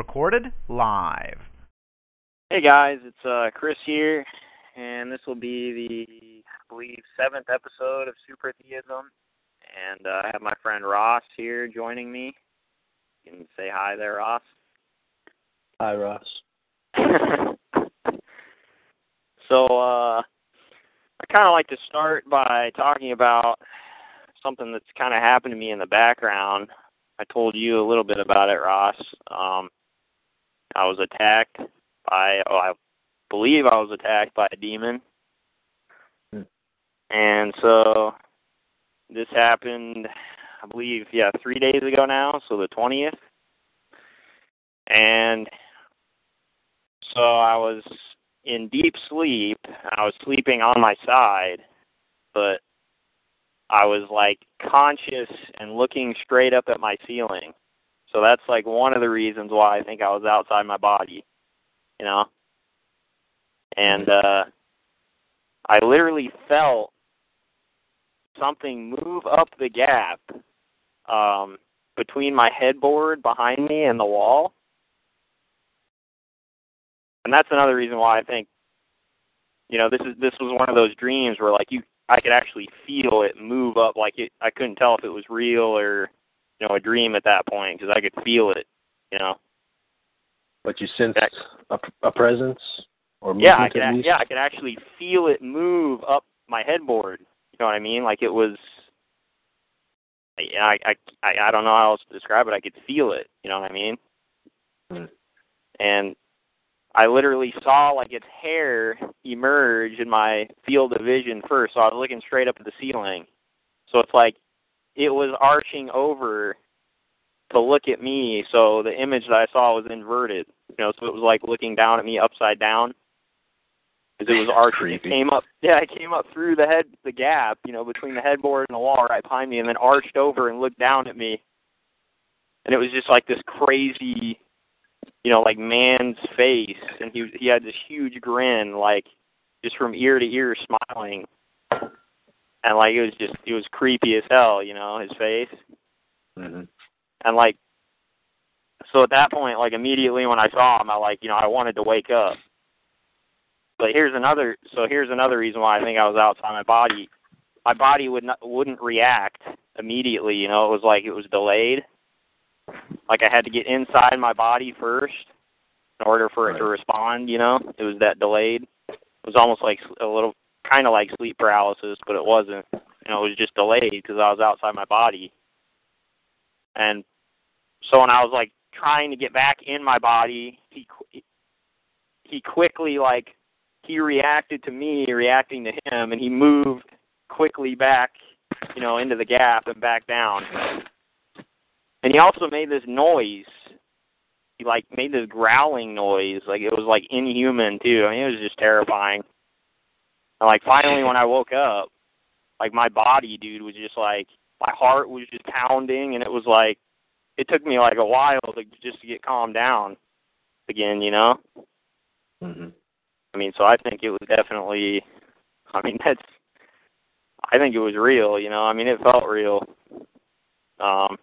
Recorded live. Hey guys, it's uh, Chris here, and this will be the, I believe, seventh episode of Super Theism. And uh, I have my friend Ross here joining me. You can say hi there, Ross. Hi, Ross. so, uh, I kind of like to start by talking about something that's kind of happened to me in the background. I told you a little bit about it, Ross. Um, I was attacked by, oh, I believe I was attacked by a demon. Hmm. And so this happened, I believe, yeah, three days ago now, so the 20th. And so I was in deep sleep. I was sleeping on my side, but I was like conscious and looking straight up at my ceiling. So that's like one of the reasons why I think I was outside my body, you know. And uh I literally felt something move up the gap um between my headboard behind me and the wall. And that's another reason why I think you know, this is this was one of those dreams where like you I could actually feel it move up like it I couldn't tell if it was real or you know a dream at that point because I could feel it, you know. But you sensed a, a presence or Yeah, I could at ac- least? yeah, I could actually feel it move up my headboard. You know what I mean? Like it was I I I, I don't know how else to describe it. I could feel it, you know what I mean? Hmm. And I literally saw like its hair emerge in my field of vision first. So I was looking straight up at the ceiling. So it's like it was arching over to look at me. So the image that I saw was inverted. You know, so it was like looking down at me upside down. Because it was arching. It came up. Yeah, it came up through the head, the gap. You know, between the headboard and the wall right behind me, and then arched over and looked down at me. And it was just like this crazy you know, like man's face, and he he had this huge grin, like just from ear to ear, smiling, and like it was just it was creepy as hell, you know, his face, Mhm. and like so at that point, like immediately when I saw him, I like you know I wanted to wake up. But here's another so here's another reason why I think I was outside my body. My body would not wouldn't react immediately, you know, it was like it was delayed like I had to get inside my body first in order for it to respond. You know, it was that delayed. It was almost like a little, kind of like sleep paralysis, but it wasn't. You know, it was just delayed because I was outside my body. And so when I was like trying to get back in my body, he he quickly like he reacted to me reacting to him, and he moved quickly back, you know, into the gap and back down. And he also made this noise. He like made this growling noise, like it was like inhuman too. I mean, it was just terrifying. And like finally, when I woke up, like my body, dude, was just like my heart was just pounding, and it was like it took me like a while to just to get calmed down again, you know. Mhm. I mean, so I think it was definitely. I mean, that's. I think it was real, you know. I mean, it felt real. Um.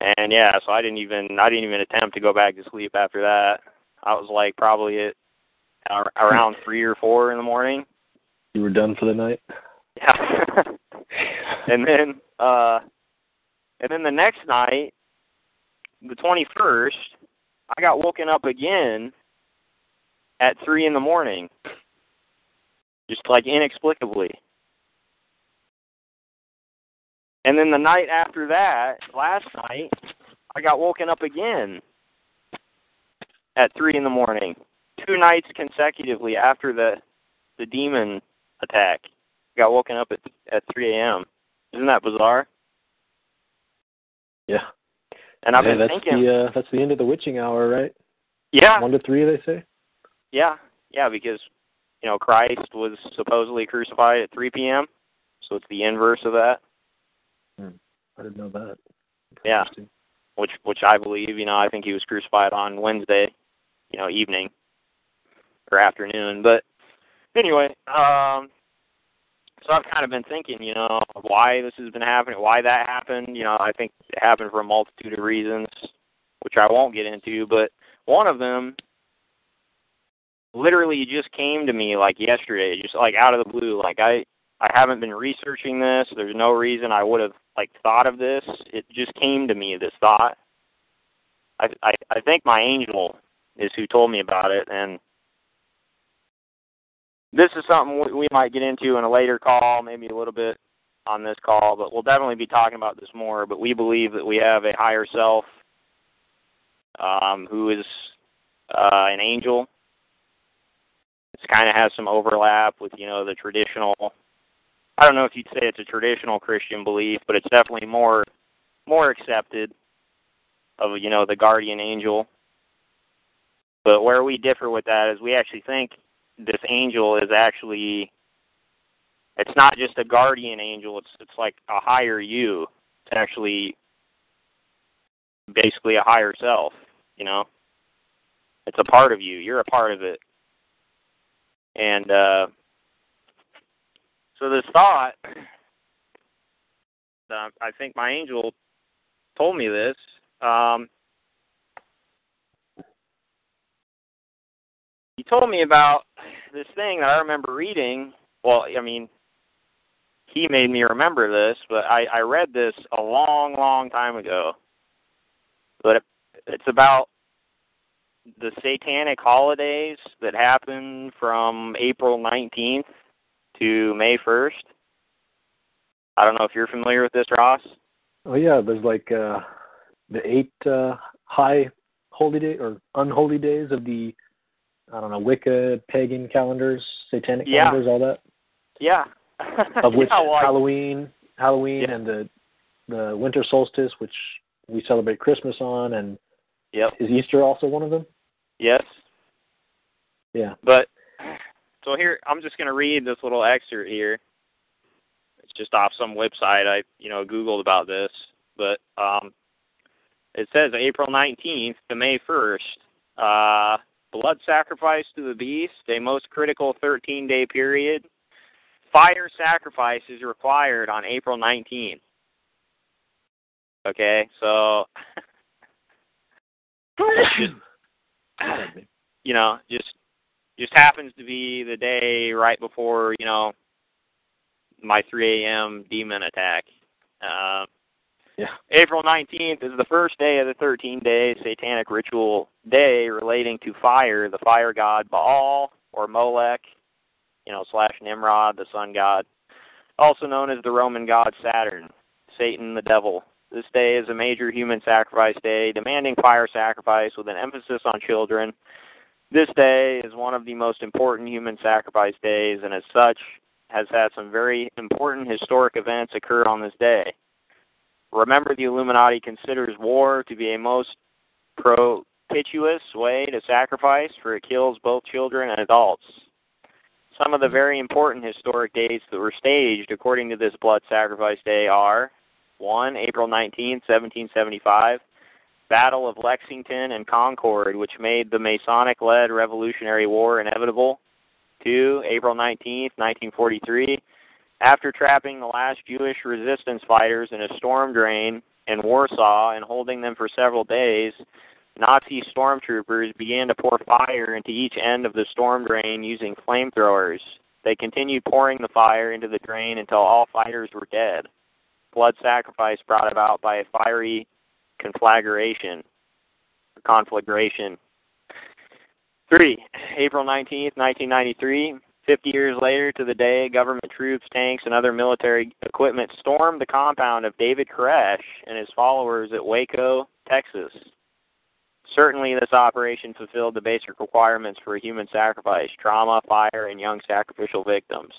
And yeah, so I didn't even I didn't even attempt to go back to sleep after that. I was like probably at around three or four in the morning. You were done for the night? Yeah. and then uh and then the next night, the twenty first, I got woken up again at three in the morning. Just like inexplicably. And then the night after that, last night, I got woken up again at three in the morning. Two nights consecutively after the the demon attack. got woken up at at 3 a.m. Isn't that bizarre? Yeah. And I've yeah, been that's thinking, the uh, that's the end of the witching hour, right? yeah, One to three, they say. yeah, yeah, because you know Christ was supposedly crucified at 3 p.m. So it's the inverse of that, I didn't know that. Yeah. Which which I believe. You know, I think he was crucified on Wednesday, you know, evening or afternoon. But anyway, um, so I've kind of been thinking, you know, why this has been happening, why that happened. You know, I think it happened for a multitude of reasons, which I won't get into. But one of them literally just came to me like yesterday, just like out of the blue. Like I I haven't been researching this. There's no reason I would have like thought of this. It just came to me this thought. I I I think my angel is who told me about it and this is something we- we might get into in a later call, maybe a little bit on this call, but we'll definitely be talking about this more. But we believe that we have a higher self um, who is uh, an angel. It kind of has some overlap with you know the traditional. I don't know if you'd say it's a traditional Christian belief, but it's definitely more more accepted of you know the guardian angel. But where we differ with that is we actually think this angel is actually it's not just a guardian angel, it's it's like a higher you. It's actually basically a higher self, you know. It's a part of you. You're a part of it. And uh so this thought uh, I think my angel told me this. Um he told me about this thing that I remember reading. Well, I mean, he made me remember this, but I, I read this a long, long time ago. But it, it's about the satanic holidays that happen from April 19th to May 1st. I don't know if you're familiar with this, Ross. Oh yeah, there's like uh, the eight uh, high holy day or unholy days of the I don't know Wicca pagan calendars, satanic Yeah. calendars, all that. Yeah. Of which yeah, well, Halloween, Halloween, Yeah. and the the winter solstice, which we celebrate Christmas on, and Yep. is Easter also one of them? Yes. Yeah. But so here I'm just going to read this little excerpt here. It's just off some website I, you know, googled about this, but um it says April 19th to May 1st. Uh blood sacrifice to the beast, a most critical 13-day period. Fire sacrifice is required on April 19th. Okay? So just you know, just just happens to be the day right before you know my 3 a.m. demon attack. Um, Yeah. April 19th is the first day of the 13-day satanic ritual day relating to fire, the fire god Baal or Molech, you know, slash Nimrod, the sun god, also known as the Roman god Saturn, Satan, the devil. This day is a major human sacrifice day, demanding fire sacrifice with an emphasis on children. This day is one of the most important human sacrifice days, and as such, has had some very important historic events occur on this day. Remember, the Illuminati considers war to be a most propitious way to sacrifice, for it kills both children and adults. Some of the very important historic dates that were staged according to this blood sacrifice day are 1. April 19, 1775, Battle of Lexington and Concord, which made the Masonic led Revolutionary War inevitable. 2. April 19, 1943, after trapping the last Jewish resistance fighters in a storm drain in Warsaw and holding them for several days, Nazi stormtroopers began to pour fire into each end of the storm drain using flamethrowers. They continued pouring the fire into the drain until all fighters were dead. Blood sacrifice brought about by a fiery conflagration, conflagration. Three, April 19th, 1993. 50 years later to the day, government troops, tanks, and other military equipment stormed the compound of David Koresh and his followers at Waco, Texas. Certainly, this operation fulfilled the basic requirements for human sacrifice trauma, fire, and young sacrificial victims.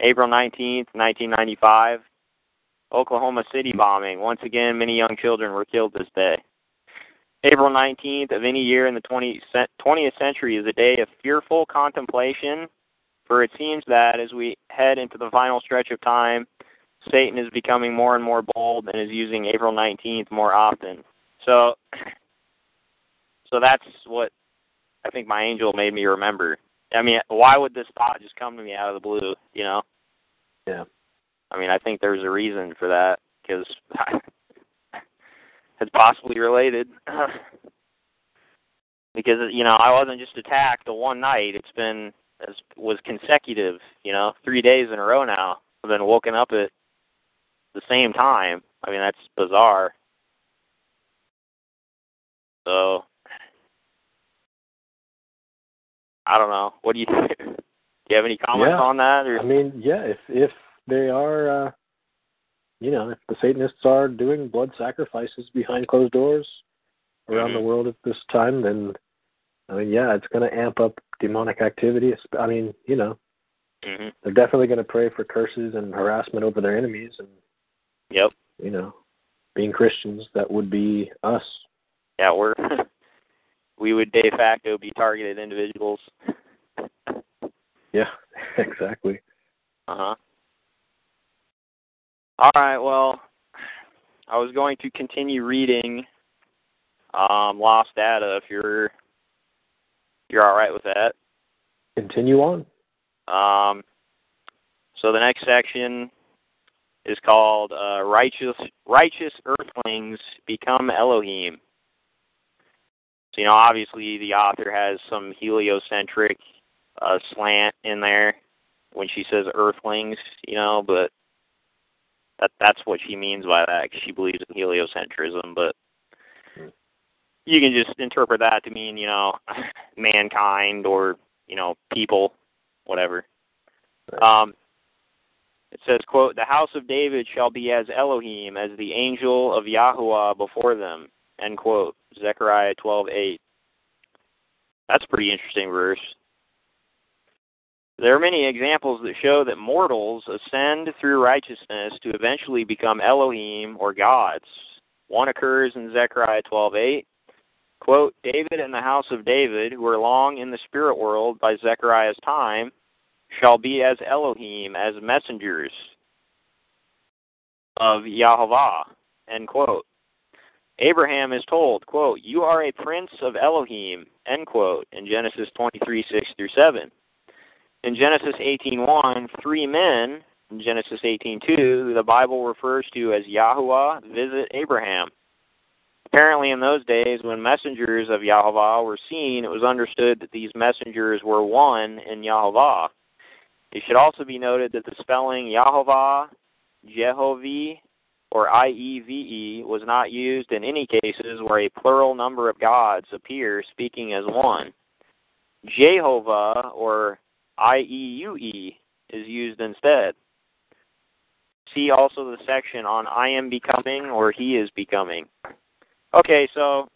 April 19, 1995, Oklahoma City bombing. Once again, many young children were killed this day. April 19th of any year in the 20th century is a day of fearful contemplation, for it seems that as we head into the final stretch of time, Satan is becoming more and more bold and is using April 19th more often. So, so that's what I think my angel made me remember. I mean, why would this thought just come to me out of the blue? You know? Yeah. I mean, I think there's a reason for that because it's possibly related. because you know, I wasn't just attacked the one night. It's been it was consecutive. You know, three days in a row now. I've been woken up at the same time. I mean, that's bizarre. So I don't know. What do you think? Do you have any comments yeah. on that? Or? I mean, yeah, if if they are, uh, you know, if the Satanists are doing blood sacrifices behind closed doors around mm-hmm. the world at this time, then I mean, yeah, it's going to amp up demonic activity. I mean, you know, mm-hmm. they're definitely going to pray for curses and harassment over their enemies, and yep, you know, being Christians, that would be us. Yeah, we're we would de facto be targeted individuals. Yeah, exactly. Uh huh. All right. Well, I was going to continue reading um, Lost Data. If you're you're all right with that. Continue on. Um. So the next section is called uh, "Righteous Righteous Earthlings Become Elohim." So you know, obviously the author has some heliocentric uh, slant in there when she says Earthlings, you know, but that that's what she means by that. Cause she believes in heliocentrism, but you can just interpret that to mean, you know, mankind or you know, people, whatever. Um, it says, quote, The house of David shall be as Elohim, as the angel of Yahuwah before them. End quote. Zechariah 12:8. That's a pretty interesting verse. There are many examples that show that mortals ascend through righteousness to eventually become Elohim or gods. One occurs in Zechariah 12:8. Quote, David and the house of David, who are long in the spirit world by Zechariah's time, shall be as Elohim, as messengers of Yahovah. End quote. Abraham is told, quote, You are a prince of Elohim, end quote, in Genesis 23, 6 through 7. In Genesis 18.1, three men, in Genesis 18.2, the Bible refers to as Yahuwah visit Abraham. Apparently, in those days, when messengers of Yahuwah were seen, it was understood that these messengers were one in Yahuwah. It should also be noted that the spelling Yahovah, Jehovah, or IEVE was not used in any cases where a plural number of gods appear speaking as one. Jehovah or IEUE is used instead. See also the section on I am becoming or he is becoming. Okay, so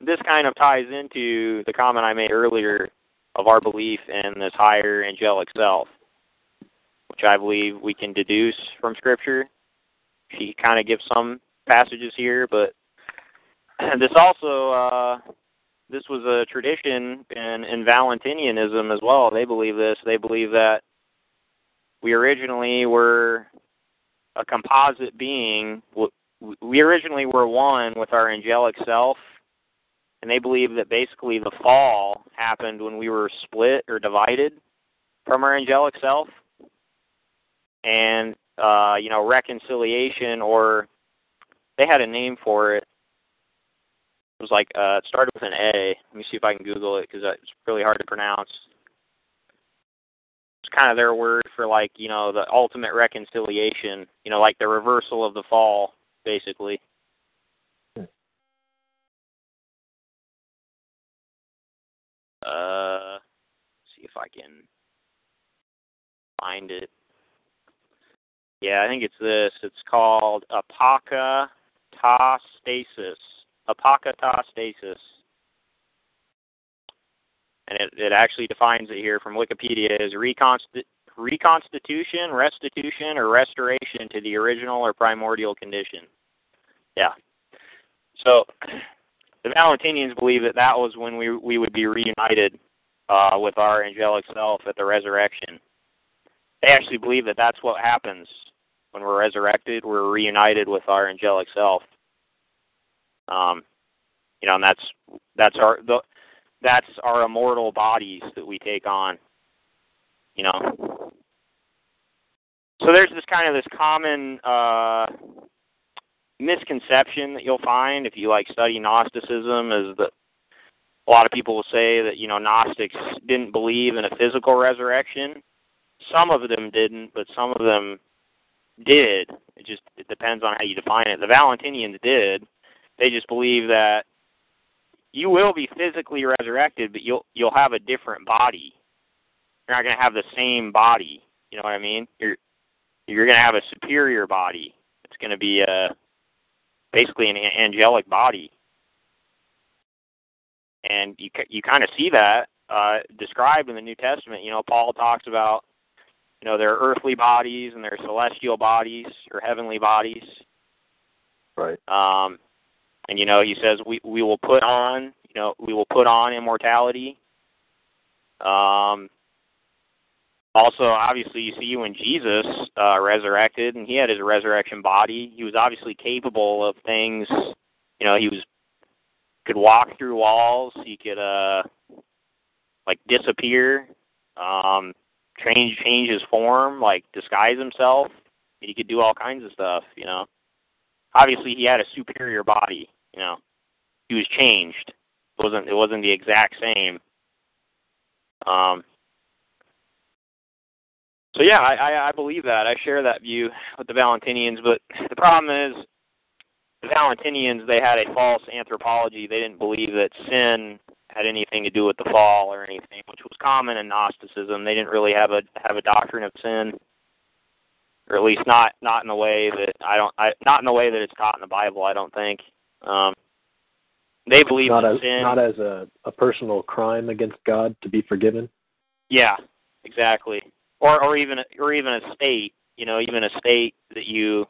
this kind of ties into the comment I made earlier of our belief in this higher angelic self, which I believe we can deduce from Scripture she kind of gives some passages here, but this also uh, this was a tradition in, in Valentinianism as well. They believe this. They believe that we originally were a composite being. We originally were one with our angelic self, and they believe that basically the fall happened when we were split or divided from our angelic self. And uh, you know, reconciliation or they had a name for it. It was like uh, it started with an A. Let me see if I can Google it because it's really hard to pronounce. It's kind of their word for like you know the ultimate reconciliation. You know, like the reversal of the fall, basically. Uh, see if I can find it. Yeah, I think it's this. It's called Apaka apokatastasis. Apokatastasis. And it, it actually defines it here from Wikipedia as reconsti- reconstitution, restitution, or restoration to the original or primordial condition. Yeah. So the Valentinians believe that that was when we we would be reunited uh, with our angelic self at the resurrection. They actually believe that that's what happens when we're resurrected. We're reunited with our angelic self. Um, you know, and that's that's our the, that's our immortal bodies that we take on. You know. So there's this kind of this common uh, misconception that you'll find if you like study Gnosticism is that a lot of people will say that you know Gnostics didn't believe in a physical resurrection. Some of them didn't, but some of them did. It just it depends on how you define it. The Valentinians did. They just believe that you will be physically resurrected, but you'll you'll have a different body. You're not going to have the same body. You know what I mean? You're you're going to have a superior body. It's going to be a basically an angelic body, and you you kind of see that uh, described in the New Testament. You know, Paul talks about you know their earthly bodies and their celestial bodies or heavenly bodies. Right. Um, and you know he says we we will put on you know we will put on immortality. Um, also, obviously, you see when Jesus uh, resurrected and he had his resurrection body, he was obviously capable of things. You know, he was could walk through walls. He could uh like disappear, um, change change his form, like disguise himself. He could do all kinds of stuff. You know, obviously he had a superior body. You know, he was changed. It wasn't it wasn't the exact same. Um, so yeah, I, I, I believe that. I share that view with the Valentinians, but the problem is the Valentinians they had a false anthropology. They didn't believe that sin had anything to do with the fall or anything, which was common in Gnosticism. They didn't really have a have a doctrine of sin, or at least not not in the way that I don't I not in the way that it's taught in the Bible. I don't think. Um, they believe not as sin. not as a, a personal crime against God to be forgiven. Yeah, exactly. Or or even or even a state, you know, even a state that you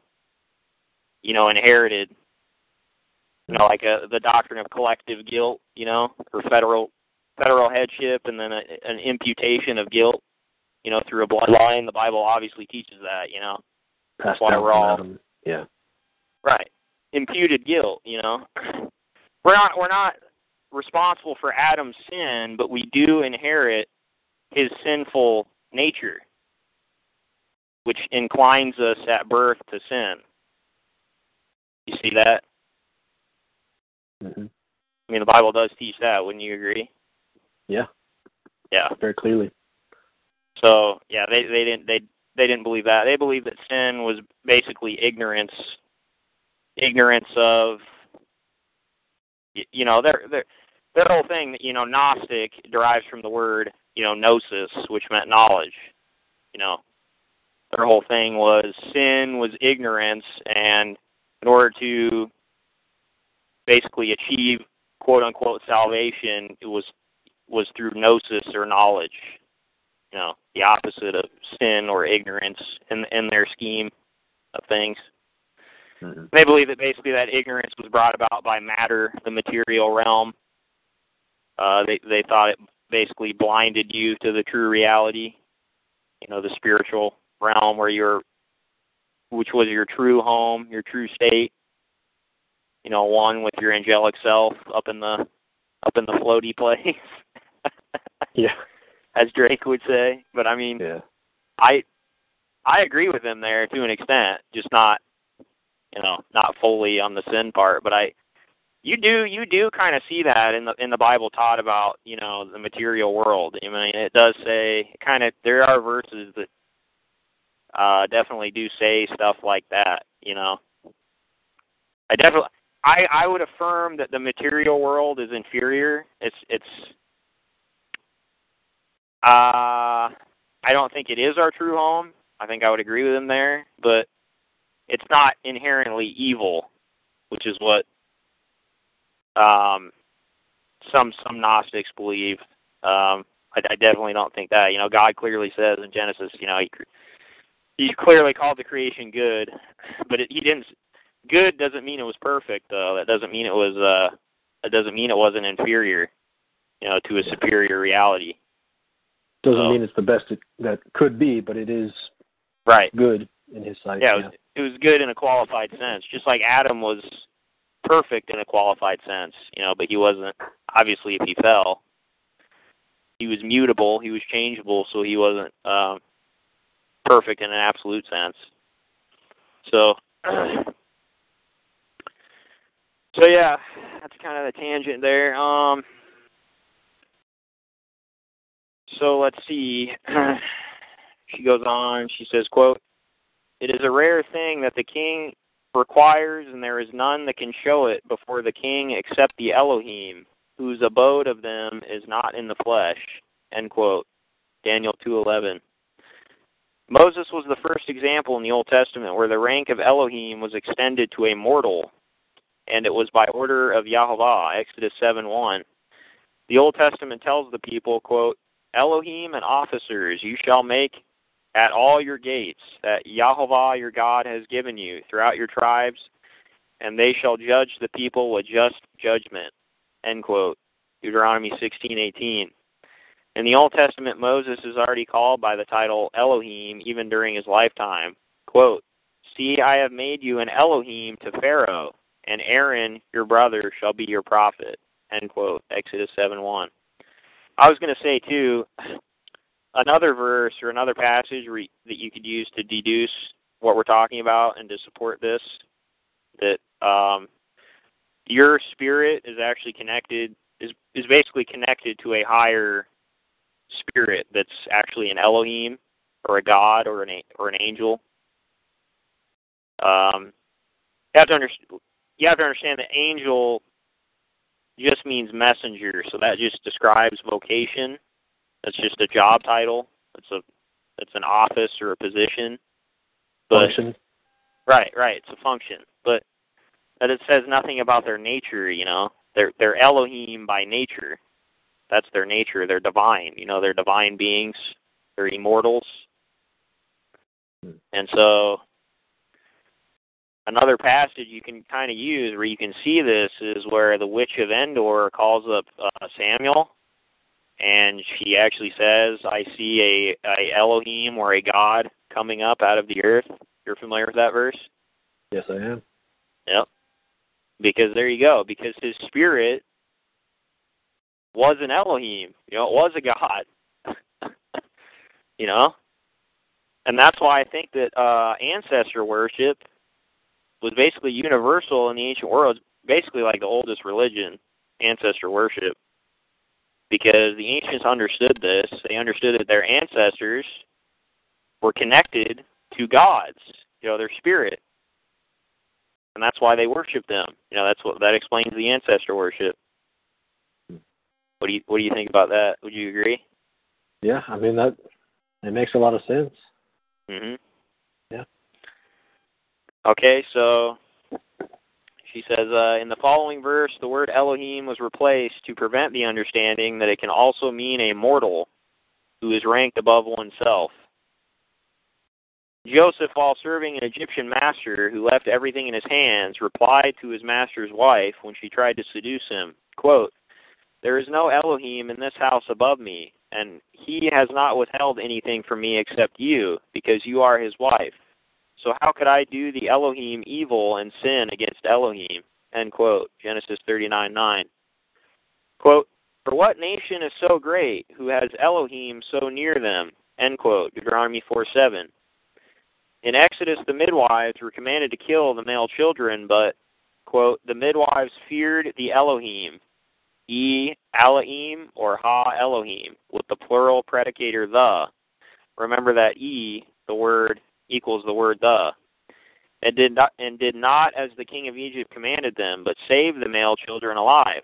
you know inherited. You know, like a, the doctrine of collective guilt, you know, or federal federal headship, and then a, an imputation of guilt, you know, through a bloodline. The Bible obviously teaches that, you know. Passed why down we're all- Adam. Yeah. Right. Imputed guilt, you know. We're not we're not responsible for Adam's sin, but we do inherit his sinful nature, which inclines us at birth to sin. You see that? hmm I mean, the Bible does teach that. Wouldn't you agree? Yeah. Yeah. Very clearly. So yeah, they they didn't they they didn't believe that. They believed that sin was basically ignorance, ignorance of, you know, their their their whole thing. You know, Gnostic derives from the word you know gnosis, which meant knowledge. You know, their whole thing was sin was ignorance, and in order to basically achieve quote unquote salvation, it was was through gnosis or knowledge you know the opposite of sin or ignorance in in their scheme of things. Hmm They believe that basically that ignorance was brought about by matter, the material realm. Uh, they they thought it basically blinded you to the true reality, you know, the spiritual realm where you're, which was your true home, your true state. You know, one with your angelic self up in the up in the floaty place, Yeah. as Drake would say. But I mean, Yeah. I I agree with him there to an extent, just not you know, not fully on the sin part, but I you do you do kind of see that in the in the Bible taught about, you know, the material world. I mean, it does say kind of there are verses that uh definitely do say stuff like that, you know. I definitely I I would affirm that the material world is inferior. It's it's uh I don't think it is our true home. I think I would agree with him there, but it's not inherently evil, which is what um, some some Gnostics believe. Um, I, I definitely don't think that. You know, God clearly says in Genesis, you know, he he clearly called the creation good, but it, he didn't. Good doesn't mean it was perfect, though. That doesn't mean it was. uh That doesn't mean it wasn't inferior, you know, to a superior reality. Doesn't So- mean it's the best it, that could be, but it is Right. good in his sight. Yeah, it was, it was good in a qualified sense, just like Adam was perfect in a qualified sense, you know, but he wasn't. Obviously, if he fell, he was mutable, he was changeable, so he wasn't um, perfect in an absolute sense. So, so yeah, that's kind of the tangent there. Um, so let's see. she goes on. She says, "quote It is a rare thing that the king requires, and there is none that can show it before the king except the Elohim, whose abode of them is not in the flesh." End quote. Daniel two eleven. Moses was the first example in the Old Testament where the rank of Elohim was extended to a mortal, and it was by order of Yahweh. Exodus seven one. The Old Testament tells the people, quote, Elohim and officers you shall make at all your gates that Yahweh your God has given you throughout your tribes, and they shall judge the people with just judgment. End quote. Deuteronomy sixteen eighteen. In the Old Testament, Moses is already called by the title Elohim even during his lifetime. Quote, See, I have made you an Elohim to Pharaoh, and Aaron, your brother, shall be your prophet. End quote. Exodus 7 1. I was going to say, too, another verse or another passage re- that you could use to deduce what we're talking about and to support this that um, your spirit is actually connected is is basically connected to a higher spirit that's actually an Elohim or a god or an or an angel. Um, you have to understand. You have to understand that angel just means messenger, so that just describes vocation. That's just a job title. It's a it's an office or a position. But function. Right, right. It's a function, but that it says nothing about their nature. You know, they're they're Elohim by nature. That's their nature. They're divine. You know, they're divine beings. They're immortals. And so, another passage you can kind of use where you can see this is where the witch of Endor calls up uh, Samuel, and she actually says, "I see a, a Elohim or a God coming up out of the earth." You're familiar with that verse? Yes, I am. Yep. Because there you go. Because his spirit was an Elohim. You know, it was a God. you know? And that's why I think that uh ancestor worship was basically universal in the ancient world. It's basically like the oldest religion, ancestor worship. Because the ancients understood this. They understood that their ancestors were connected to gods, you know, their spirit. And that's why they worship them. You know, that's what that explains the ancestor worship. What do you what do you think about that? Would you agree? Yeah, I mean that it makes a lot of sense. Mhm. Yeah. Okay, so she says uh, in the following verse, the word Elohim was replaced to prevent the understanding that it can also mean a mortal who is ranked above oneself. Joseph, while serving an Egyptian master who left everything in his hands, replied to his master's wife when she tried to seduce him, quote, There is no Elohim in this house above me, and he has not withheld anything from me except you, because you are his wife. So how could I do the Elohim evil and sin against Elohim? End quote. Genesis 39 9. Quote, For what nation is so great, who has Elohim so near them? End quote. Deuteronomy 4 7. In Exodus, the midwives were commanded to kill the male children, but, quote, the midwives feared the Elohim, E Elohim or Ha Elohim, with the plural predicator the. Remember that E, the word, equals the word the. And did not and did not as the king of Egypt commanded them, but saved the male children alive.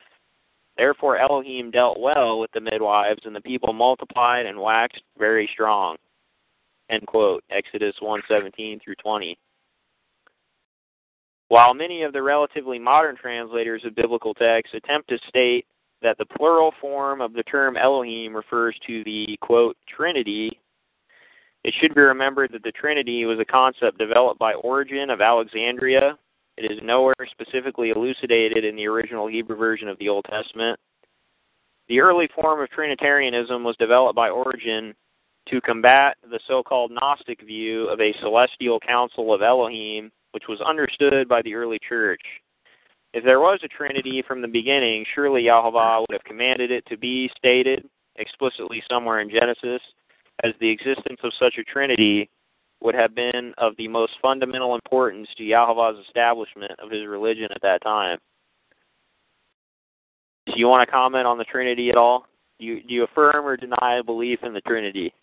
Therefore Elohim dealt well with the midwives, and the people multiplied and waxed very strong. End quote. Exodus one seventeen through twenty. While many of the relatively modern translators of biblical texts attempt to state that the plural form of the term Elohim refers to the quote Trinity, it should be remembered that the Trinity was a concept developed by Origen of Alexandria. It is nowhere specifically elucidated in the original Hebrew version of the Old Testament. The early form of Trinitarianism was developed by Origen to combat the so called Gnostic view of a celestial council of Elohim, which was understood by the early church. If there was a Trinity from the beginning, surely Yahweh would have commanded it to be stated explicitly somewhere in Genesis, as the existence of such a Trinity would have been of the most fundamental importance to Yahweh's establishment of his religion at that time. Do you want to comment on the Trinity at all? Do you, do you affirm or deny a belief in the Trinity?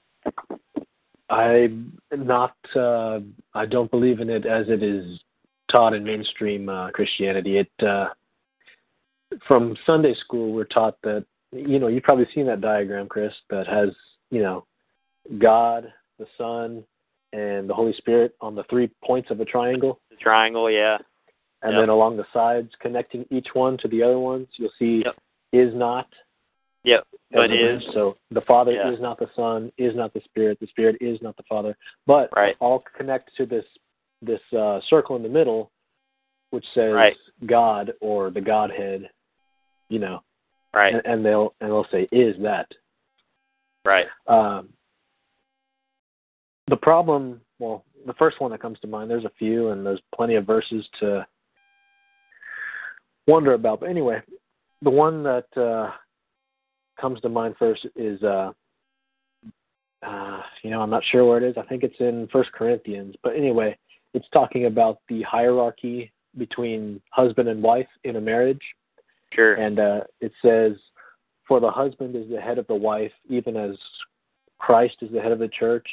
I not. Uh, I don't believe in it as it is taught in mainstream uh, Christianity. It uh, from Sunday school, we're taught that you know you've probably seen that diagram, Chris, that has you know God, the Son, and the Holy Spirit on the three points of a triangle. The triangle, yeah. And Yep. then along the sides, connecting each one to the other ones, you'll see Yep. is not. Yep. But is so the Father Yeah. is not the Son, is not the Spirit, the Spirit is not the Father, but Right. all connect to this this uh, circle in the middle, which says Right. God or the Godhead, you know, right, and, and they'll and they'll say is that. right. Um, the problem, well, the first one that comes to mind, there's a few, and there's plenty of verses to wonder about. But anyway, the one that uh, comes to mind first is, uh, uh, you know, I'm not sure where it is. I think it's in First Corinthians. But anyway, it's talking about the hierarchy between husband and wife in a marriage. Sure. And uh, it says, For the husband is the head of the wife, even as Christ is the head of the church.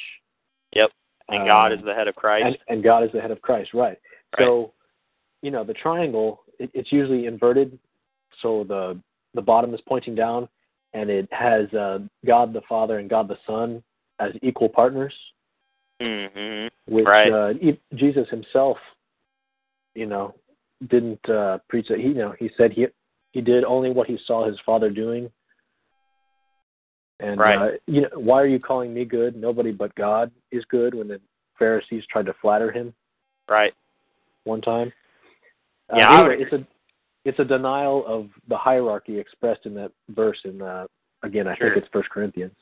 Yep. And God Um, is the head of Christ. And, and God is the head of Christ, right. Right. So, you know, the triangle, it, it's usually inverted. So the, the bottom is pointing down, and it has uh, God the Father and God the Son as equal partners, hmm which Right. uh, Jesus himself, you know, didn't uh, preach that. He, you know, he said he he did only what he saw his father doing. And Right. uh, you know, why are you calling me good? Nobody but God is good. When the Pharisees tried to flatter him Right. one time. Uh, Yeah, anyway, it's a it's a denial of the hierarchy expressed in that verse. In uh, again, I Sure. think it's First Corinthians.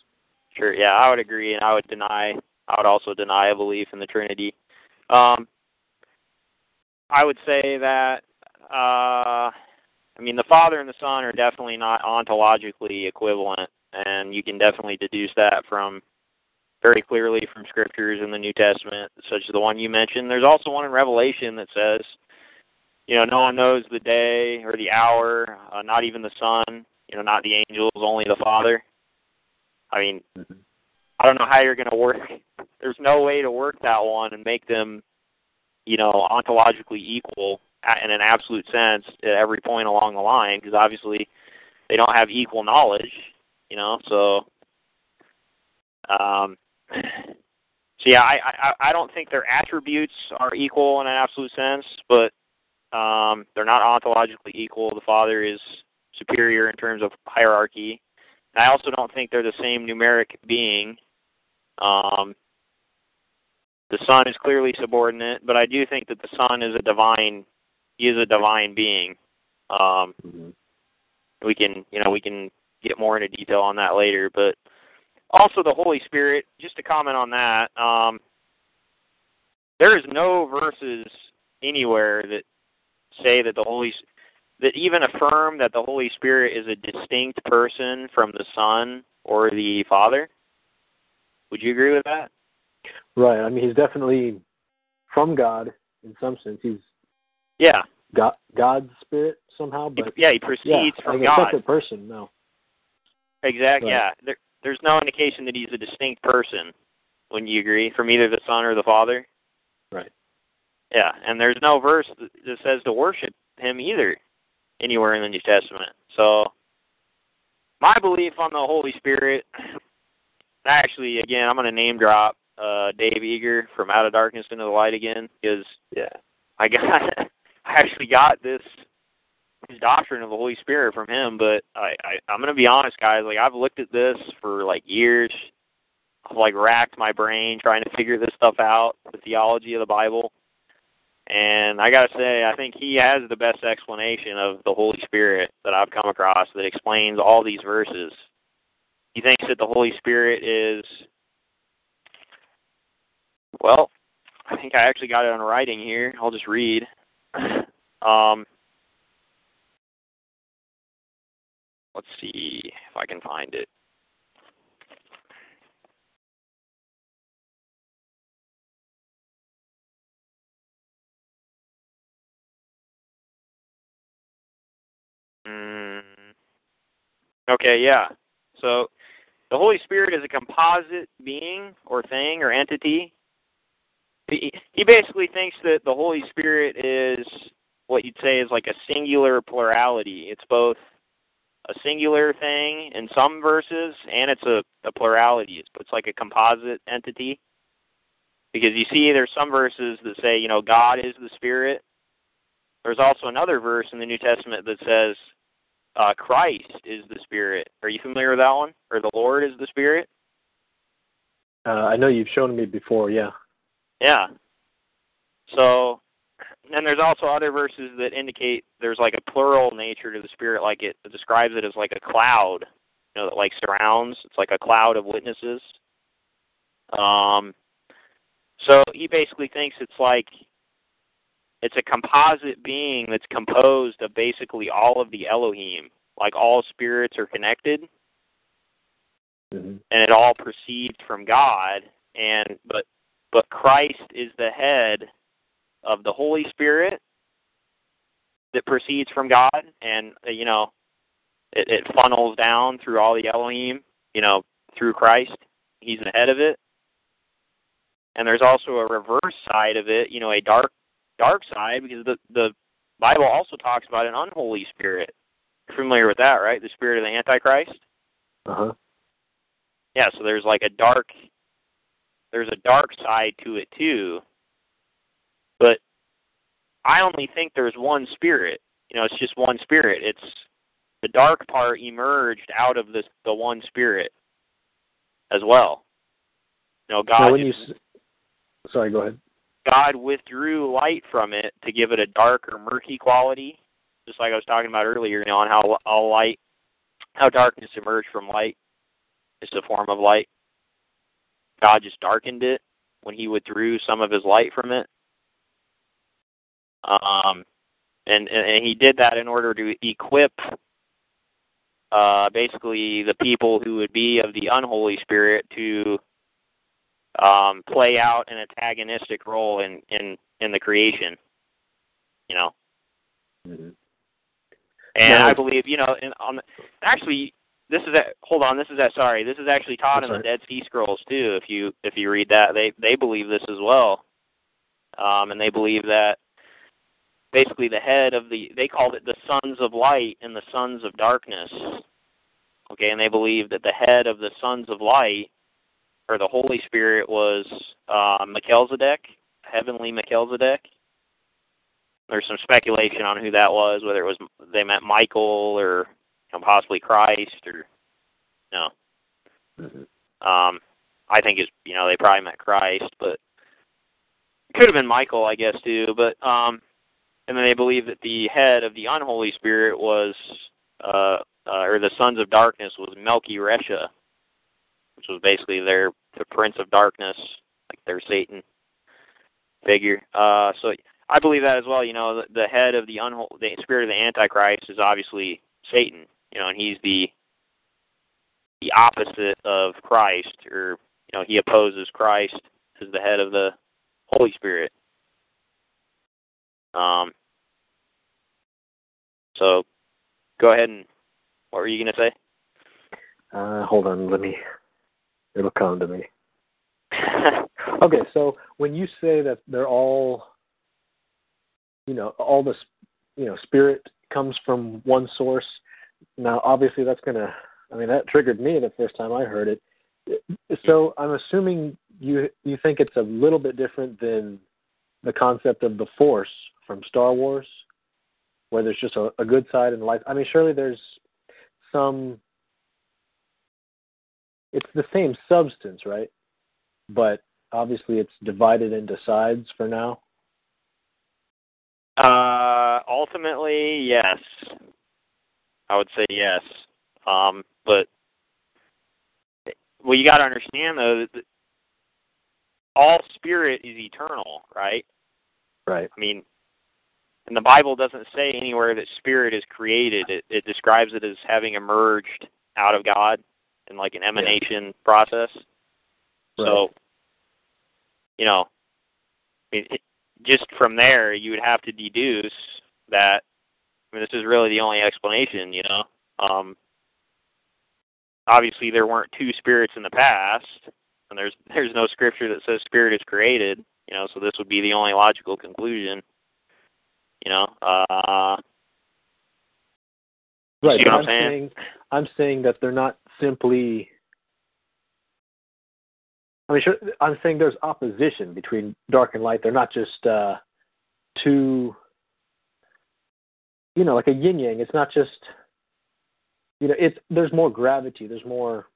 Sure. Yeah, I would agree, and I would deny. I would also deny a belief in the Trinity. Um, I would say that. Uh, I mean, the Father and the Son are definitely not ontologically equivalent, and you can definitely deduce that from very clearly from scriptures in the New Testament, such as the one you mentioned. There's also one in Revelation that says, you know, no one knows the day or the hour, uh, not even the Son, you know, not the angels, only the Father. I mean, I don't know how you're going to work. There's no way to work that one and make them, you know, ontologically equal in an absolute sense at every point along the line, because obviously they don't have equal knowledge, you know. So, um, so yeah, I, I I don't think their attributes are equal in an absolute sense, but um, they're not ontologically equal. The Father is superior in terms of hierarchy. I also don't think they're the same numeric being. Um, the Son is clearly subordinate, but I do think that the Son is a divine. He is a divine being. Um, we can, you know, we can get more into detail on that later, but also the Holy Spirit. Just to comment on that, um, there is no verses anywhere that say that the Holy that even affirm that the Holy Spirit is a distinct person from the Son or the Father. Would you agree with that? Right. I mean, he's definitely from God in some sense. He's Yeah. God, God's spirit somehow, but yeah, he yeah, proceeds from like a God. separate person. No. Exactly. Yeah. There, there's no indication that he's a distinct person. Wouldn't you agree? From either the Son or the Father. Right. Yeah, and there's no verse that that says to worship him either anywhere in the New Testament. So my belief on the Holy Spirit actually again I'm gonna name drop uh Dave Eager from Out of Darkness into the Light again because Yeah. I got I actually got this his doctrine of the Holy Spirit from him, but I, I I'm gonna be honest, guys. Like I've looked at this for like years. I've like racked my brain trying to figure this stuff out, the theology of the Bible. And I gotta say, I think he has the best explanation of the Holy Spirit that I've come across that explains all these verses. He thinks that the Holy Spirit is well, I think I actually got it on writing here. I'll just read. Um, let's see if I can find it. Mm. Okay, yeah. So the Holy Spirit is a composite being or thing or entity. He basically thinks that the Holy Spirit is what you'd say is like a singular plurality. It's both a singular thing in some verses and it's a, a plurality. It's, it's like a composite entity. Because you see, there's some verses that say, you know, God is the Spirit. There's also another verse in the New Testament that says uh, Christ is the Spirit. Are you familiar with that one? Or the Lord is the Spirit? Uh, I know you've shown me before. Yeah. Yeah. So, and there's also other verses that indicate there's like a plural nature to the Spirit, like it, it describes it as like a cloud, you know, that like surrounds. It's like a cloud of witnesses. Um, so he basically thinks it's like it's a composite being that's composed of basically all of the Elohim. Like all spirits are connected, Mm-hmm. and it all proceeds from God. And but but Christ is the head of the Holy Spirit that proceeds from God, and uh, you know it, it funnels down through all the Elohim, you know, through Christ. He's the head of it. And there's also a reverse side of it, you know, a dark dark side because the the Bible also talks about an unholy spirit. You're familiar with that, right? The spirit of the Antichrist. Uh huh. Yeah, so there's like a dark there's a dark side to it too. But I only think there's one spirit. You know, it's just one spirit. It's the dark part emerged out of this the one spirit as well. You know, God Now, you, just- s- sorry, go ahead. God withdrew light from it to give it a dark or murky quality, just like I was talking about earlier, you know, on how all light, how darkness emerged from light. It's a form of light. God just darkened it when He withdrew some of His light from it. Um, and and, and He did that in order to equip, uh, basically the people who would be of the unholy spirit to um, play out an antagonistic role in in in the creation. You know, Mm-hmm. and Now- I believe you know, in, on the, actually, this is at, hold on, this is at sorry, this is actually taught That's in the. Dead Sea Scrolls too. If you if you read that, they they believe this as well, um, and they believe that basically the head of the they called it the sons of light and the sons of darkness. Okay, and they believe that the head of the sons of light or the Holy Spirit was uh, Melchizedek, heavenly Melchizedek. There's some speculation on who that was, whether it was they meant Michael or you know, possibly Christ or no. Mhm. Um, I think it's you know they probably meant Christ, but it could have been Michael, I guess too. But um, and then they believe that the head of the unholy spirit was uh, uh or the sons of darkness was Melchi Resha, which was basically their the prince of darkness, like their Satan figure. Uh, so I believe that as well. You know, the, the head of the unholy, the spirit of the Antichrist is obviously Satan. You know, and he's the the opposite of Christ, or you know, he opposes Christ as the head of the Holy Spirit. Um. So, go ahead and what were you going to say? Uh, hold on, let me. It'll come to me. Okay, so when you say that they're all, you know, all this, you know, spirit comes from one source. Now, obviously, that's gonna. I mean, that triggered me the first time I heard it. So I'm assuming you you think it's a little bit different than the concept of the Force from Star Wars, where there's just a, a good side and a light. I mean, surely there's some. It's the same substance, right? But obviously, it's divided into sides for now. Uh, ultimately, yes. I would say yes. Um, but well, you got to understand though that all spirit is eternal, right? Right. I mean, and the Bible doesn't say anywhere that spirit is created. It, it describes it as having emerged out of God in like an emanation process. So, you know, I mean, it, just from there, you would have to deduce that. I mean, this is really the only explanation. You know, um, obviously there weren't two spirits in the past, and there's there's no scripture that says spirit is created. You know, so this would be the only logical conclusion. You know, uh, Right. but what I'm saying? saying I'm saying that they're not simply. I mean, sure, I'm saying there's opposition between dark and light. They're not just uh, two. You know, like a yin yang. It's not just. You know, it's there's more gravity. There's more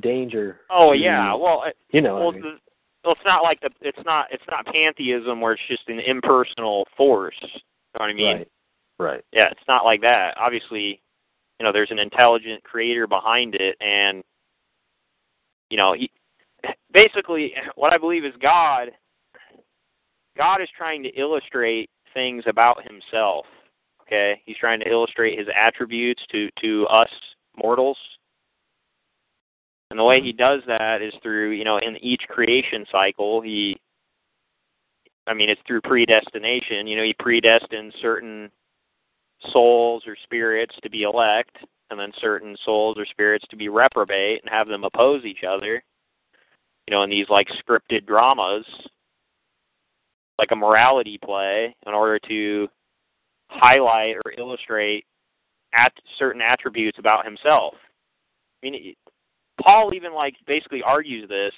danger. oh to- yeah, well, it- You know. what I well, mean. the, well, it's not like the it's not it's not pantheism where it's just an impersonal force. You know what I mean? right. Right. yeah, it's not like that. Obviously, you know, there's an intelligent creator behind it, and you know, he, basically, what I believe is God. God is trying to illustrate things about Himself. Okay, He's trying to illustrate His attributes to to us mortals, and the way mm-hmm. He does that is through you know in each creation cycle He. I mean, it's through predestination. You know, He predestined certain souls or spirits to be elect, and then certain souls or spirits to be reprobate, and have them oppose each other. You know, in these like scripted dramas, like a morality play, in order to highlight or illustrate at certain attributes about himself. I mean, Paul even like basically argues this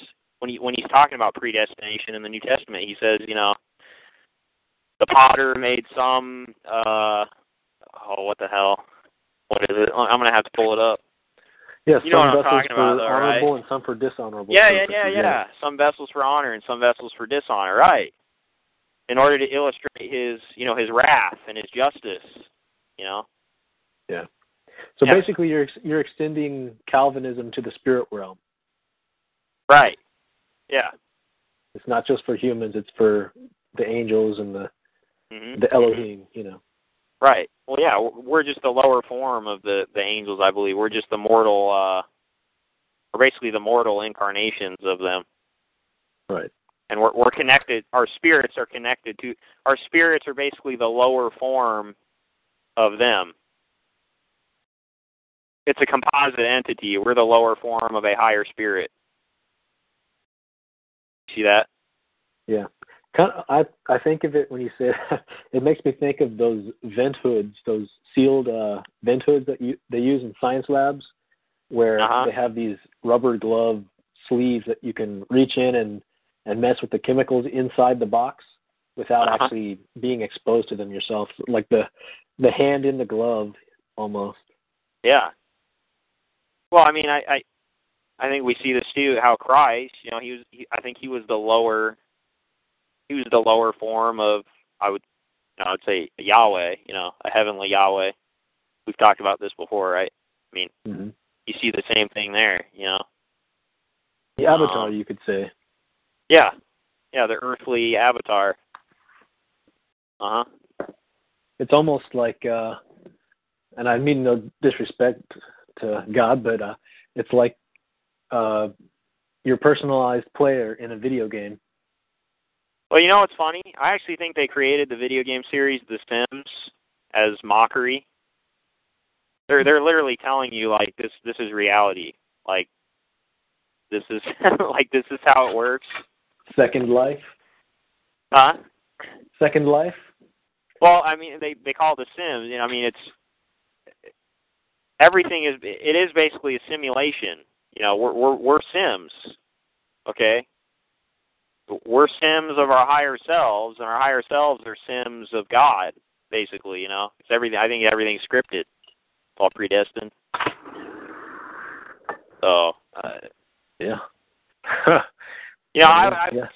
when he when he's talking about predestination in the New Testament. He says, you know, the potter made some uh oh what the hell what is it i'm going to have to pull it up Yeah. You know some what I'm vessels talking for about, though, right? honorable and some for dishonorable. yeah yeah purposes, yeah yeah some vessels for honor and some vessels for dishonor right in order to illustrate his you know his wrath and his justice you know Yeah. So Yeah. basically, you're you're extending Calvinism to the spirit realm. right yeah. It's not just for humans; it's for the angels and the hmm the Elohim. You know. right. Well yeah we're- we're just the lower form of the the angels i believe. We're just the mortal uh or basically the mortal incarnations of them. Right. and we're we're connected our spirits are connected to our spirits are basically the lower form of them. It's a composite entity. We're the lower form of a higher spirit see that Yeah. Kind of, I I think of it when you say that, it makes me think of those vent hoods, those sealed uh, vent hoods that you they use in science labs, where Uh-huh. they have these rubber glove sleeves that you can reach in and and mess with the chemicals inside the box without Uh-huh. actually being exposed to them yourself, like the the hand in the glove almost. yeah well i mean i i i think we see this too how christ you know he was he, i think he was the lower he was the lower form of i would you know, i would say yahweh you know a heavenly yahweh we've talked about this before right i mean Mm-hmm. you see the same thing there, you know. The avatar, Um, you could say. Yeah. Yeah, the earthly avatar. Uh huh. it's almost like uh and I mean no disrespect to God, but uh it's like uh your personalized player in a video game. Well, you know what's funny? I actually think they created the video game series The Sims as mockery. They're they're literally telling you like this this is reality. Like this is like this is how it works. Second Life. Huh? Second Life. Well, I mean, they they call it The Sims. You know, I mean, it's everything is it is basically a simulation. You know, we're we're we're Sims, okay? We're Sims of our higher selves, and our higher selves are Sims of God. basically. You know, it's everything. I think everything's scripted, it's all predestined. So, uh, Yeah. you know, I, I yeah.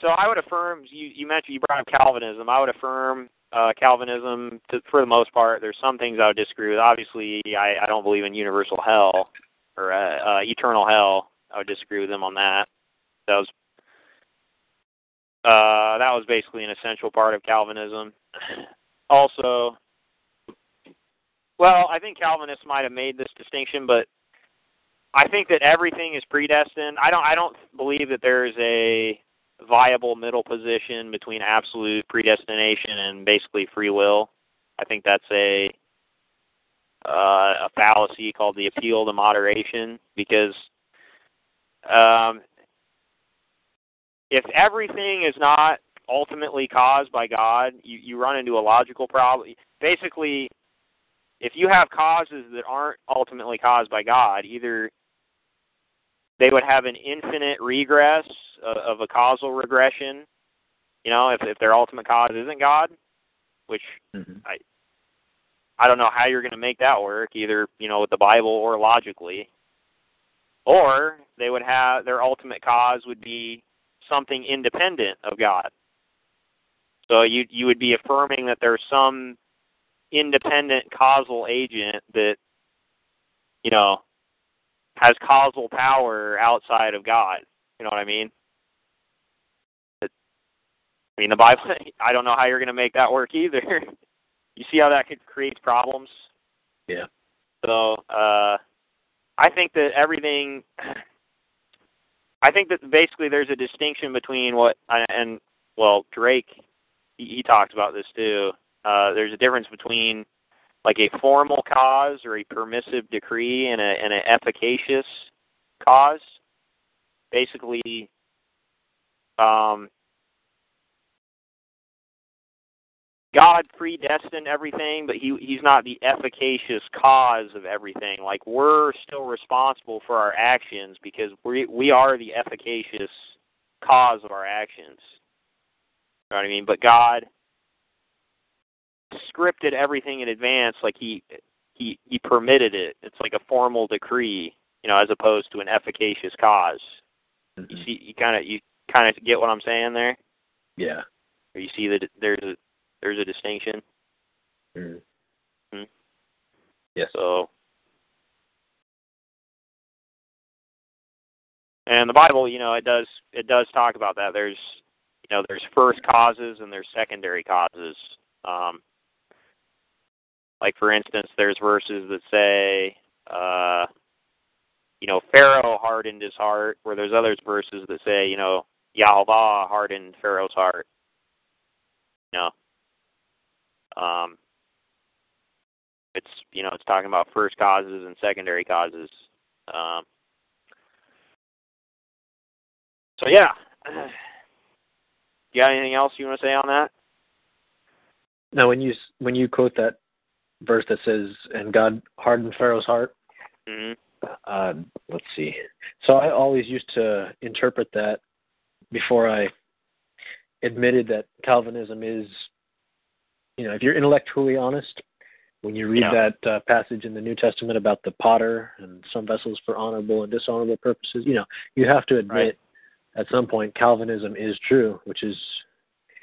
so I would affirm. You you mentioned you brought up Calvinism. I would affirm uh, Calvinism to, for the most part. There's some things I would disagree with. Obviously, I, I don't believe in universal hell or uh, uh, eternal hell. I would disagree with them on that. That was uh, that was basically an essential part of Calvinism. Also, well, I think Calvinists might have made this distinction, but I think that everything is predestined. I don't I don't believe that there's a viable middle position between absolute predestination and basically free will. I think that's a uh, a fallacy called the appeal to moderation because um, if everything is not ultimately caused by God, you, you run into a logical problem. Basically, if you have causes that aren't ultimately caused by God, either they would have an infinite regress of, of a causal regression, you know, if, if their ultimate cause isn't God, which hmm I I don't know how you're going to make that work, either you know with the Bible or logically. Or they would have their ultimate cause would be something independent of God. So you you would be affirming that there's some independent causal agent that you know has causal power outside of God. You know what I mean? I mean the Bible. I don't know how you're going to make that work either. you see how that could create problems? Yeah. So uh, I think that everything. I think that basically there's a distinction between what and well Drake he, he talks about this too. Uh, there's a difference between like a formal cause or a permissive decree and a and an efficacious cause. Basically, um, God predestined everything, but he he's not the efficacious cause of everything. Like we're still responsible for our actions because we we are the efficacious cause of our actions. You know what I mean? But God scripted everything in advance like he he he permitted it. It's like a formal decree, you know, as opposed to an efficacious cause. You Mhm. see you kind of you kind of get what I'm saying there? Yeah. Or you see that there's a there's a distinction. Mm. Hmm. Yes. So, and the Bible, you know, it does it does talk about that. There's you know there's first causes and there's secondary causes. Um, like for instance, there's verses that say, uh, you know, Pharaoh hardened his heart, where there's others verses that say, you know, Yahweh hardened Pharaoh's heart. You know, um, it's you know it's talking about first causes and secondary causes. Um, so yeah, you got anything else you want to say on that? Now, when you when you quote that verse that says, "And God hardened Pharaoh's heart," hmm uh, let's see. So I always used to interpret that before I admitted that Calvinism is, you know, if you're intellectually honest, when you read Yeah. that uh, passage in the New Testament about the potter and some vessels for honorable and dishonorable purposes, you know, you have to admit Right. at some point Calvinism is true, which is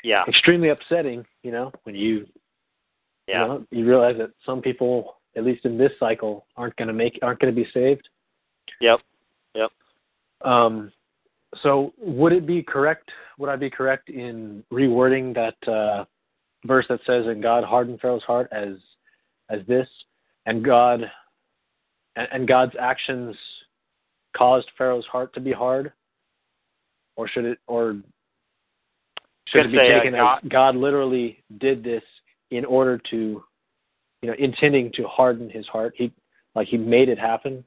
Yeah, extremely upsetting, you know, when you yeah, you, know, you realize that some people, at least in this cycle, aren't going to make aren't going to be saved. yep, yep. Um, so would it be correct? Would I be correct in rewording that uh, verse that says, "And God hardened Pharaoh's heart," as as this, and God and, and God's actions caused Pharaoh's heart to be hard, or should it or should it be say, uh, taken God- as God literally did this in order to, you know, intending to harden his heart? He like he made it happen.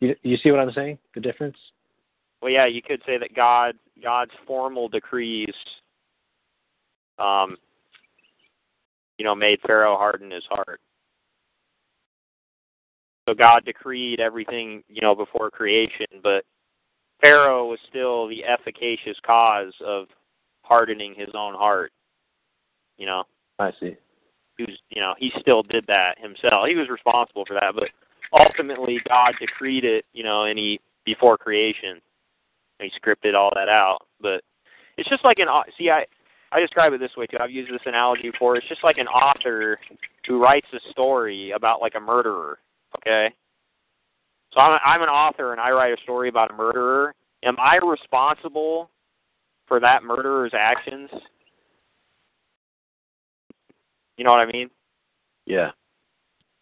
You, you see what I'm saying? The difference? Well, yeah, you could say that God God's formal decrees, um, you know, made Pharaoh harden his heart. So God decreed everything, you know, before creation, but Pharaoh was still the efficacious cause of hardening his own heart. You know, I see. who's you know he still did that himself. He was responsible for that, but ultimately God decreed it, you know, and he before creation, he scripted all that out. But it's just like an see, I I describe it this way too. I've used this analogy before. It's just like an author who writes a story about like a murderer. Okay, so I'm I'm an author and I write a story about a murderer. Am I responsible for that murderer's actions? You know what I mean? Yeah.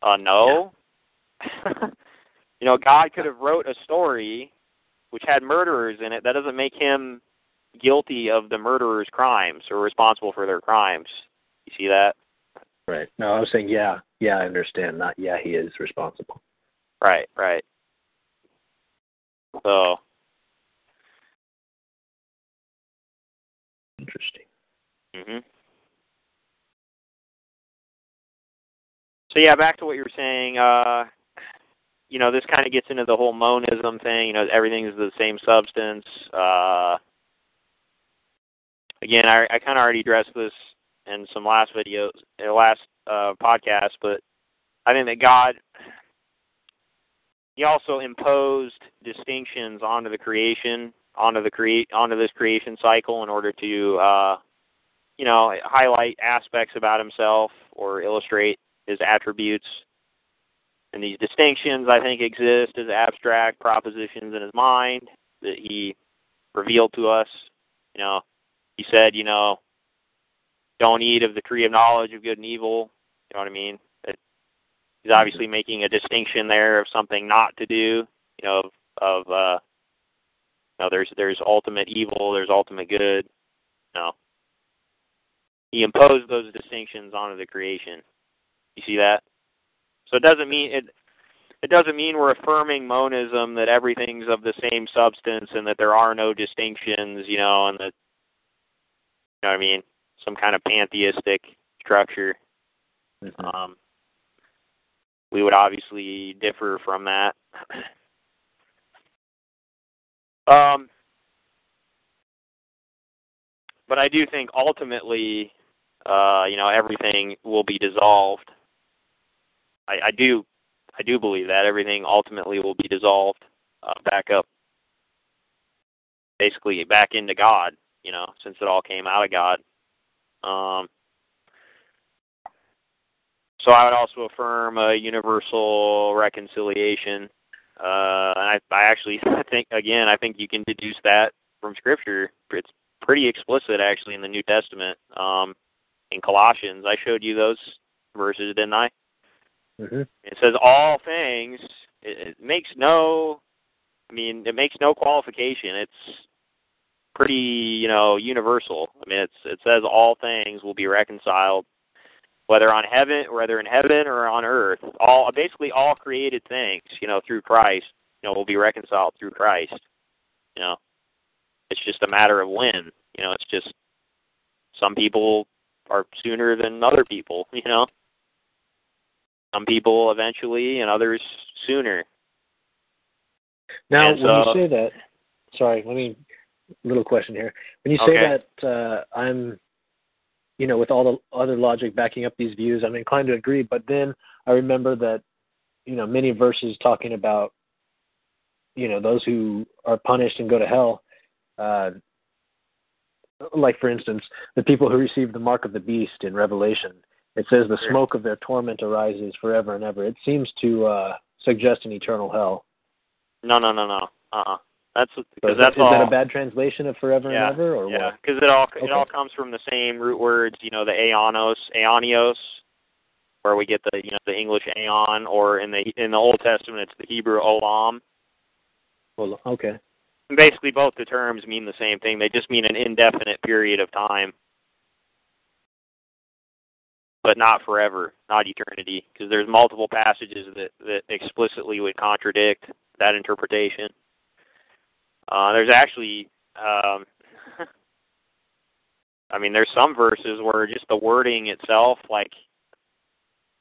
Uh, no. you know, God could have wrote a story which had murderers in it. That doesn't make him guilty of the murderer's crimes or responsible for their crimes. You see that? Right. No, I was saying, yeah, yeah, I understand. Not, yeah, he is responsible. Right, right. So. Interesting. Mhm. So yeah, back to what you were saying. Uh, you know, this kind of gets into the whole monism thing. You know, everything is the same substance. Uh, again, I, I kind of already addressed this in some last videos, last uh, podcast, but I think that God, He also imposed distinctions onto the creation, onto the create, onto this creation cycle, in order to, uh, you know, highlight aspects about Himself or illustrate His attributes. And these distinctions, I think, exist as abstract propositions in His mind that He revealed to us. You know, he said, you know, don't eat of the tree of knowledge of good and evil. You know what I mean? It, he's obviously making a distinction there of something not to do. You know, of, of uh, you know, there's there's ultimate evil, there's ultimate good. You know, he imposed those distinctions onto the creation. You see that? So it doesn't mean it. It doesn't mean we're affirming monism that everything's of the same substance and that there are no distinctions, you know, and that know what I mean? Some kind of pantheistic structure. Mhm. Um, we would obviously differ from that. um, but I do think ultimately, uh, you know, everything will be dissolved. I, I do, I do believe that everything ultimately will be dissolved uh, back up, basically back into God you know, since it all came out of God. Um, so I would also affirm a universal reconciliation. Uh, and I, I actually think, again, I think you can deduce that from Scripture. It's pretty explicit, actually, in the New Testament. Um, in Colossians, I showed you those verses, didn't I? Mm-hmm. It says all things. It, it makes no. I mean, it makes no qualification. It's pretty, you know, universal. I mean, it's it says all things will be reconciled, whether on heaven, whether in heaven or on earth. All basically all created things, you know, through Christ, you know, will be reconciled through Christ. You know, it's just a matter of when. You know, it's just some people are sooner than other people. You know, some people eventually, and others sooner. Now, And when so- you say that, sorry, let me little question here. When you say Okay. that uh, I'm, you know, with all the other logic backing up these views, I'm inclined to agree. But then I remember that, you know, many verses talking about, you know, those who are punished and go to hell. Uh, like for instance, the people who receive the mark of the beast in Revelation. It says the smoke of their torment arises forever and ever. It seems to uh, suggest an eternal hell. No, no, no, no. Uh, uh That's because is, that, that's is all. that a bad translation of forever yeah, and ever, or yeah, because it all Okay. it all comes from the same root words. You know, the aeonos, aeonios, where we get the you know the English aeon, or in the in the Old Testament it's the Hebrew olam. Well, okay. And basically, both the terms mean the same thing. They just mean an indefinite period of time, but not forever, not eternity, because there's multiple passages that that explicitly would contradict that interpretation. Uh, there's actually, um, I mean, there's some verses where just the wording itself, like,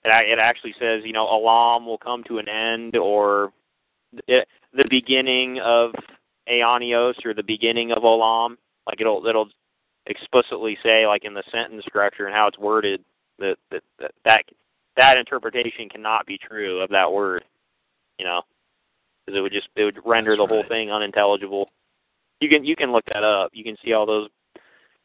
it, it actually says, you know, Olam will come to an end, or the beginning of Aeonios, or the beginning of Olam. Like, it'll it'll explicitly say, like, in the sentence structure and how it's worded, that that that that, that interpretation cannot be true of that word. You know, because it would just it would render That's the whole right. thing unintelligible. You can you can look that up. You can see all those.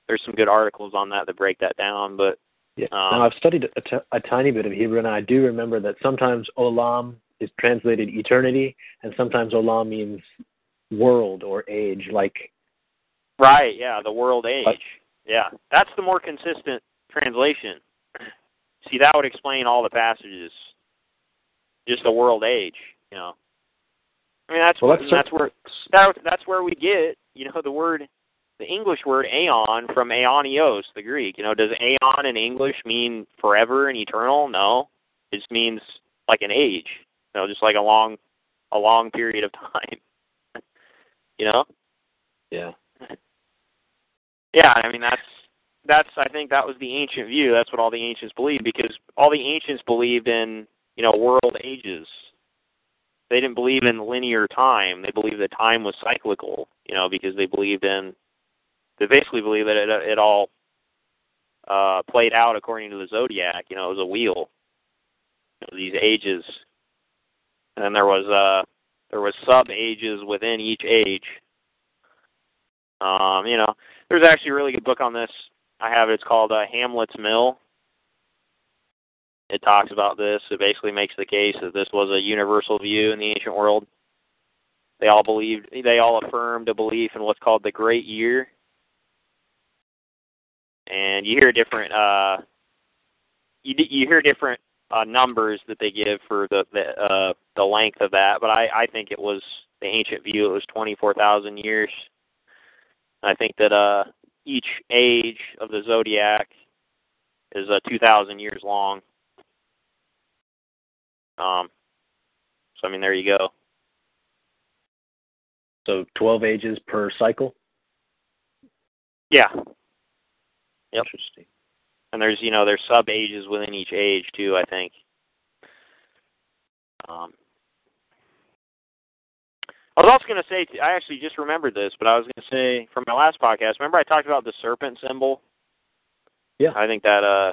There's some good articles on that that break that down, but Yeah. Um, now I've studied a, t- a tiny bit of Hebrew, and I do remember that sometimes olam is translated eternity, and sometimes olam means world or age. Like Right, yeah, the world age. But- yeah, that's the more consistent translation. See, that would explain all the passages. Just the world age, you know. I mean, that's Well, what, that's that's where that, that's where we get, you know, the word, the English word aeon from aeonios, the Greek. You know, does aeon in English mean forever and eternal? No, it just means like an age. You know, just like a long, a long period of time. you know. yeah, Yeah, I mean that's that's I think that was the ancient view. That's what all the ancients believed because all the ancients believed in you know world ages. They didn't believe in linear time. They believed that time was cyclical. You know because they believed in they basically believed that it it all uh played out according to the zodiac. You know it was a wheel. You know, these ages, and then there was uh there was sub ages within each age. Um, you know, there's actually a really good book on this. I have it. It's called uh, Hamlet's Mill. It talks about this. It basically makes the case that this was a universal view in the ancient world. They all believed. They all affirmed a belief in what's called the Great Year. And you hear different. Uh, you you hear different uh, numbers that they give for the the uh, the length of that, but I I think it was the ancient view. It was twenty four thousand years. I think that uh, each age of the zodiac is uh, 2,000 years long. Um, so I mean, there you go. so twelve ages per cycle. Yeah, Yep. Interesting. and there's you know there's sub ages within each age too. I think. Um, I was also going to say, I actually just remembered this, but I was going to say from my last podcast. Remember, I talked about the serpent symbol. Yeah. I think that uh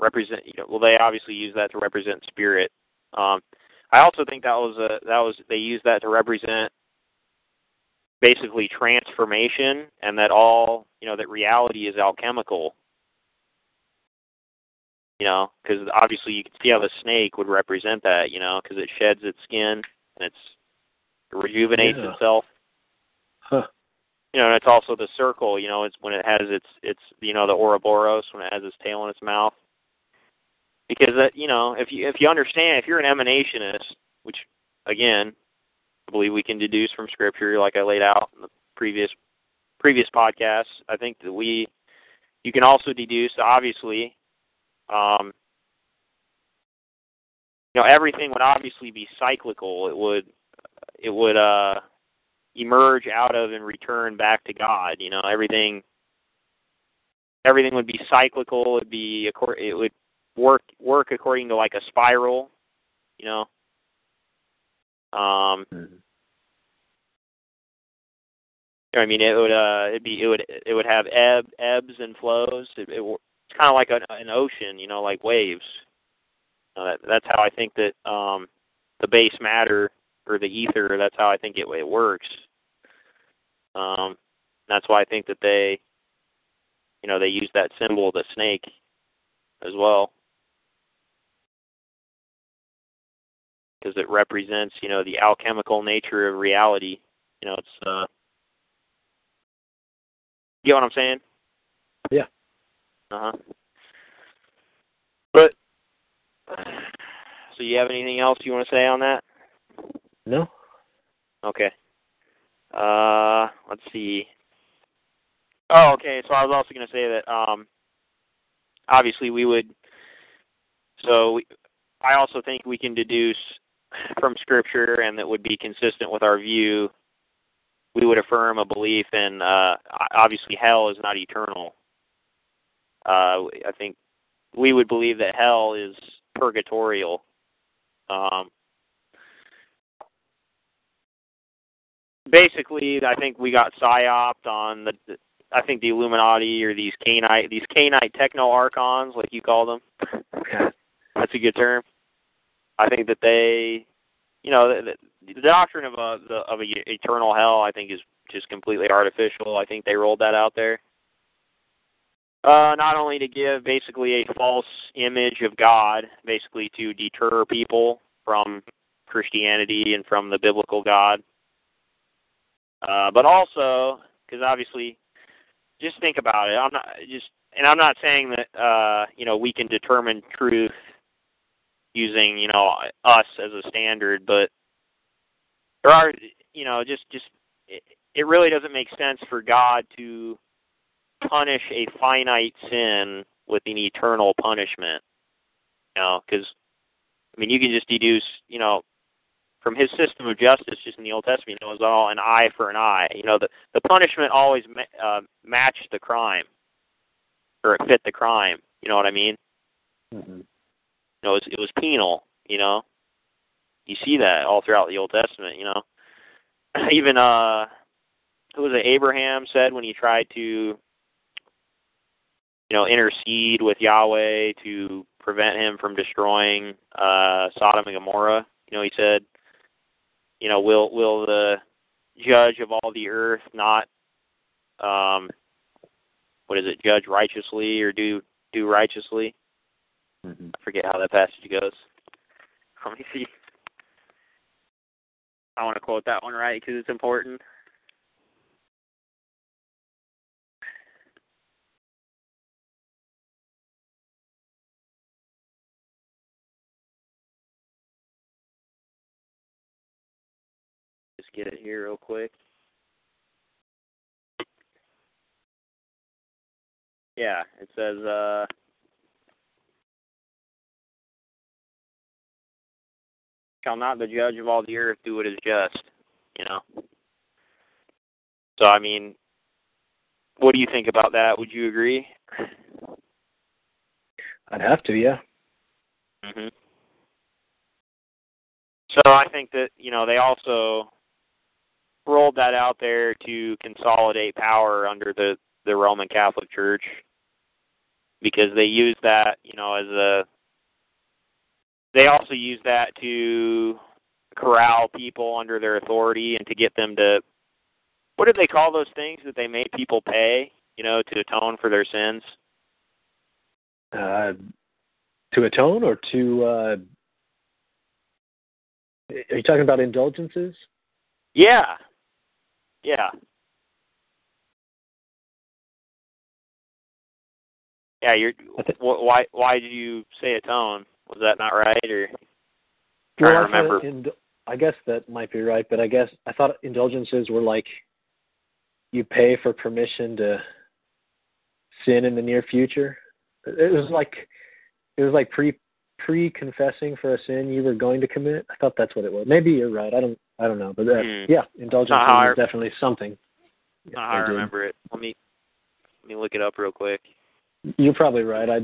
represent. You know, well, they obviously use that to represent spirit. Um, I also think that was a that was they used that to represent basically transformation, and that all you know that reality is alchemical. You know, because obviously you can see how the snake would represent that. You know, because it sheds its skin and it's it rejuvenates Yeah. itself. Huh. You know, and it's also the circle. You know, it's when it has its its you know the Ouroboros when it has its tail in its mouth. Because that you know, if you if you understand, if you're an emanationist, which again, I believe we can deduce from scripture, like I laid out in the previous previous podcasts. I think that we you can also deduce obviously um, you know everything would obviously be cyclical it would it would uh emerge out of and return back to god you know everything everything would be cyclical it'd be it would work work according to like a spiral you know um Mhm. I mean, it would uh, it'd be it would it would have ebb ebbs and flows. It, it, it's kind of like an, an ocean, you know, like waves. Uh, that, that's how I think that um, the base matter or the ether. That's how I think it it works. Um, that's why I think that they, you know, they use that symbol, the snake, as well, because it represents, you know, the alchemical nature of reality. You know, it's uh, you get what I'm saying? Yeah. Uh huh. But so you have anything else you want to say on that? No. Okay. Uh, let's see. Oh, okay. So I was also going to say that um, obviously we would. So we, I also think we can deduce from Scripture, and that would be consistent with our view. We would affirm a belief in uh, obviously hell is not eternal. Uh, I think we would believe that hell is purgatorial. Um, basically, I think we got psyoped on the I think the Illuminati or these Cainite these Cainite techno archons, like you call them, Okay. that's a good term. I think that they, you know, the, the doctrine of a the, of a eternal hell, I think, is just completely artificial. I think they rolled that out there. Uh, not only to give basically a false image of God, basically to deter people from Christianity and from the biblical God, uh, but also because obviously, just think about it. I'm not just, and I'm not saying that uh, you know we can determine truth using you know us as a standard, but there are you know just just it, it really doesn't make sense for God to punish a finite sin with an eternal punishment. You know, because I mean, you can just deduce, you know, from his system of justice, just in the Old Testament, it was all an eye for an eye. You know, the the punishment always ma- uh, matched the crime, or it fit the crime. You know what I mean? hmm You know, it was, it was penal. You know, you see that all throughout the Old Testament. You know, even uh, who was it? Abraham said when he tried to, you know, intercede with Yahweh to prevent him from destroying uh, Sodom and Gomorrah. You know, he said, you know, will will the judge of all the earth not, um, what is it, judge righteously or do do righteously? Hmm I forget how that passage goes. Let me see. I want to quote that one right because it's important. Just get it here real quick. Yeah, it says uh shall not the judge of all the earth do what is just, you know. So I mean, what do you think about that? Would you agree? I'd have to, yeah. Mhm. So I think that you know they also rolled that out there to consolidate power under the the Roman Catholic Church because they use that you know as a they also use that to corral people under their authority and to get them to what did they call those things that they made people pay you know to atone for their sins? Uh, to atone or to uh, are you talking about indulgences? yeah. Yeah. Yeah you're wh- why why did you say atone was that not right or Well, I remember I guess that might be right, but I guess I thought indulgences were like you pay for permission to sin in the near future. It was like it was like pre pre confessing for a sin you were going to commit. I thought that's what it was. Maybe you're right. I don't I don't know, but uh, Hmm. yeah, indulgences Not how is definitely something. how I I remember it let me let me look it up real quick You're probably right. I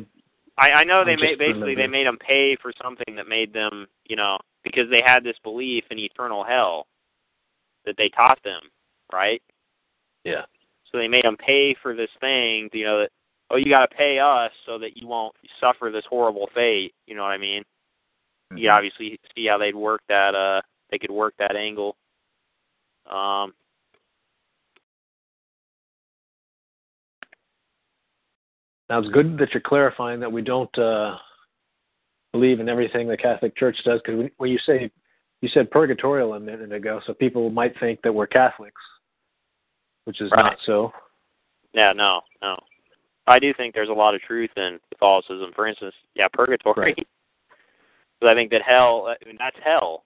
I, I know they made basically they made them pay for something that made them, you know, because they had this belief in eternal hell that they taught them, right? yeah. So they made them pay for this thing, you know, that oh, you got to pay us so that you won't suffer this horrible fate. You know what I mean? You obviously see how they'd work that. Uh, they could work that angle. Um, Now it's good that you're clarifying that we don't uh, believe in everything the Catholic Church does, because when you say you said purgatorial a minute ago, so people might think that we're Catholics, which is Right. not so. yeah, no, no. I do think there's a lot of truth in Catholicism. For instance, yeah, purgatory. Right. Because I think that hell, I mean, that's hell.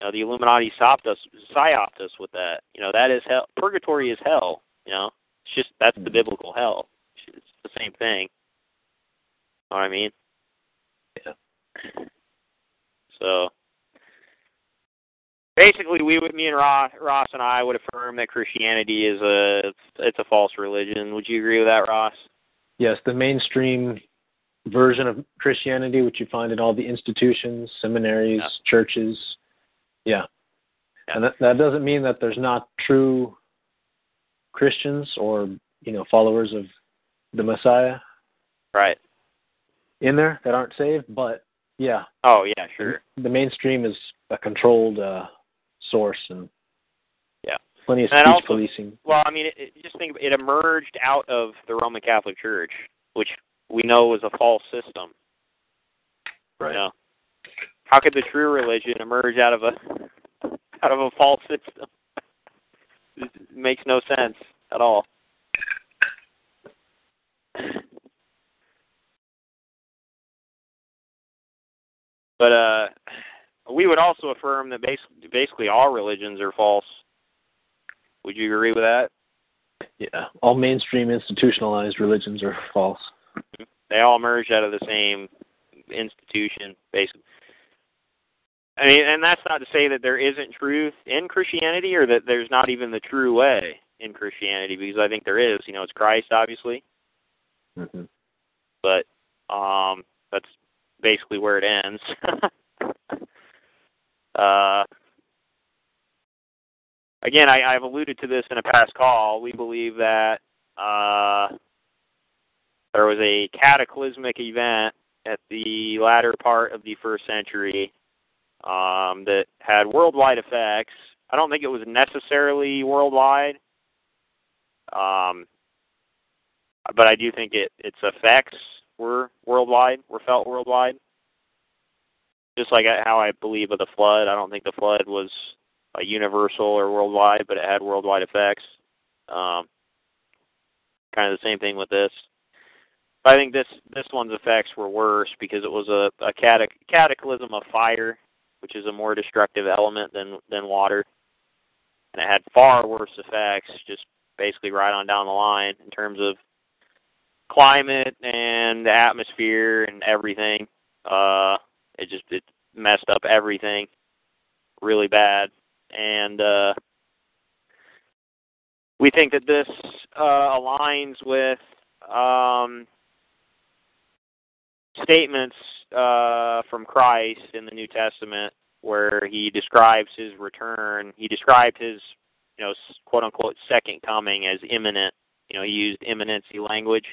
You know, the Illuminati stopped us, psyoped us with that. You know, that is hell. Purgatory is hell. You know, it's just that's the Mhm. biblical hell. It's the same thing. Know what I mean? Yeah. So basically, we would, me and Ross, Ross and I would affirm that Christianity is a it's a false religion. Would you agree with that, Ross? Yes, the mainstream version of Christianity, which you find in all the institutions, seminaries, Yeah. churches. Yeah. Yeah. And that, that doesn't mean that there's not true Christians or you know followers of the Messiah Right. in there that aren't saved, but yeah, Oh yeah, sure. the mainstream is a controlled uh, source and Yeah. plenty of And speech also- policing. Well, I mean, it, it, just think it emerged out of the Roman Catholic Church, which we know was a false system. Right. You know, how could the true religion emerge out of a out of a false system? It makes no sense at all. But uh, we would also affirm that basically, basically all religions are false. Would you agree with that? Yeah, all mainstream institutionalized religions are false. They all emerged out of the same institution, basically. I mean, and that's not to say that there isn't truth in Christianity or that there's not even the true way in Christianity, because I think there is. You know, it's Christ, obviously, hmm but um, that's basically where it ends. uh, again, I, I've alluded to this in a past call. We believe that uh, there was a cataclysmic event at the latter part of the first century um, that had worldwide effects. I don't think it was necessarily worldwide, um, but I do think it its effects were worldwide, were felt worldwide. Just like how I believe of the flood, I don't think the flood was a universal or worldwide, but it had worldwide effects. Um, kind of the same thing with this. I think this this one's effects were worse because it was a, a catac- cataclysm of fire, which is a more destructive element than than water, and it had far worse effects, just basically right on down the line in terms of climate and the atmosphere and everything. Uh, it just it messed up everything really bad, and uh, we think that this uh, aligns with um, statements uh, from Christ in the New Testament where he describes his return. He described his, you know, quote unquote second coming as imminent. You know, he used imminency language.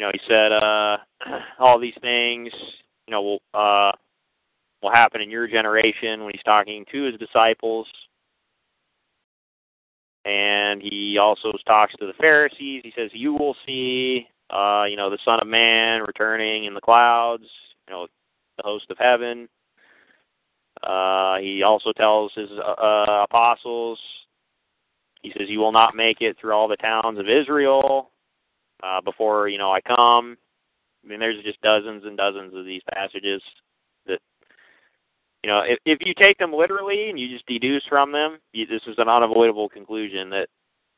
You know, he said uh, all these things, you know, will uh, will happen in your generation when he's talking to his disciples. And he also talks to the Pharisees. He says, "You will see, uh, you know, the Son of Man returning in the clouds, you know, the host of heaven." Uh, he also tells his uh, apostles, he says, "You will not make it through all the towns of Israel uh, before you know I come." I mean, there's just dozens and dozens of these passages that, you know, if if you take them literally and you just deduce from them, you, this is an unavoidable conclusion that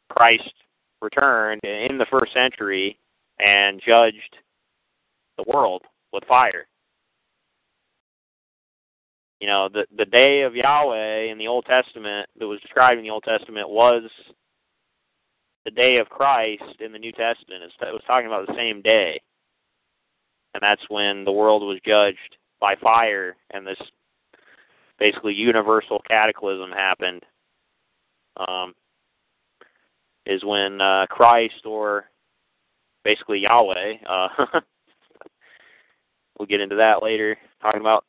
Christ returned in the first century and judged the world with fire. You know, the the day of Yahweh in the Old Testament that was described in the Old Testament was the day of Christ in the New Testament. It's, it was talking about the same day, and that's when the world was judged by fire, and this basically universal cataclysm happened. Um, is when uh, Christ or basically Yahweh. Uh, we'll get into that later, talking about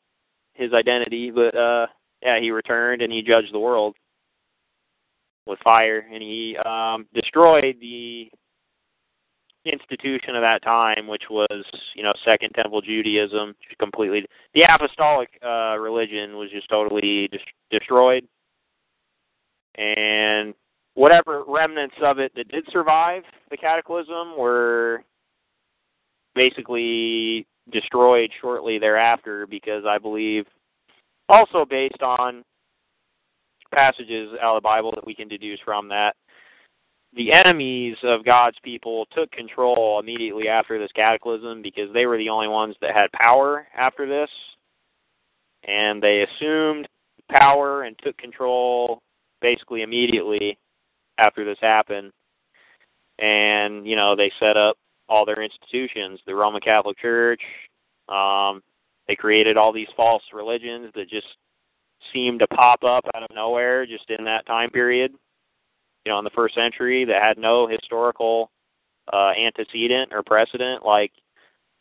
his identity. But uh, yeah, he returned and he judged the world with fire, and he um, destroyed the institution of that time, which was you know Second Temple Judaism, completely. The apostolic uh, religion was just totally dis- destroyed, and whatever remnants of it that did survive the cataclysm were basically destroyed shortly thereafter because I believe also based on passages out of the Bible that we can deduce from that the enemies of God's people took control immediately after this cataclysm because they were the only ones that had power after this and they assumed power and took control basically immediately after this happened. And, you know, they set up all their institutions, the Roman Catholic Church. Um, they created all these false religions that just seemed to pop up out of nowhere just in that time period. you know, in the first century that had no historical uh, antecedent or precedent, like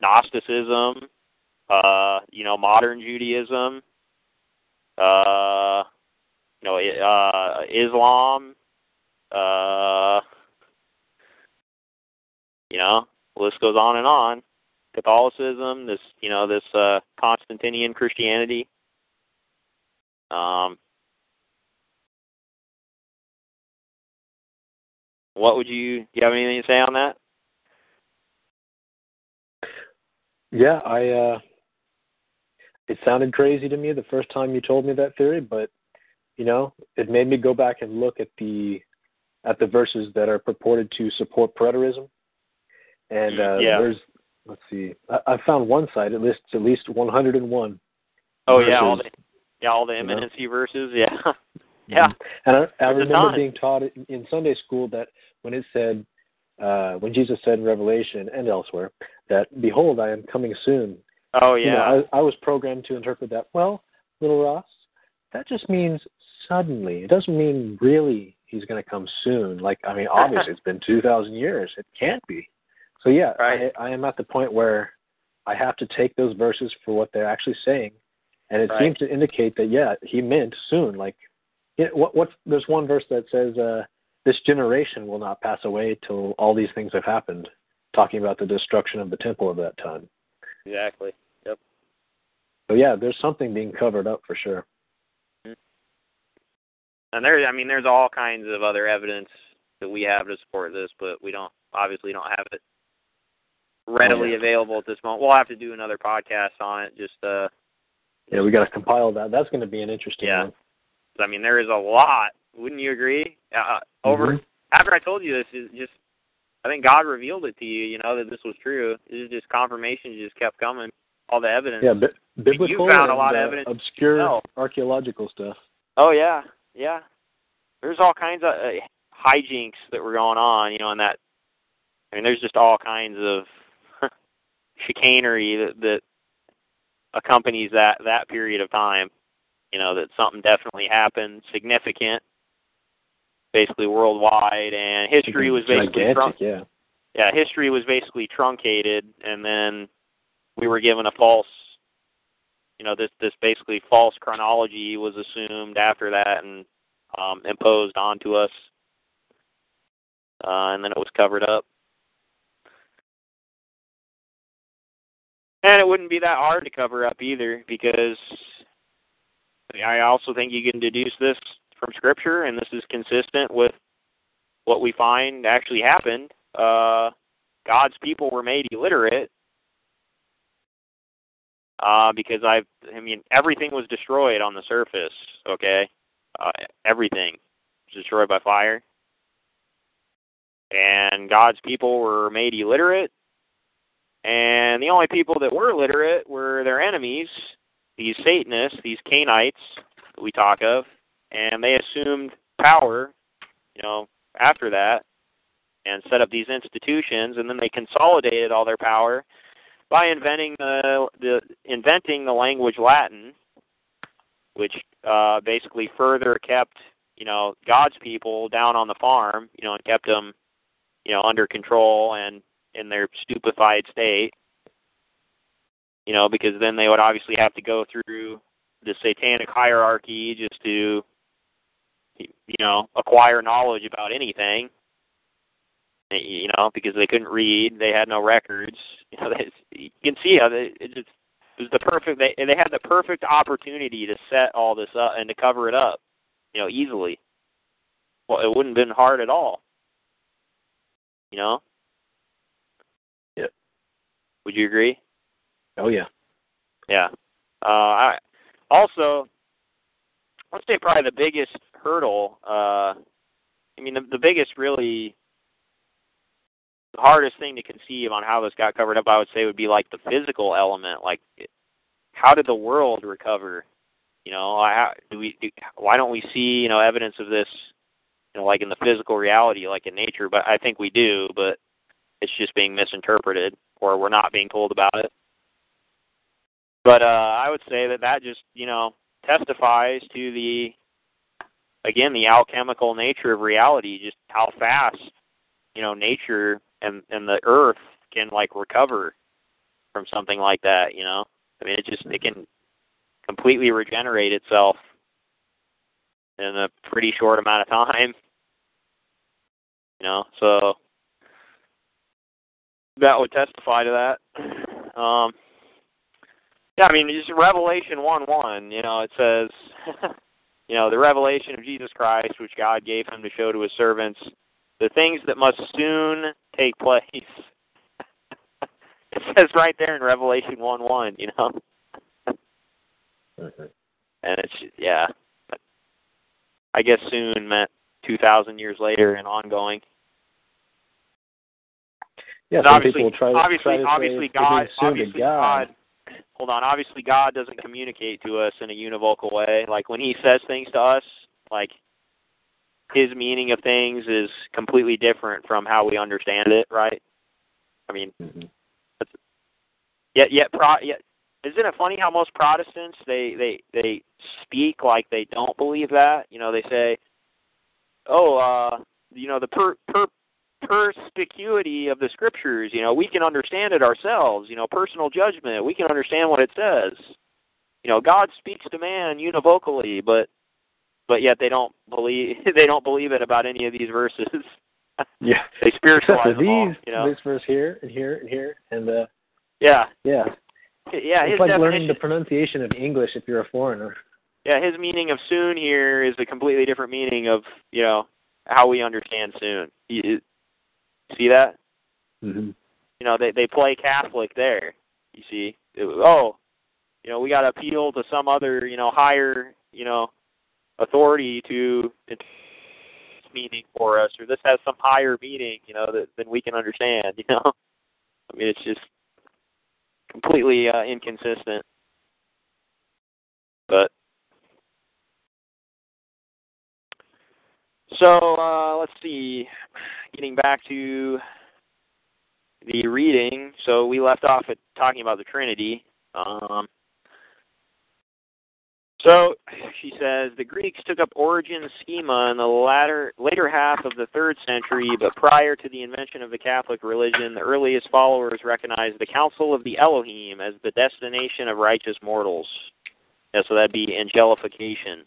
Gnosticism, uh, you know, modern Judaism, uh, you know, uh, Islam, uh, you know, the list goes on and on. Catholicism, this, you know, this uh, Constantinian Christianity. Um, what would you? Do you have anything to say on that? Yeah, I. uh It sounded crazy to me the first time you told me that theory, but you know, it made me go back and look at the at the verses that are purported to support preterism. And uh, Yeah. there's, let's see, I, I found one site. It lists at least 101. Oh yeah, all the verses. Yeah, all the you know? imminency verses. Yeah, yeah. And I, I remember being taught in, in Sunday school that when it said, uh, when Jesus said in Revelation and elsewhere that, "Behold, I am coming soon." Oh You yeah. know, I, I was programmed to interpret that. Well, little Ross, that just means suddenly. It doesn't mean really he's going to come soon. Like, I mean, obviously it's been two thousand years. It can't be. So yeah, Right. I, I am at the point where I have to take those verses for what they're actually saying, and it Right. seems to indicate that yeah, he meant soon. Like, you know, what what's there's one verse that says, uh, "This generation will not pass away till all these things have happened," talking about the destruction of the temple of that time. exactly. Yep. So yeah, there's something being covered up for sure. And there, I mean, there's all kinds of other evidence that we have to support this, but we don't obviously don't have it readily yeah. available at this moment. We'll have to do another podcast on it. Just, uh, Yeah, we got to compile that. That's going to be an interesting Yeah. one. I mean, there is a lot. Wouldn't you agree? Uh, over Mhm. after I told you this, is just I think God revealed it to you. You know that this was true. It was just confirmation just kept coming. All the evidence. Yeah, bi- biblical found a and, lot of uh, evidence obscure yourself. archaeological stuff. Oh yeah, yeah. There's all kinds of uh, hijinks that were going on, you know, and that. I mean, there's just all kinds of chicanery that that accompanies that that period of time. You know, that something definitely happened, significant, basically worldwide, and history was basically gigantic. trun- yeah, yeah, history was basically truncated, and then we were given a false, you know, this this basically false chronology was assumed after that and um, imposed onto us, uh, and then it was covered up. And it wouldn't be that hard to cover up either, because I also think you can deduce this from Scripture, and this is consistent with what we find actually happened. Uh, God's people were made illiterate uh, because I, I mean, everything was destroyed on the surface. Okay, uh, everything was destroyed by fire, and God's people were made illiterate. And the only people that were literate were their enemies, these Satanists, these Cainites that we talk of, and they assumed power, you know, after that, and set up these institutions, and then they consolidated all their power by inventing the the inventing the language Latin, which uh, basically further kept you know God's people down on the farm, you know, and kept them you know under control and in their stupefied state. You know, because then they would obviously have to go through the satanic hierarchy just to you know acquire knowledge about anything you know because they couldn't read they had no records you know they, you can see how they it just it was the perfect they they had the perfect opportunity to set all this up and to cover it up you know easily well it wouldn't have been hard at all you know. Would you agree Oh yeah. yeah. Uh, I also, I'd say probably the biggest hurdle. Uh, I mean, the, the biggest really the hardest thing to conceive on how this got covered up, I would say, would be like the physical element. Like, how did the world recover? You know, how, do we? Do, why don't we see you know evidence of this? You know, like in the physical reality, like in nature. But I think we do, but it's just being misinterpreted, or we're not being told about it. But uh, I would say that that just you know testifies to the again the alchemical nature of reality, just how fast you know nature and and the earth can like recover from something like that. You know, I mean, it just it can completely regenerate itself in a pretty short amount of time. You know, so that would testify to that. Um, yeah, I mean, just Revelation one one. You know, it says, you know, the revelation of Jesus Christ, which God gave him to show to his servants, the things that must soon take place. it says right there in Revelation one one. You know, Mhm. and it's yeah. I guess soon meant two thousand years later and ongoing. Yeah, some obviously, people try to obviously, try to obviously, God, obviously, God. Hold on. Obviously, God doesn't communicate to us in a univocal way. Like when He says things to us, like His meaning of things is completely different from how we understand it, right? I mean, Mhm. yet, yet, pro, yet, isn't it funny how most Protestants they they they speak like they don't believe that? You know, they say, "Oh, uh, you know, the per per perspicuity of the scriptures, you know, we can understand it ourselves, you know, personal judgment, we can understand what it says. You know, God speaks to man univocally, but but yet they don't believe they don't believe it about any of these verses. Yeah. they Except spiritualize for them all, these, you know. this verse here and here and here and uh Yeah. yeah. Yeah, it's like learning the pronunciation of English if you're a foreigner. yeah, his meaning of soon here is a completely different meaning of, you know, how we understand soon. See that? Mm-hmm. you know they they play Catholic there. You see, it, oh, you know we got to appeal to some other you know higher you know authority to to meaning for us, or this has some higher meaning you know that than we can understand. You know, I mean it's just completely uh, inconsistent. But so uh, let's see. Getting back to the reading. So we left off at talking about the Trinity. Um, so she says the Greeks took up Origen's schema in the latter later half of the third century, but prior to the invention of the Catholic religion, the earliest followers recognized the Council of the Elohim as the destination of righteous mortals. Yeah, so that'd be angelification,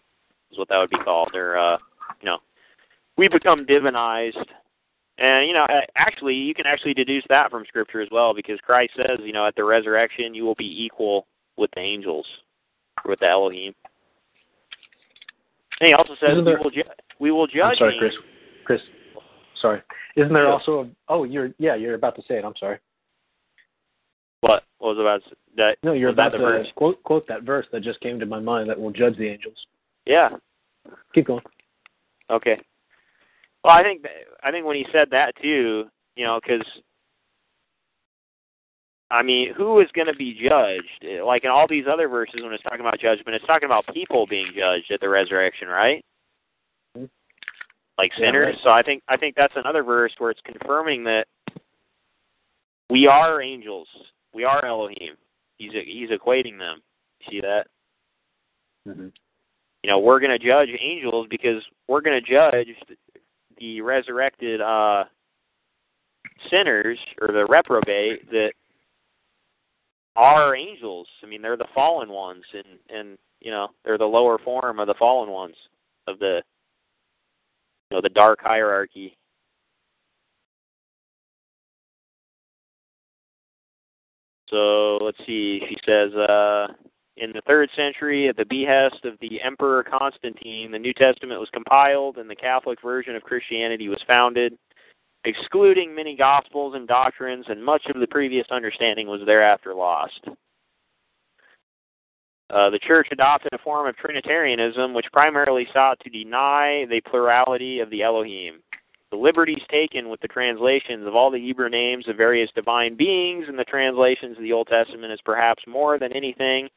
is what that would be called. Or, uh, you know, we become divinized and you know, actually, you can actually deduce that from Scripture as well, because Christ says, you know, at the resurrection, you will be equal with the angels, with the Elohim. And he also says, Isn't we will ju- we will judge. I'm sorry. Chris. Chris, sorry. Isn't there Yeah. also a, oh you're yeah you're about to say it. I'm sorry. What? What was about that? No, you're was that about to verse? quote quote that verse that just came to my mind that will judge the angels. Yeah. Keep going. Okay. Well, I think I think when he said that too, you know, because I mean, who is going to be judged? Like in all these other verses, when it's talking about judgment, it's talking about people being judged at the resurrection, right? Like Yeah, sinners. right. So I think I think that's another verse where it's confirming that we are angels. We are Elohim. He's he's equating them. See that? Mm-hmm. you know we're going to judge angels because we're going to judge the resurrected uh sinners or the reprobate that are angels. I mean they're the fallen ones and and you know they're the lower form of the fallen ones of the you know the dark hierarchy. So let's see. She says uh in the third century, at the behest of the Emperor Constantine, the New Testament was compiled and the Catholic version of Christianity was founded, excluding many gospels and doctrines, and much of the previous understanding was thereafter lost. Uh, the Church adopted a form of Trinitarianism which primarily sought to deny the plurality of the Elohim. The liberties taken with the translations of all the Hebrew names of various divine beings in the translations of the Old Testament is perhaps more than anything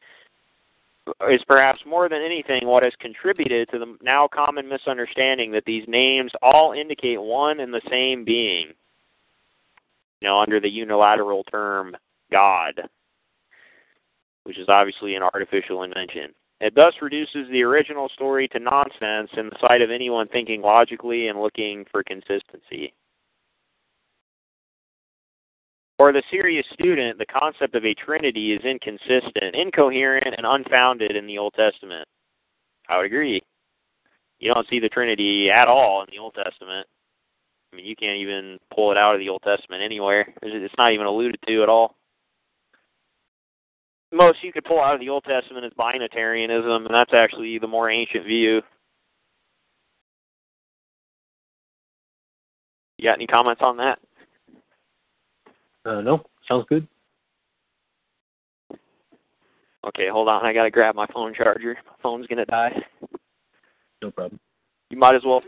is perhaps more than anything what has contributed to the now common misunderstanding that these names all indicate one and the same being. You know, under the unilateral term God, which is obviously an artificial invention. It thus reduces the original story to nonsense in the sight of anyone thinking logically and looking for consistency. For the serious student, the concept of a trinity is inconsistent, incoherent, and unfounded in the Old Testament. I would agree. You don't see the Trinity at all in the Old Testament. I mean, you can't even pull it out of the Old Testament anywhere. It's not even alluded to at all. Most you could pull out of the Old Testament is binitarianism, and that's actually the more ancient view. You got any comments on that? Uh, no, sounds good. Okay, hold on. I gotta grab my phone charger. My phone's gonna die. No problem. You might as well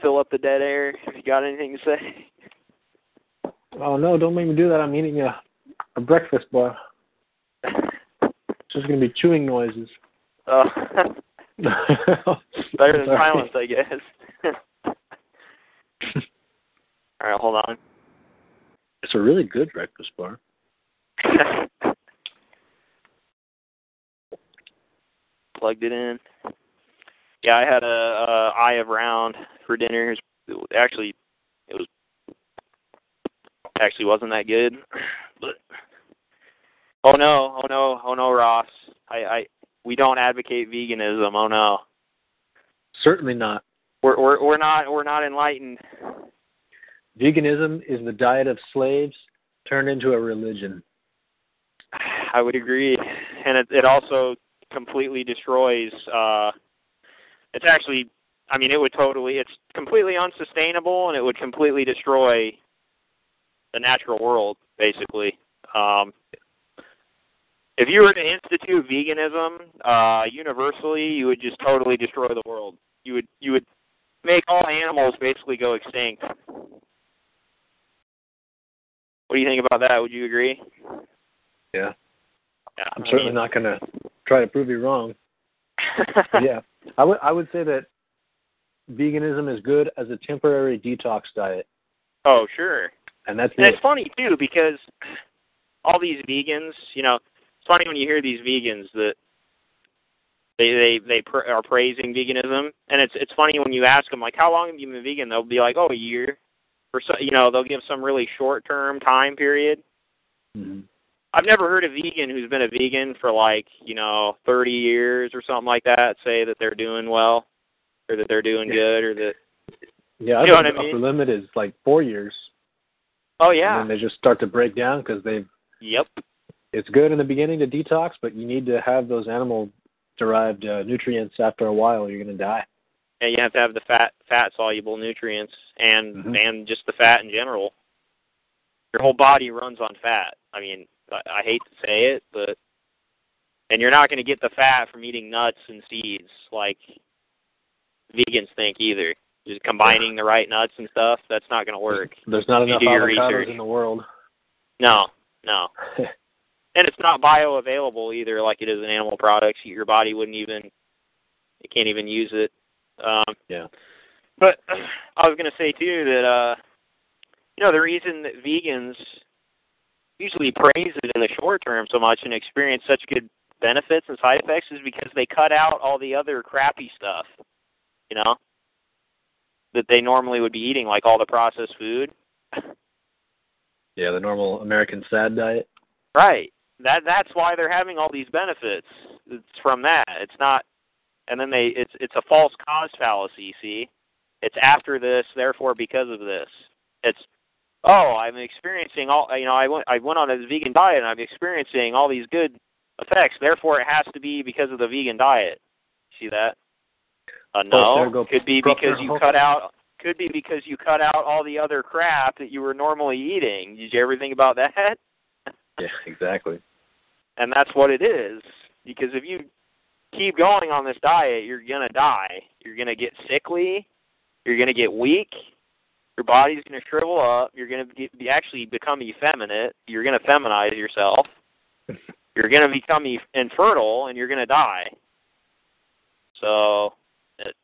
fill up the dead air if you got anything to say. Oh no, don't make me do that. I'm eating a, a breakfast bar. It's just gonna be chewing noises. Uh, better than silence, I guess. All right, hold on. It's a really good breakfast bar. Plugged it in. Yeah, I had a, a eye of round for dinner. It was- Actually, it was actually wasn't that good. But oh no, oh no, oh no, Ross. I, I we don't advocate veganism. Oh no, Certainly not. we're we're we're not we're not enlightened. Veganism is the diet of slaves turned into a religion. I would agree, and it it also completely destroys. uh It's actually, I mean, it would totally. It's completely unsustainable, and it would completely destroy the natural world, basically. Um, if you were to institute veganism uh, universally, you would just totally destroy the world. You would you would make all animals basically go extinct. What do you think about that? Would you agree? Yeah. Yeah, I'm I certainly mean- not gonna try to prove you wrong. Yeah. I would I would say that veganism is good as a temporary detox diet. Oh, sure. And that's And it. it's funny too because all these vegans, you know, it's funny when you hear these vegans that they they they pr- are praising veganism, and it's it's funny when you ask them like, how long have you been vegan? They'll be like, oh, a year, or so. You know, they'll give some really short term time period. Mhm. I've never heard a vegan who's been a vegan for like you know 30 years or something like that say that they're doing well, or that they're doing good, or that Yeah, You know think what I the upper limit is like four years. oh yeah, And they just start to break down because they've. yep, it's good in the beginning to detox, but you need to have those animal derived uh, nutrients after a while or you're going to die. And you have to have the fat fat soluble nutrients and Mhm. and just the fat in general. Your whole body runs on fat. I mean, I, I hate to say it, but and you're not going to get the fat from eating nuts and seeds like vegans think either. Just combining the right nuts and stuff, that's not going to work. There's not enough do avocados research. in the world. No, no. and it's not bioavailable either like it is in animal products. Your body wouldn't even it can't even use it. Um Yeah. But I was going to say too that uh you know the reason that vegans usually praise it in the short term so much and experience such good benefits and side effects is because they cut out all the other crappy stuff, you know, that they normally would be eating like all the processed food. yeah, the normal American sad diet. Right. That that's why they're having all these benefits. It's from that. It's not and then they it's it's a false cause fallacy, see? It's after this, therefore because of this. It's oh, I'm experiencing all you know, I went I went on a vegan diet and I'm experiencing all these good effects, therefore it has to be because of the vegan diet. See that? Uh, no, go could be because you cut out could be because you cut out all the other crap that you were normally eating. Did you ever think about that? Yeah, exactly. and that's what it is. Because if you keep going on this diet, you're gonna die. You're gonna get sickly. You're gonna get weak. Your body's gonna shrivel up. You're gonna be, be actually become effeminate. You're gonna feminize yourself. You're gonna become e- infertile, and you're gonna die. So, it,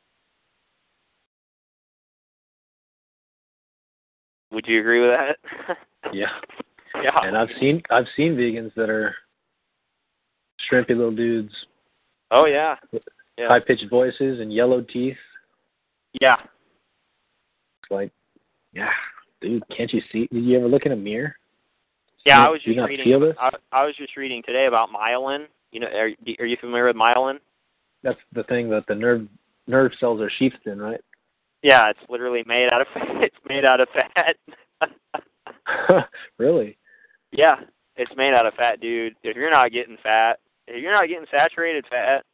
would you agree with that? Yeah. yeah. And I've seen I've seen vegans that are shrimpy little dudes. Oh yeah. Yeah. high pitched voices and yellowed teeth. Yeah. It's like, yeah, dude, can't you see? Did you ever look in a mirror? Yeah, Do I was just reading. I, I was just reading today about myelin. You know, are, are you familiar with myelin? That's the thing that the nerve nerve cells are sheathed in, right? Yeah, it's literally made out of it's made out of fat. really? yeah, it's made out of fat, dude. If you're not getting fat, if you're not getting saturated fat,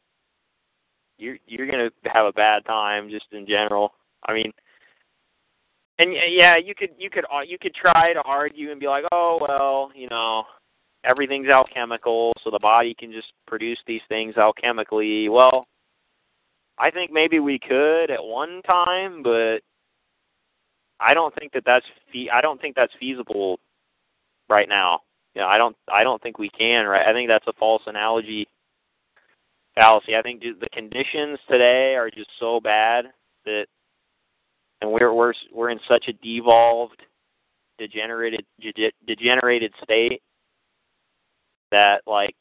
you're you're gonna have a bad time just in general. I mean, and yeah, you could you could uh, you could try to argue and be like, oh well, you know, everything's alchemical, so the body can just produce these things alchemically. Well, I think maybe we could at one time, but I don't think that that's fe- I don't think that's feasible right now. You know, I don't I don't think we can. Right? I think that's a false analogy fallacy. I think the conditions today are just so bad that, and we're we're we're in such a devolved, degenerated degenerated state that like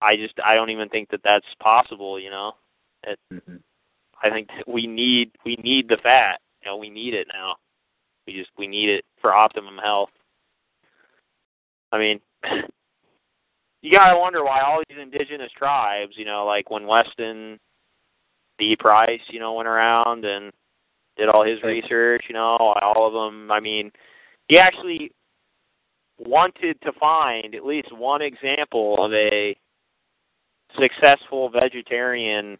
I just I don't even think that that's possible. You know, it, Mhm. I think we need we need the fat. You know, we need it now. We just we need it for optimum health. I mean, you gotta wonder why all these indigenous tribes, you know, like when Weston D. Price, you know, went around and did all his research, you know, all of them. I mean, he actually wanted to find at least one example of a successful vegetarian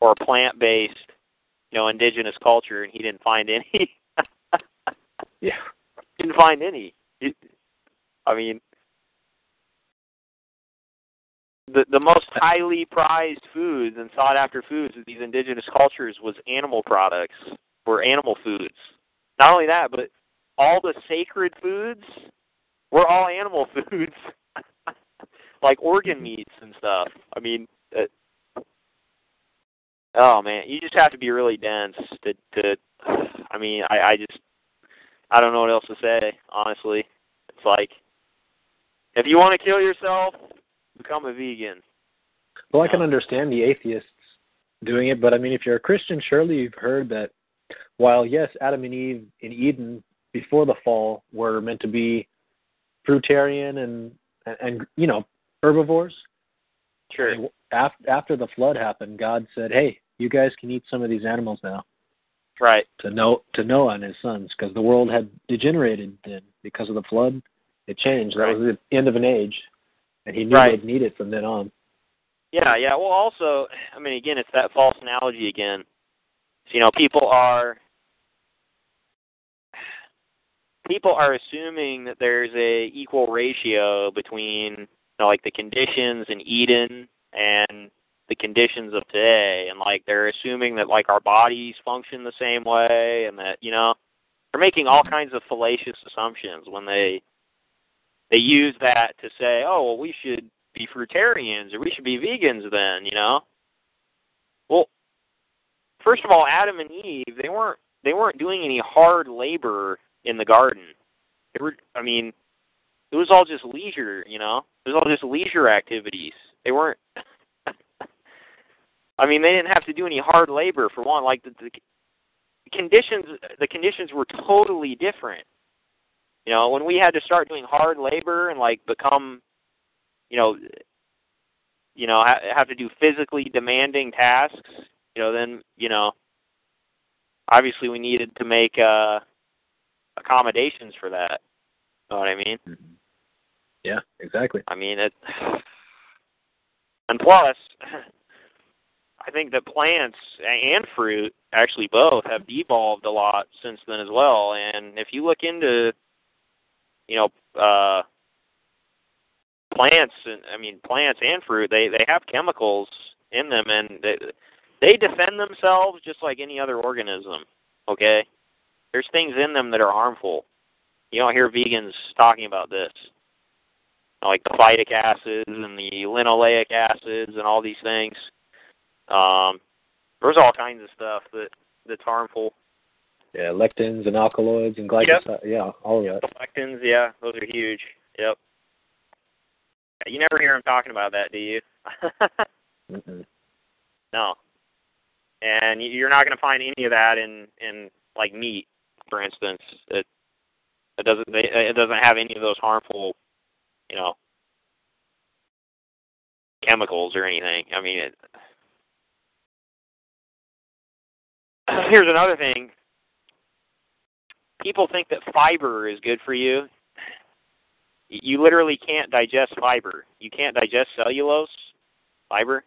or plant-based, you know, indigenous culture, and he didn't find any. Yeah. didn't find any. It, I mean, the the most highly prized foods and sought after foods of these indigenous cultures was animal products were animal foods. Not only that, but all the sacred foods were all animal foods, like organ meats and stuff. I mean, uh, oh man, you just have to be really dense to to. I mean, I I just I don't know what else to say. Honestly, it's like if you want to kill yourself, become a vegan. Well, I can understand the atheists doing it, but I mean, if you're a Christian, surely you've heard that while yes, Adam and Eve in Eden before the fall were meant to be fruitarian and and, and you know herbivores. Sure. After after the flood happened, God said, "Hey, you guys can eat some of these animals now." Right. To to Noah and his sons, because the world had degenerated then because of the flood. It changed. Right. That was the end of an age, and he knew Right. they'd need it from then on. Yeah, yeah. Well, also, I mean, again, it's that false analogy again. So, you know, people are people are assuming that there's a equal ratio between, you know, like the conditions in Eden and the conditions of today, and like they're assuming that like our bodies function the same way, and that you know, they're making all mm-hmm. kinds of fallacious assumptions when they they use that to say, oh, well, we should be fruitarians or we should be vegans then, you know? Well, first of all, Adam and Eve, they weren't they weren't doing any hard labor in the garden. They were I mean, it was all just leisure, you know? It was all just leisure activities. They weren't I mean, they didn't have to do any hard labor for one. Like the, the conditions the conditions were totally different. You know, when we had to start doing hard labor and like become, you know, you know, ha- have to do physically demanding tasks, you know, then you know, obviously we needed to make uh accommodations for that. You Know what I mean? Yeah, exactly. I mean it. And plus, I think that plants and fruit, actually both, have devolved a lot since then as well. And if you look into, you know, uh, plants, and I mean plants and fruit, they they have chemicals in them, and they they defend themselves just like any other organism. Okay, there's things in them that are harmful. You don't hear vegans talking about this like the phytic acids and the linoleic acids and all these things. Um, there's all kinds of stuff that that's harmful. Yeah, lectins and alkaloids and glycoside. Yeah, all of that. Lectins, yeah, those are huge. Yep. Yeah, You never hear them talking about that, do you? No. And you're not going to find any of that in in like meat, for instance. It it doesn't they, it doesn't have any of those harmful, you know, chemicals or anything. I mean, it, here's another thing. People think that fiber is good for you. You literally can't digest fiber. You can't digest cellulose, fiber.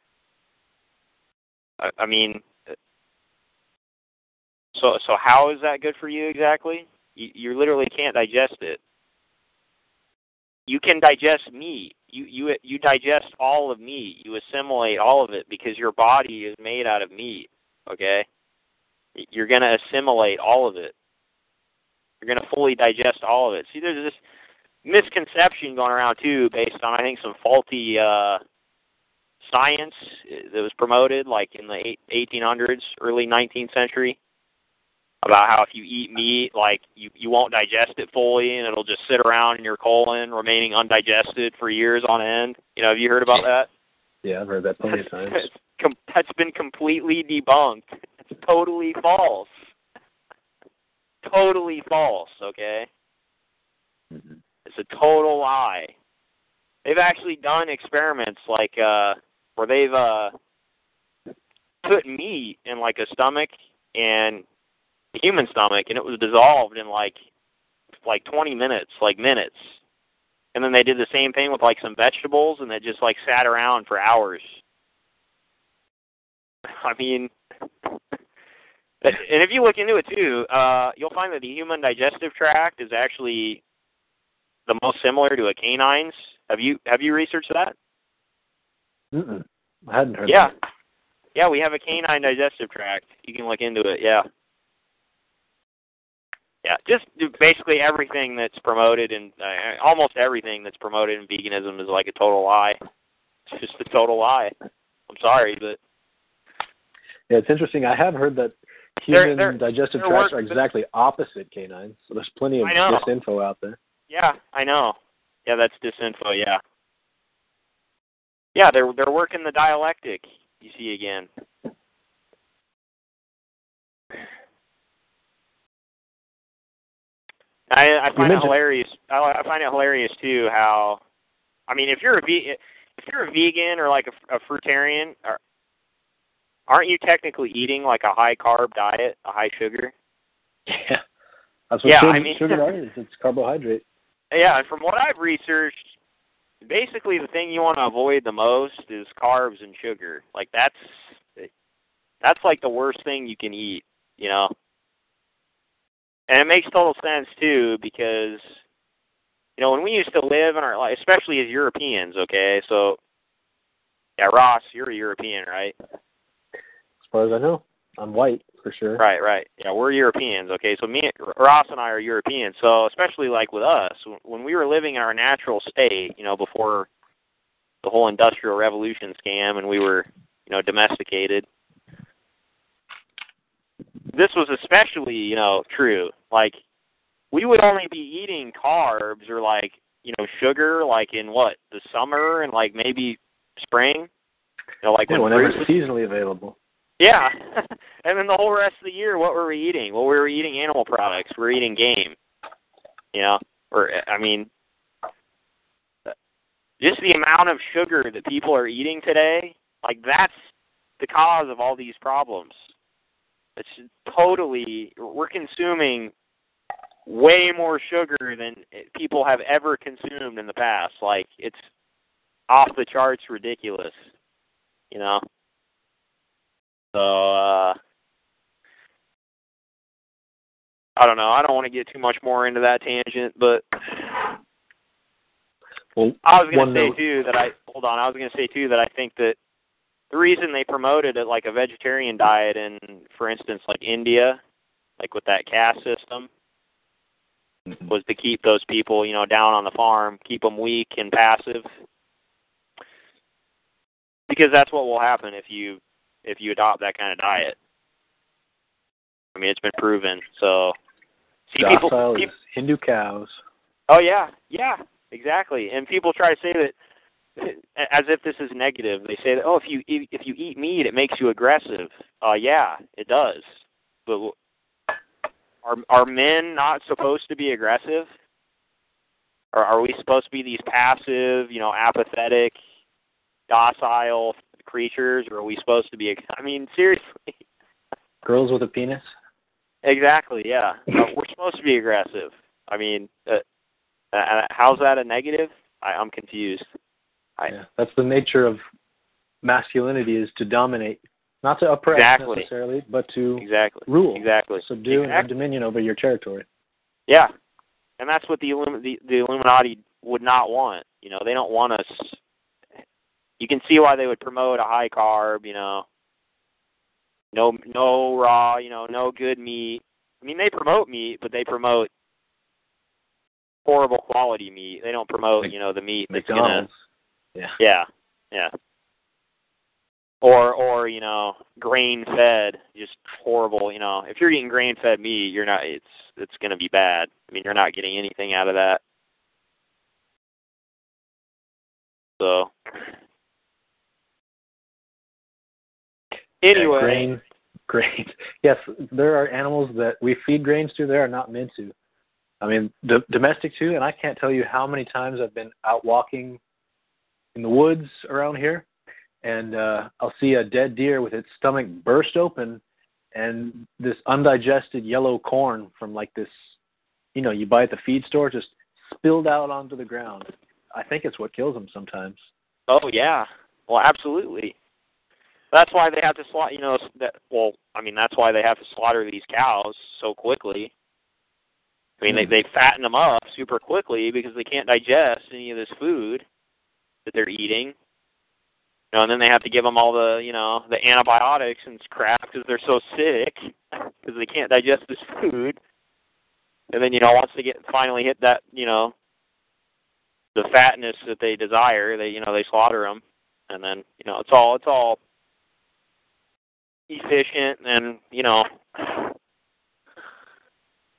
I, I mean, so so how is that good for you exactly? You, you literally can't digest it. You can digest meat. You you you digest all of meat. You assimilate all of it because your body is made out of meat. Okay, you're gonna assimilate all of it. You're gonna fully digest all of it. See, there's this misconception going around too, based on I think some faulty uh, science that was promoted, like in the eight- 1800s, early 19th century, about how if you eat meat, like you you won't digest it fully, and it'll just sit around in your colon, remaining undigested for years on end. You know, have you heard about that? Yeah, I've heard that plenty of times. That's been completely debunked. It's totally false. Totally false. Okay. Mhm. It's a total lie. They've actually done experiments like uh where they've uh put meat in like a stomach and a human stomach and it was dissolved in like like 20 minutes, like minutes. And then they did the same thing with like some vegetables and they just like sat around for hours. I mean and if you look into it too, uh you'll find that the human digestive tract is actually the most similar to a canine's. Have you have you researched that? Mm-mm. I hadn't heard. Yeah. That. Yeah, we have a canine digestive tract. You can look into it. Yeah. Yeah, just basically everything that's promoted and uh, almost everything that's promoted in veganism is like a total lie. It's just a total lie. I'm sorry, but Yeah, it's interesting. I have heard that human they're- digestive they're tracts are exactly opposite canines. So there's plenty of disinfo out there. yeah, I know. Yeah, that's disinfo. Yeah. Yeah, they're they're working the dialectic. You see again. I I find it hilarious. I, I find it hilarious too how, I mean, if you're a ve- if you're a vegan or like a, a fruitarian, are, aren't you technically eating like a high carb diet, a high sugar? Yeah, that's what Yeah, sugar, I mean- sugar is. It's carbohydrate. Yeah, and from what I've researched, basically the thing you want to avoid the most is carbs and sugar. Like that's that's like the worst thing you can eat, you know. And it makes total sense too because you know when we used to live in our life, especially as Europeans. Okay, so yeah, Ross, you're a European, right? As far as I know, I'm white for sure. Right, right. Yeah, we're Europeans. Okay, so me, Ross, and I are Europeans. So especially like with us, when we were living in our natural state, you know, before the whole industrial revolution scam, and we were, you know, domesticated. This was especially, you know, true. Like, we would only be eating carbs or like, you know, sugar, like in what the summer and like maybe spring. You know, like Yeah, when whenever fruit it's seasonally available. Yeah. and then the whole rest of the year, what were we eating? Well, we were eating animal products. We were eating game. You know, or I mean, just the amount of sugar that people are eating today, like that's the cause of all these problems. It's totally we're consuming way more sugar than people have ever consumed in the past. Like it's off the charts ridiculous. You know. So uh I don't know. I don't want to get too much more into that tangent, but Well, I was going to say note- too that I hold on. I was going to say too that I think that the reason they promoted it like a vegetarian diet in, for instance, like India, like with that caste system, was to keep those people, you know, down on the farm, keep them weak and passive, because that's what will happen if you if you adopt that kind of diet. I mean, it's been proven. So, see people, docile peop- is Hindu cows. Oh yeah, yeah, exactly. And people try to say that as if this is negative. They say that oh, if you eat, if you eat meat, it makes you aggressive. Uh, yeah, it does. But are are men not supposed to be aggressive? Or are we supposed to be these passive, you know, apathetic, docile creatures, or are we supposed to be? I mean, seriously. Girls with a penis. Exactly. Yeah, uh, we're supposed to be aggressive. I mean, uh, uh, how's that a negative? I, I'm confused. I, Yeah, that's the nature of masculinity is to dominate, not to oppress Exactly. necessarily, but to exactly. rule, Exactly. subdue, and have dominion over your territory. Yeah, and that's what the, Illum- the the Illuminati would not want. You know, they don't want us. You can see why they would promote a high carb. You know, no no raw. You know, no good meat. I mean, they promote meat, but they promote horrible quality meat. They don't promote you know the meat that's gonna Yeah. Yeah, yeah. Or or you know, grain fed, just horrible. You know, if you're eating grain fed meat, you're not. It's it's going to be bad. I mean, you're not getting anything out of that. So Yeah, anyway, grain, grain. Yes, there are animals that we feed grains to. There are not meant to. I mean, d- domestic too. And I can't tell you how many times I've been out walking in the woods around here, and uh, I'll see a dead deer with its stomach burst open, and this undigested yellow corn from like this, you know, you buy at the feed store, just spilled out onto the ground. I think it's what kills them sometimes. Oh yeah. Well, absolutely. That's why they have to slaughter. You know, that. Well, I mean, that's why they have to slaughter these cows so quickly. I mean, they hmm. they fatten them up super quickly because they can't digest any of this food that they're eating. You know, and then they have to give them all the you know the antibiotics and crap because they're so sick because they can't digest this food. And then you know once they get finally hit that you know the fatness that they desire, they you know they slaughter them, and then you know it's all it's all efficient and you know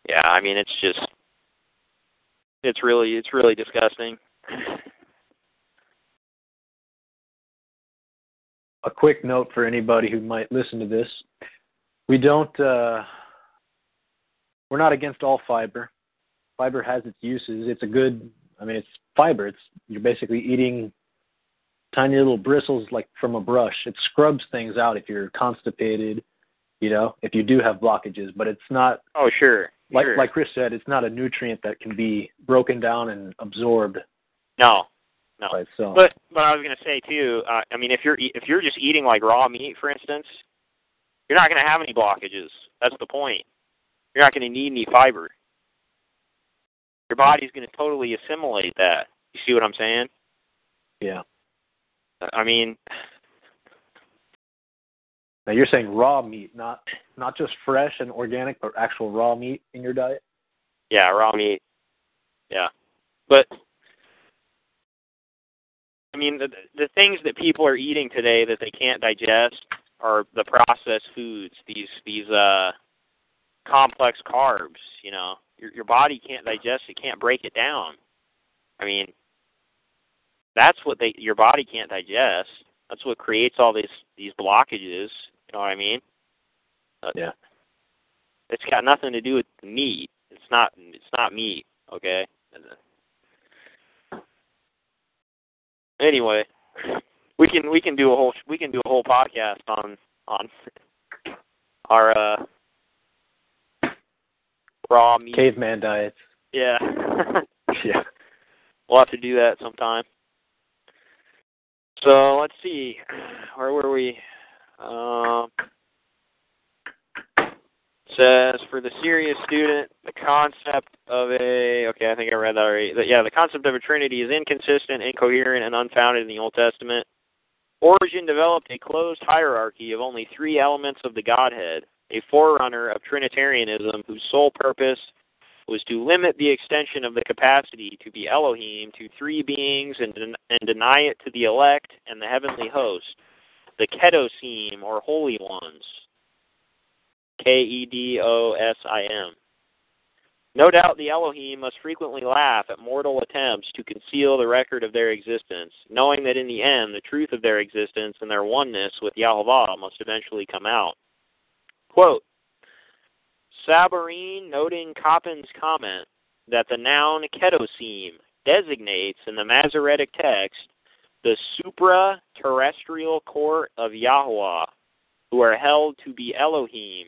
yeah I mean it's just it's really it's really disgusting. a quick note for anybody who might listen to this. We don't uh we're not against all fiber. Fiber has its uses. It's a good I mean it's fiber. It's you're basically eating tiny little bristles like from a brush. It scrubs things out if you're constipated, you know, if you do have blockages, but it's not Oh sure, like sure. like Chris said, it's not a nutrient that can be broken down and absorbed no no. by itself. But but I was going to say too. Uh, I mean, if you're if you're just eating like raw meat, for instance, you're not going to have any blockages. That's the point. You're not going to need any fiber. Your body's going to totally assimilate that. You see what I'm saying? yeah. I mean, Now you're saying raw meat, not not just fresh and organic, but actual raw meat in your diet. yeah, raw meat. Yeah, but I mean, the the things that people are eating today that they can't digest are the processed foods. These these uh complex carbs. You know, your your body can't digest it, can't break it down. I mean, that's what they your body can't digest. That's what creates all these these blockages. You know what I mean? Uh, Yeah. It's got nothing to do with meat. It's not. It's not meat. Okay. Anyway, we can we can do a whole we can do a whole podcast on on our uh raw meat. Caveman diets. Yeah. Yeah. We'll have to do that sometime. So let's see, where were we? Um, says for the serious student, the concept of a okay, I think I read that already. Yeah, the concept of a Trinity is inconsistent, incoherent, and unfounded in the Old Testament. Origen developed a closed hierarchy of only three elements of the Godhead, a forerunner of Trinitarianism whose sole purpose was to limit the extension of the capacity to be Elohim to three beings and, den- and deny it to the elect and the heavenly host, the Kedosim or holy ones. K E D O S I M. No doubt the Elohim must frequently laugh at mortal attempts to conceal the record of their existence, knowing that in the end the truth of their existence and their oneness with Yahovah must eventually come out. Quote, Sabarine noting Coppin's comment that the noun kedosim designates in the Masoretic text the supra-terrestrial court of Yahweh, who are held to be Elohim,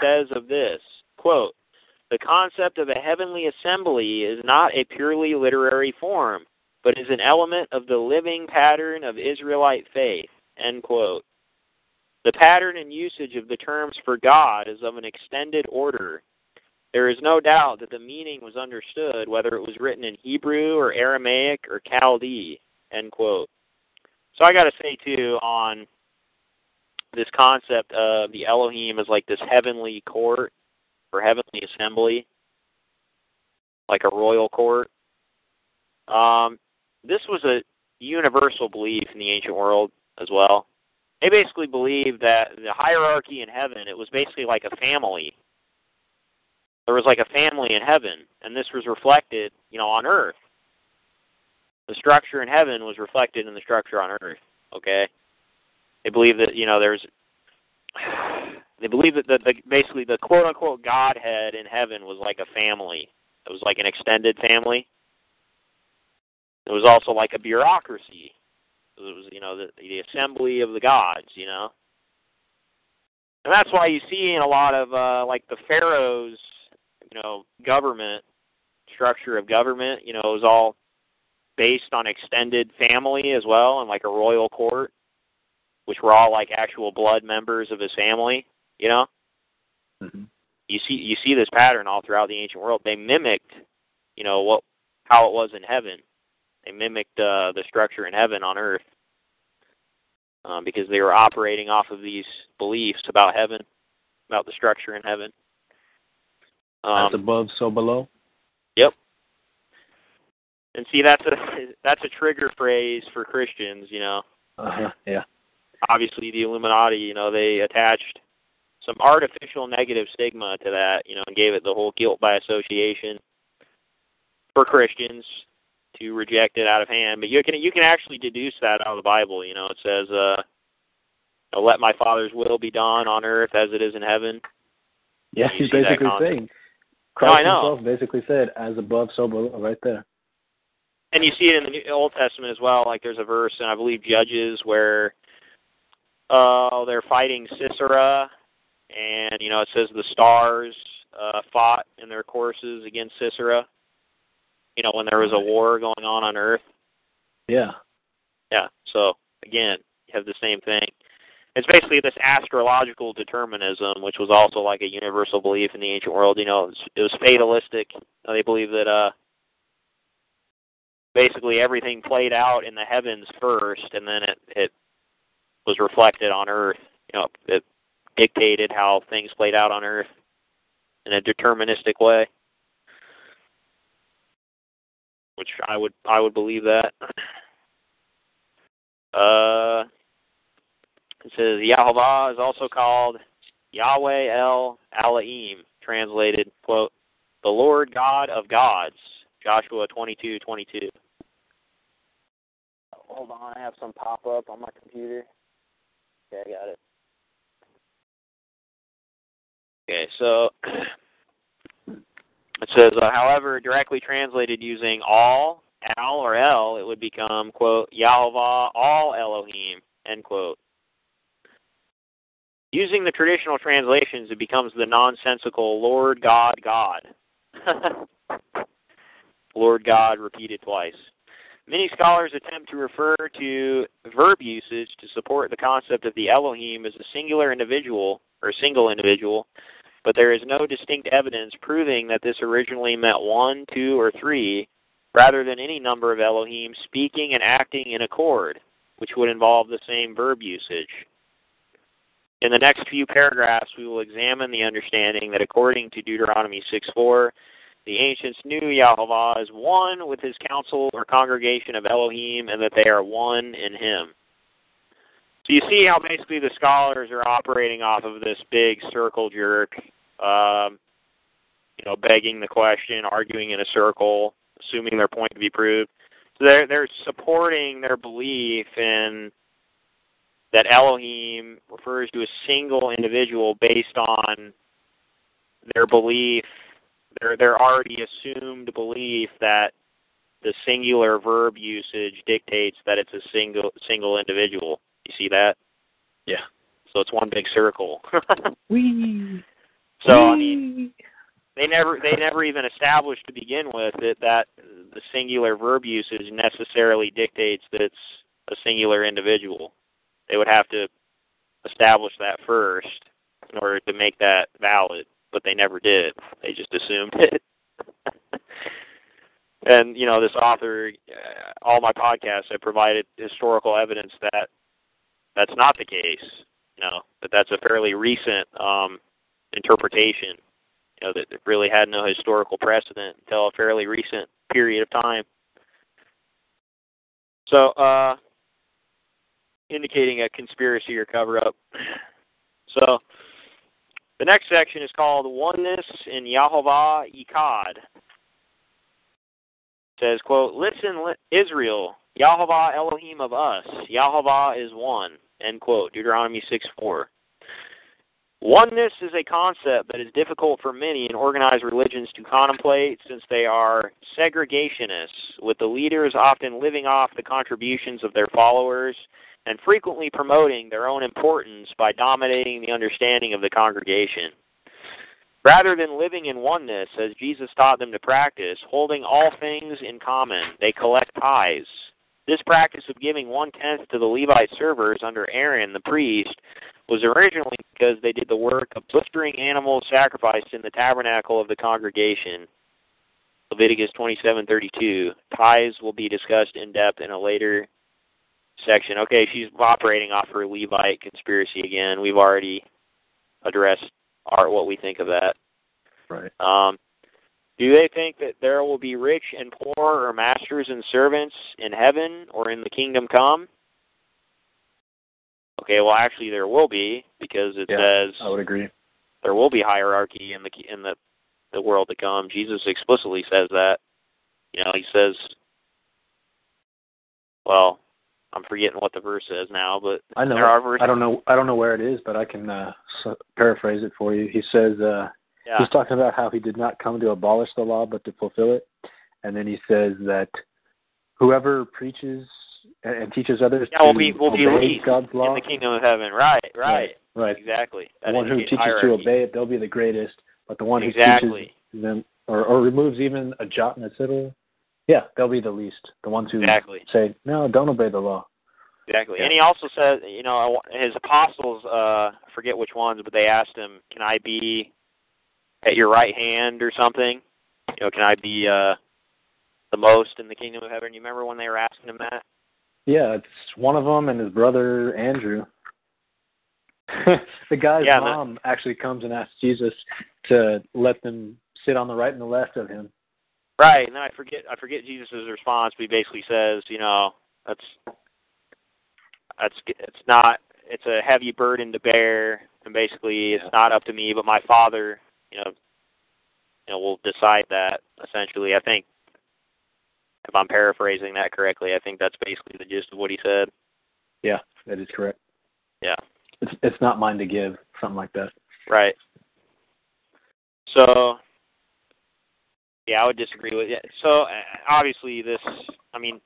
says of this, quote, the concept of a heavenly assembly is not a purely literary form, but is an element of the living pattern of Israelite faith, end quote. The pattern and usage of the terms for God is of an extended order. There is no doubt that the meaning was understood, whether it was written in Hebrew or Aramaic or Chaldee, end quote. So I got to say, too, on this concept of the Elohim as like this heavenly court or heavenly assembly, like a royal court. Um, this was a universal belief in the ancient world as well. They basically believed that the hierarchy in heaven, it was basically like a family. There was like a family in heaven, and this was reflected, you know, on earth. The structure in heaven was reflected in the structure on earth. Okay, they believe that you know there's they believe that the, the basically the quote unquote Godhead in heaven was like a family. It was like an extended family. It was also like a bureaucracy. It was you know the, the assembly of the gods. You know, and that's why you see in a lot of uh, like the pharaohs, you know, government structure of government. You know, it was all based on extended family as well, and like a royal court which were all like actual blood members of his family. You know, Mm-hmm. you see you see this pattern all throughout the ancient world. They mimicked, you know, what how it was in heaven. They mimicked uh, the structure in heaven on earth um, because they were operating off of these beliefs about heaven, about the structure in heaven. Um, As above, so below. Yep. And see, that's a that's a trigger phrase for Christians. You know, Uh-huh. Yeah. obviously the Illuminati, you know, they attached some artificial negative stigma to that, you know, and gave it the whole guilt by association for Christians to reject it out of hand. But you can you can actually deduce that out of the Bible. You know, it says, uh, "Let my Father's will be done on earth as it is in heaven." Yeah, he's basically saying. Christ know. himself basically said, "As above, so below," right there. and you see it in the New- Old Testament as well. Like there's a verse in I believe Judges where uh they're fighting Sisera, and you know it says the stars uh fought in their courses against Sisera. You know when there was a war going on on Earth. Yeah. Yeah. So again, you have the same thing. It's basically this astrological determinism, which was also like a universal belief in the ancient world. You know, it was, it was fatalistic. They believe that uh basically everything played out in the heavens first, and then it it was reflected on Earth. You know, it dictated how things played out on Earth in a deterministic way. Which I would I would believe that. Uh, it says Yahovah is also called Yahweh El Alaim, translated quote the Lord God of gods. Joshua twenty two twenty two. Hold on, I have some pop up on my computer. Okay, I got it. Okay, so it says, uh, however, directly translated using all, al, or el, it would become, quote, Yahovah all Elohim, end quote. Using the traditional translations, it becomes the nonsensical Lord God God. Lord God repeated twice. Many scholars attempt to refer to verb usage to support the concept of the Elohim as a singular individual or a single individual, but there is no distinct evidence proving that this originally meant one, two, or three, rather than any number of Elohim speaking and acting in accord, which would involve the same verb usage. In the next few paragraphs, we will examine the understanding that according to Deuteronomy 6 4, the ancients knew Yahovah as one with his council or congregation of Elohim, and that they are one in him. So you see how basically the scholars are operating off of this big circle jerk. Um, you know, begging the question, arguing in a circle, assuming their point to be proved. So they're they're supporting their belief in that Elohim refers to a single individual based on their belief, their their already assumed belief that the singular verb usage dictates that it's a single single individual. You see that? Yeah. So it's one big circle. Wee. so I mean, they never they never even established to begin with that that the singular verb usage necessarily dictates that it's a singular individual. They would have to establish that first in order to make that valid, but they never did. They just assumed it. and you know, this author, uh, all my podcasts, I provided historical evidence that that's not the case. You know, that that's a fairly recent um, interpretation. You know, that really had no historical precedent until a fairly recent period of time. So, uh, indicating a conspiracy or cover up. So, the next section is called Oneness in Yahovah Echad. It says, quote, Listen, Israel, Yahovah Elohim of us, Yahovah is one, end quote, Deuteronomy 6 4. Oneness is a concept that is difficult for many in organized religions to contemplate since they are segregationists, with the leaders often living off the contributions of their followers and frequently promoting their own importance by dominating the understanding of the congregation. Rather than living in oneness, as Jesus taught them to practice, holding all things in common, they collect tithes. This practice of giving one tenth to the Levite servers under Aaron the priest was originally because they did the work of butchering animals sacrificed in the tabernacle of the congregation. Leviticus 27:32. Tithes will be discussed in depth in a later section. Okay, she's operating off her Levite conspiracy again. We've already addressed our what we think of that. Right. Um, do they think that there will be rich and poor, or masters and servants in heaven or in the kingdom come? Okay, well, actually, there will be because it Yeah, says I would agree. there will be hierarchy in the in the the world to come. Jesus explicitly says that. You know, he says, well, I'm forgetting what the verse says now, but I know. there are verses. I don't know. I don't know where it is, but I can uh, s- paraphrase it for you. He says uh, Yeah, he's talking about how he did not come to abolish the law, but to fulfill it. And then he says that whoever preaches and, teaches others yeah, to will be will be least God's law, in the kingdom of heaven. Right, right, right. exactly. The That one who teaches to obey it, they'll be the greatest. But the one who Exactly. teaches them or, or removes even a jot and a tittle, yeah, they'll be the least. The ones who Exactly. say, no, don't obey the law. Exactly. Yeah. And he also said, you know, his apostles, uh, I forget which ones, but they asked him, "Can I be at your right hand or something? You know, can I be uh the most in the kingdom of heaven?" You remember when they were asking him that? Yeah, it's one of them and his brother Andrew. the guy's Yeah, the- mom actually comes and asks Jesus to let them sit on the right and the left of him. Right. And then I forget I forget Jesus' response, but he basically says, you know, that's that's it's not it's a heavy burden to bear and basically it's not up to me but my father you know you know will decide that essentially i think if i'm paraphrasing that correctly i think that's basically the gist of what he said Yeah, that is correct. yeah It's it's not mine to give, something like that. right so yeah i would disagree with it so uh, obviously this i mean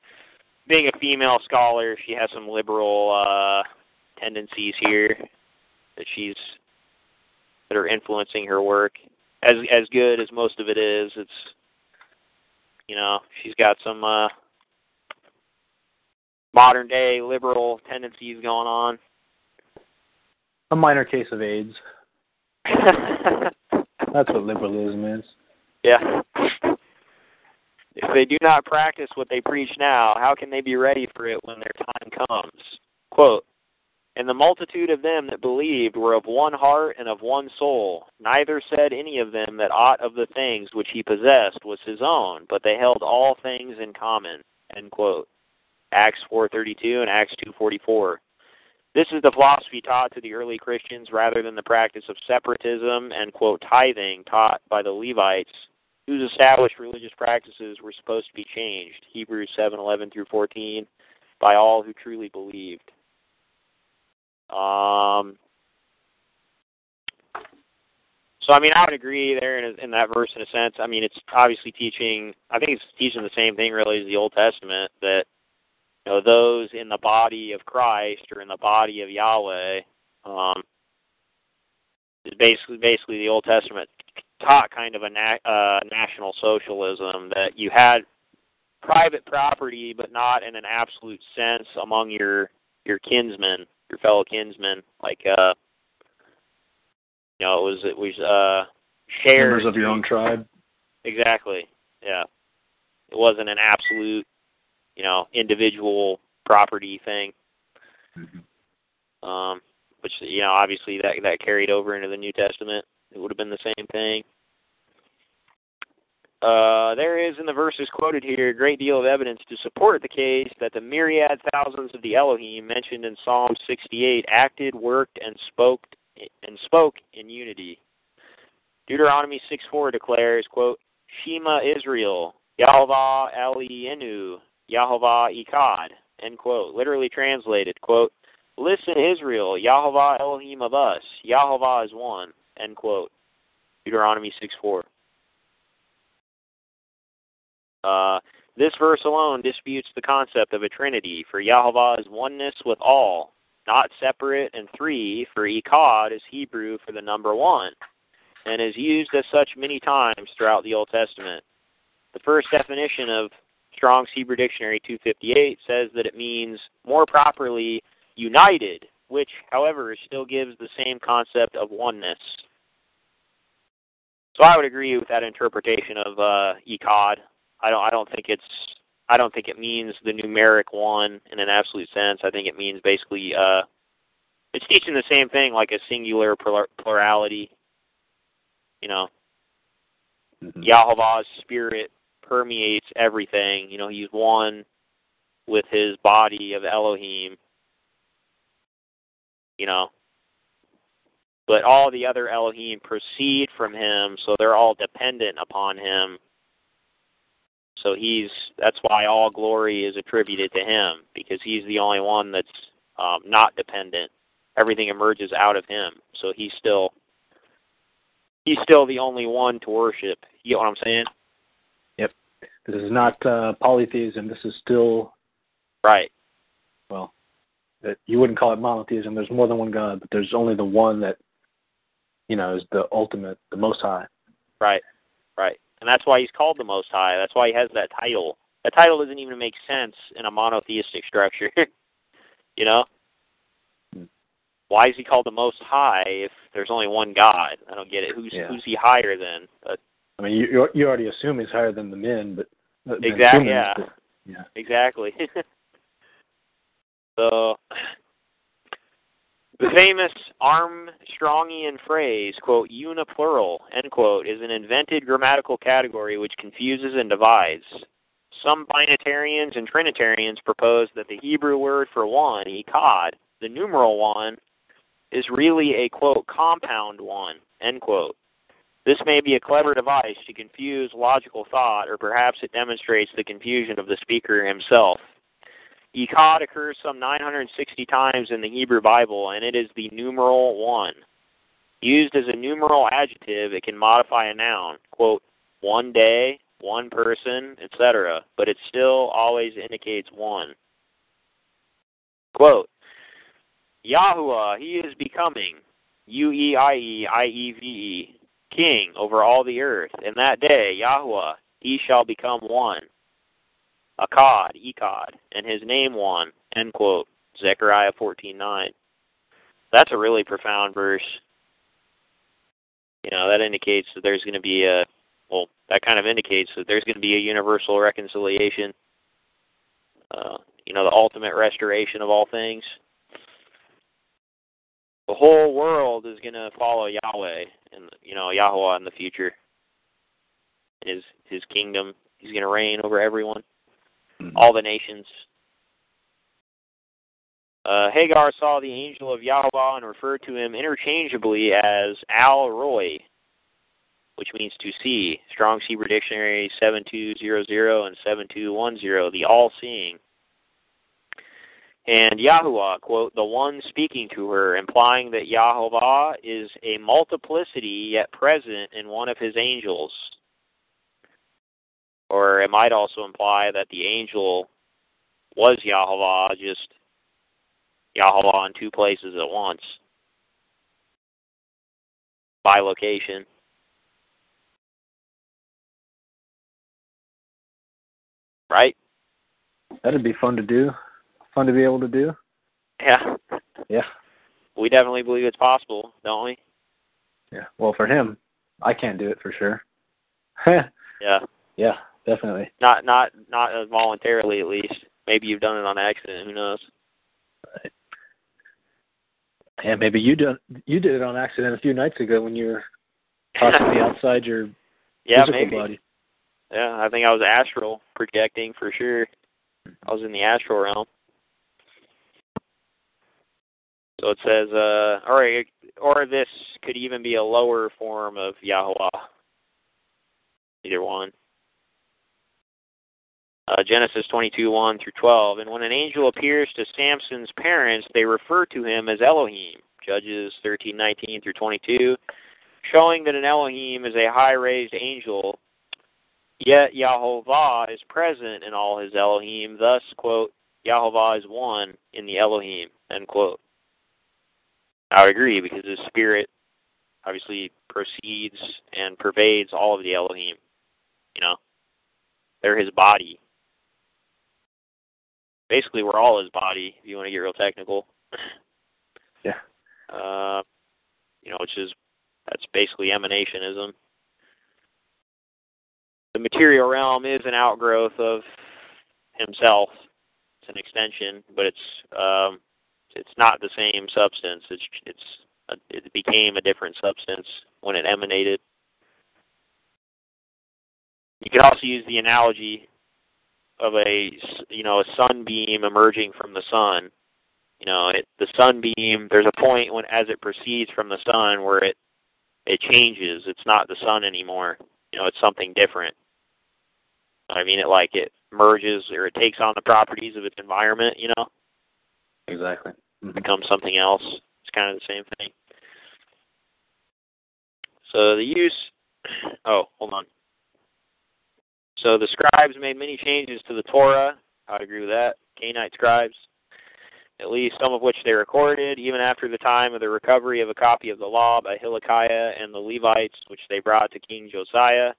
being a female scholar she has some liberal uh tendencies here that she's that are influencing her work as as good as most of it is it's you know she's got some uh modern day liberal tendencies going on A minor case of AIDS. That's what liberalism is. yeah if they do not practice what they preach now how can they be ready for it when their time comes quote and the multitude of them that believed were of one heart and of one soul. Neither said any of them that aught of the things which he possessed was his own, but they held all things in common. End quote. Acts 4:32 and Acts 2:44. This is the philosophy taught to the early Christians rather than the practice of separatism and, quote, tithing taught by the Levites, whose established religious practices were supposed to be changed. Hebrews 7:11 through 14, by all who truly believed. Um, so, I mean, I would agree there in, in that verse in a sense. I mean, it's obviously teaching, I think it's teaching the same thing really as the Old Testament that you know those in the body of Christ or in the body of Yahweh um, is basically basically the Old Testament taught kind of a na- uh, national socialism that you had private property, but not in an absolute sense among your your kinsmen, your fellow kinsmen. Like uh, you know, it was it was uh shared Members of your own tribe. Exactly. Yeah. It wasn't an absolute, you know, individual property thing. Um, which you know, obviously that that carried over into the New Testament. It would have been the same thing. Uh, there is in the verses quoted here a great deal of evidence to support the case that the myriad thousands of the Elohim mentioned in Psalm 68 acted, worked, and spoke and spoke in unity. Deuteronomy 6:4 declares, quote, Shema Israel, Yahweh Elienu, Yahweh Echad, end quote. Literally translated, quote, Listen, Israel, Yahweh Elohim of us, Yahweh is one, end quote. Deuteronomy 6:4. Uh, this verse alone disputes the concept of a trinity, for Yahweh is oneness with all, not separate, and three, for Echad is Hebrew for the number one, and is used as such many times throughout the Old Testament. The first definition of Strong's Hebrew Dictionary 258 says that it means more properly united, which, however, still gives the same concept of oneness. So I would agree with that interpretation of uh. I don't. I don't think it's. I don't think it means the numeric one in an absolute sense. I think it means basically. Uh, it's teaching the same thing, like a singular plur- plurality. You know, Mhm. Yahweh's spirit permeates everything. You know, he's one with his body of Elohim. You know, but all the other Elohim proceed from him, so they're all dependent upon him. So he's that's why all glory is attributed to him because he's the only one that's um, not dependent. Everything emerges out of him, so he's still he's still the only one to worship. You get what I'm saying? Yep. This is not uh, polytheism. This is still Right. well, that you wouldn't call it monotheism. There's more than one God, but there's only the one that you know is the ultimate, the Most High. Right, right. And that's why he's called the Most High. That's why he has that title. That title doesn't even make sense in a monotheistic structure. you know? Hmm. Why is he called the Most High if there's only one God? I don't get it. Who's Yeah. who's he higher than? But I mean, you you- you already assume he's higher than the men, but Exactly, humans, yeah. but- yeah. exactly. so the famous Armstrongian phrase, quote, uniplural, end quote, is an invented grammatical category which confuses and divides. Some binitarians and trinitarians propose that the Hebrew word for one, echad, the numeral one, is really a, quote, compound one, end quote. This may be a clever device to confuse logical thought, or perhaps it demonstrates the confusion of the speaker himself. Echad occurs some 960 times in the Hebrew Bible, and it is the numeral one. Used as a numeral adjective, it can modify a noun, quote, one day, one person, etc., but it still always indicates one. Quote, Yahuwah, he is becoming, U E I E I E V E, king over all the earth. In that day, Yahuwah, he shall become one. Akkad, Echad, and his name one. End quote. Zechariah fourteen nine. That's a really profound verse. You know, that indicates that there's going to be a, well, that kind of indicates that there's going to be a universal reconciliation. Uh, you know, the ultimate restoration of all things. The whole world is going to follow Yahweh and you know Yahweh in the future. His his kingdom. He's going to reign over everyone all the nations. Uh, Hagar saw the angel of Yahweh and referred to him interchangeably as El Roi, which means to see. Strong's Hebrew Dictionary 7200 and 7210, the all seeing. And Yahuwah, quote, the one speaking to her, implying that Yahovah is a multiplicity yet present in one of his angels. Or it might also imply that the angel was Yahweh, just Yahovah in two places at once. Bilocation. Right? That'd be fun to do. Fun to be able to do. Yeah. Yeah. We definitely believe it's possible, don't we? Yeah. Well, for him, I can't do it for sure. Yeah. yeah, definitely. Not not not voluntarily at least. Maybe you've done it on accident, who knows? Right. Yeah, maybe you done you did it on accident a few nights ago when you were possibly outside your yeah, physical maybe. body. Yeah, I think I was astral projecting for sure. I was in the astral realm. So it says, uh, or or this could even be a lower form of Yahweh. Either one. Uh, Genesis 22, 1 through 12. And when an angel appears to Samson's parents, they refer to him as Elohim. Judges 13, 19 through 22. Showing that an Elohim is a high raised angel, yet Yahovah is present in all his Elohim. Thus, quote, Yahovah is one in the Elohim, end quote. I would agree because his spirit obviously proceeds and pervades all of the Elohim. You know, they're his body. Basically, we're all his body. If you want to get real technical. Yeah. Uh, you know, which is that's basically emanationism. The material realm is an outgrowth of himself. It's an extension, but it's um, it's not the same substance. It's it's a, it became a different substance when it emanated. You could also use the analogy of a you know a sunbeam emerging from the sun. You know, it, the sunbeam. There's a point when, as it proceeds from the sun, where it it changes. It's not the sun anymore. You know, it's something different. I mean, it like it merges or it takes on the properties of its environment. You know, Exactly. Mhm. becomes something else. It's kind of the same thing. So the use. Oh, hold on. So the scribes made many changes to the Torah. I'd agree with that. Canaanite scribes, at least some of which they recorded, even after the time of the recovery of a copy of the law by Hilkiah and the Levites, which they brought to King Josiah.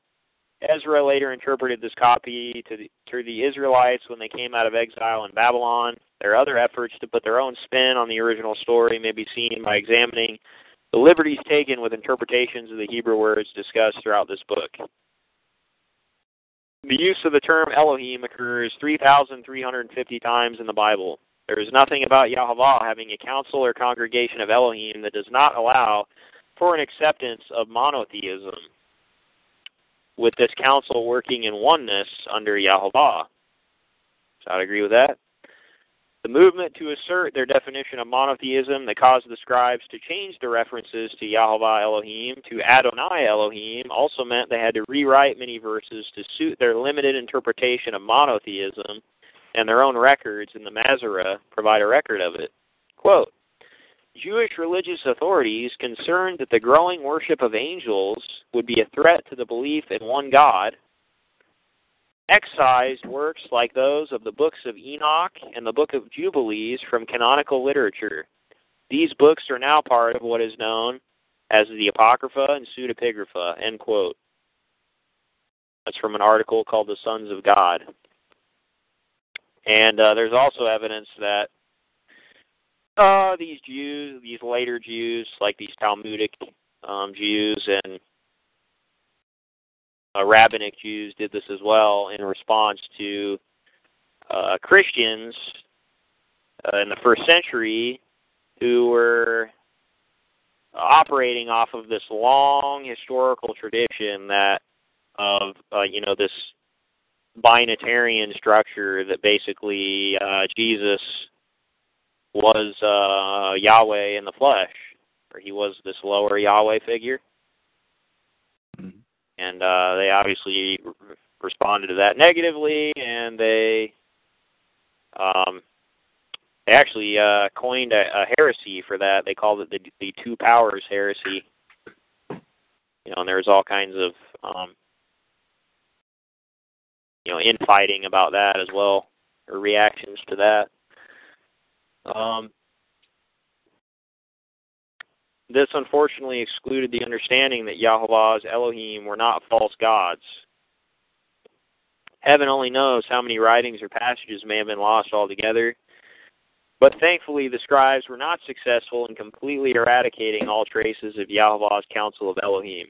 Ezra later interpreted this copy to the, to the Israelites when they came out of exile in Babylon. Their other efforts to put their own spin on the original story may be seen by examining the liberties taken with interpretations of the Hebrew words discussed throughout this book. The use of the term Elohim occurs 3,350 times in the Bible. There is nothing about Yahweh having a council or congregation of Elohim that does not allow for an acceptance of monotheism, with this council working in oneness under Yahweh. So I'd agree with that. The movement to assert their definition of monotheism that caused the scribes to change the references to Yahweh Elohim to Adonai Elohim also meant they had to rewrite many verses to suit their limited interpretation of monotheism, and their own records in the Masorah provide a record of it. Quote, Jewish religious authorities concerned that the growing worship of angels would be a threat to the belief in one God excised works like those of the books of Enoch and the book of Jubilees from canonical literature. These books are now part of what is known as the Apocrypha and Pseudepigrapha. End quote. That's from an article called The Sons of God. And uh, there's also evidence that uh, these Jews, these later Jews, like these Talmudic um, Jews and uh, rabbinic Jews did this as well in response to uh, Christians uh, in the first century who were operating off of this long historical tradition that of uh, you know this binitarian structure that basically uh, Jesus was uh, Yahweh in the flesh, or he was this lower Yahweh figure. And uh, they obviously r- responded to that negatively, and they um, they actually uh, coined a, a heresy for that. They called it the the two powers heresy. You know, and there was all kinds of um, you know infighting about that as well, or reactions to that. Um, this unfortunately excluded the understanding that Yahweh's Elohim were not false gods. Heaven only knows how many writings or passages may have been lost altogether, but thankfully the scribes were not successful in completely eradicating all traces of Yahweh's council of Elohim.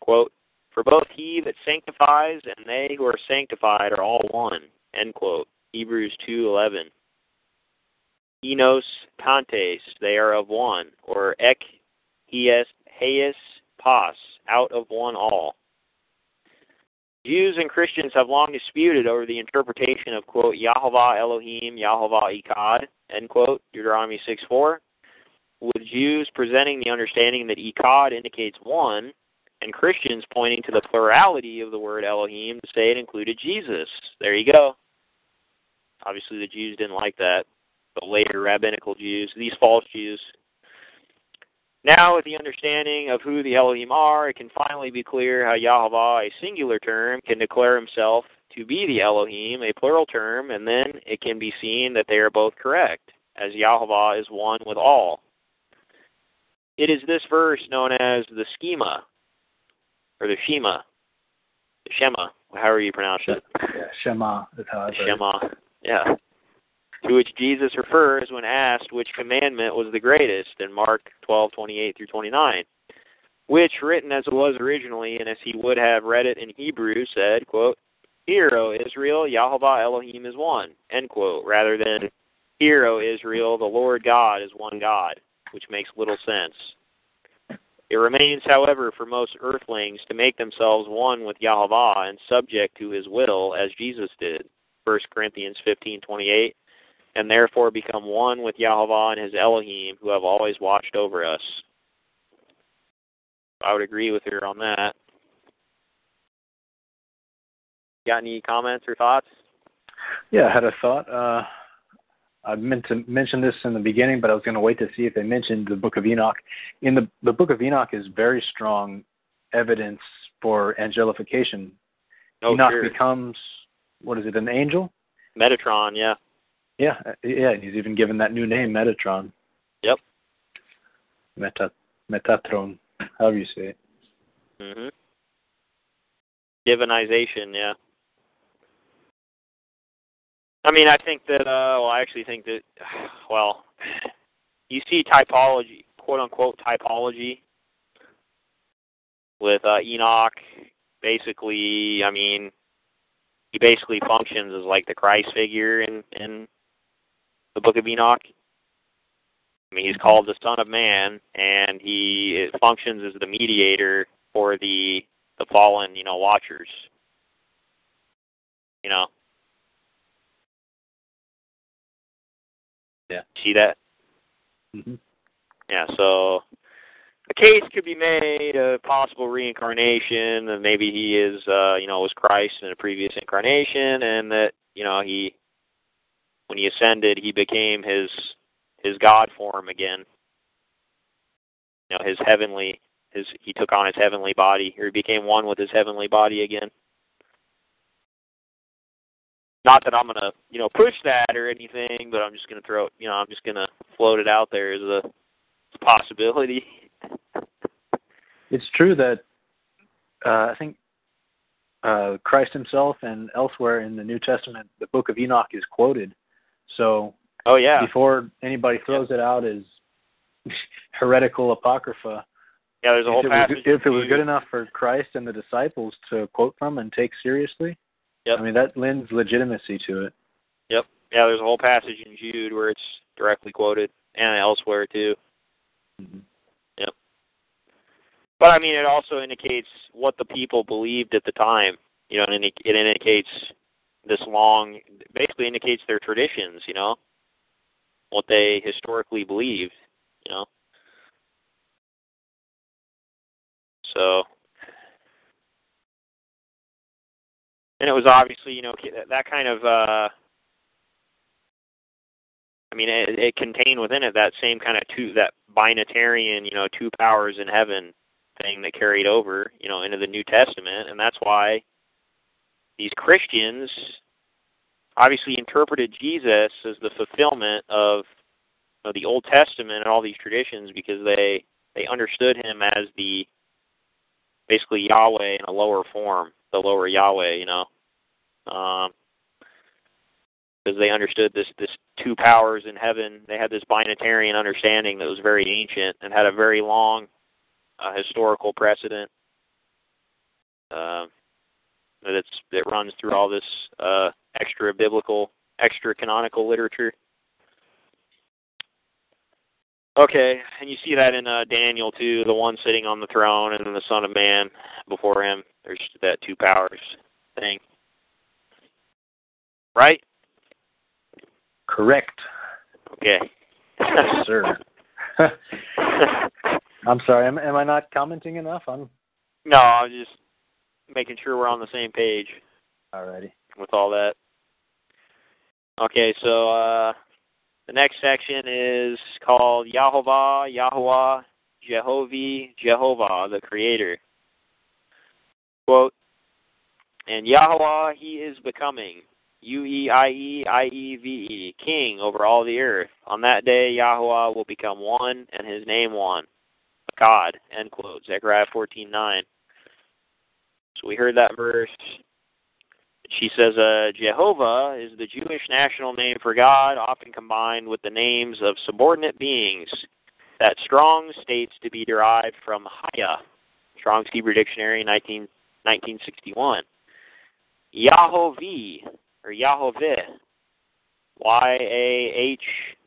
Quote, For both he that sanctifies and they who are sanctified are all one. End quote. Hebrews 2.11. Enos Tantes, they are of one, or ek hies heis pas, out of one all. Jews and Christians have long disputed over the interpretation of, quote, Yahovah Elohim, Yahovah Echad, end quote, Deuteronomy 6.4, with Jews presenting the understanding that Echad indicates one, and Christians pointing to the plurality of the word Elohim to say it included Jesus. There you go. Obviously, the Jews didn't like that the later rabbinical Jews, these false Jews. Now, with the understanding of who the Elohim are, it can finally be clear how Yahweh, a singular term, can declare himself to be the Elohim, a plural term, and then it can be seen that they are both correct, as Yahweh is one with all. It is this verse known as the schema, or the Shema, the Shema, however you pronounce it. Yeah, Shema is how I. Shema, yeah. To which Jesus refers when asked which commandment was the greatest in Mark 12:28 through 29, which, written as it was originally and as he would have read it in Hebrew, said, quote, Hear, O Israel, Yahweh Elohim is one, end quote, rather than Hear, O Israel, the Lord God is one God, which makes little sense. It remains, however, for most earthlings to make themselves one with Yahweh and subject to his will, as Jesus did. 1 Corinthians 15:28 and therefore become one with Yahweh and his Elohim, who have always watched over us. I would agree with her on that. Got any comments or thoughts? Yeah, I had a thought. Uh, I meant to mention this in the beginning, but I was going to wait to see if they mentioned the Book of Enoch. In the the Book of Enoch is very strong evidence for angelification. Oh, Enoch sure. becomes what is it? An angel? Metatron, yeah. Yeah, uh, yeah. And he's even given that new name, Metatron. Yep. Meta Metatron, however you say it. Mhm. Divinization, yeah. I mean, I think that. Uh, well, I actually think that. Well, you see typology, quote unquote typology, with uh, Enoch. Basically, I mean, he basically functions as like the Christ figure in in the Book of Enoch. I mean, he's called the Son of Man, and he functions as the mediator for the the fallen, you know, watchers. You know. Yeah. See that? hmm Yeah. So a case could be made of possible reincarnation, and maybe he is, uh, you know, was Christ in a previous incarnation, and that you know he, when he ascended, he became his his God form again. You know, his heavenly, his he took on his heavenly body, or he became one with his heavenly body again. Not that I'm gonna, you know, push that or anything, but I'm just gonna throw, it, you know, I'm just gonna float it out there as a possibility. It's true that uh, I think uh, Christ Himself and elsewhere in the New Testament, the Book of Enoch is quoted. So Oh yeah, before anybody throws it out as heretical apocrypha, yeah. There's a whole if it, was, passage. if it was good enough for Christ and the disciples to quote from and take seriously, Yep. I mean that lends legitimacy to it. Yep. Yeah, there's a whole passage in Jude where it's directly quoted, and elsewhere too. Mhm. But I mean, it also indicates what the people believed at the time. You know, and it indicates this long, basically indicates their traditions. You know, what they historically believed, you know. So, and it was obviously, you know, that kind of, uh, I mean, it, it contained within it that same kind of two, that binitarian, you know, two powers in heaven thing that carried over, you know, into the New Testament, and that's why these Christians obviously interpreted Jesus as the fulfillment of you know, the Old Testament and all these traditions because they they understood him as the basically Yahweh in a lower form, the lower Yahweh, you know, um, because they understood this this two powers in heaven. They had this binitarian understanding that was very ancient and had a very long uh, historical precedent. Uh, that's that runs through all this uh, extra biblical, extra canonical literature. Okay, and you see that in uh, Daniel too, the one sitting on the throne and then the Son of Man before him. There's that two powers thing. Right? Correct. Okay. yes, sir. I'm sorry. Am, am I not commenting enough on? No, I'm just making sure we're on the same page. Alrighty. With all that. Okay, so uh, the next section is called Yahovah, Yahweh, Jehovah, Jehovah, the Creator. Quote, and Yahweh, he is becoming, U E I E I E V E, king over all the earth. On that day, Yahweh will become one, and his name one. God, end quote. Zechariah 14 9. So we heard that verse. She says, uh, Jehovah is the Jewish national name for God, often combined with the names of subordinate beings that Strong states to be derived from Haya, Strong's Hebrew Dictionary, 19, 1961. Yahovah, or Yahovah, Y A H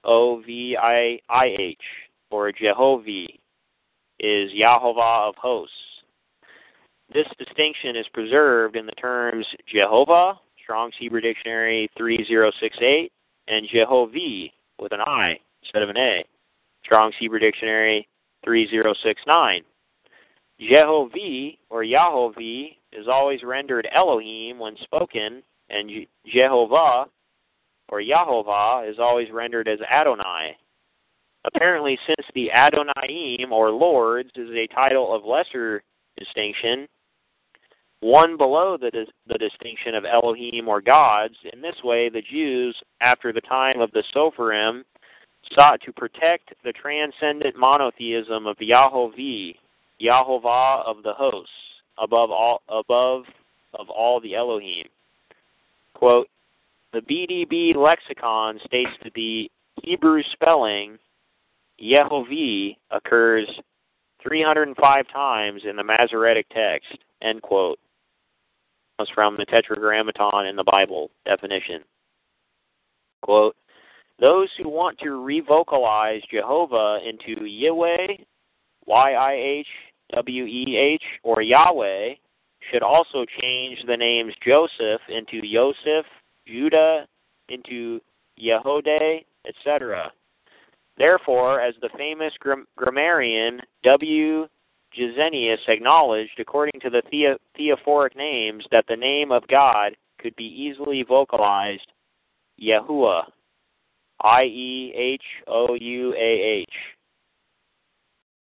O V I I H, or Jehovah, is Yahovah of hosts. This distinction is preserved in the terms Jehovah, Strong's Hebrew Dictionary 3068, and Jehovah with an I instead of an A, Strong's Hebrew Dictionary 3069. Jehovah or Yahovah is always rendered Elohim when spoken, and Jehovah or Yahovah is always rendered as Adonai. Apparently, since the Adonaiim or Lords is a title of lesser distinction, one below the, the distinction of Elohim or gods. In this way, the Jews, after the time of the Sopherim, sought to protect the transcendent monotheism of Yahovah, Yahovah of the hosts, above all above of all the Elohim. Quote, the BDB lexicon states that the Hebrew spelling Yehovah occurs 305 times in the Masoretic text. End quote comes from the Tetragrammaton in the Bible definition. Quote, those who want to revocalize Jehovah into Yahweh, Y-I-H-W-E-H, or Yahweh, should also change the names Joseph into Yosef, Judah into Yehode, etc. Therefore, as the famous grammarian W. Gesenius acknowledged, according to the the- theophoric names, that the name of God could be easily vocalized Yahuwah, I E H O U A H.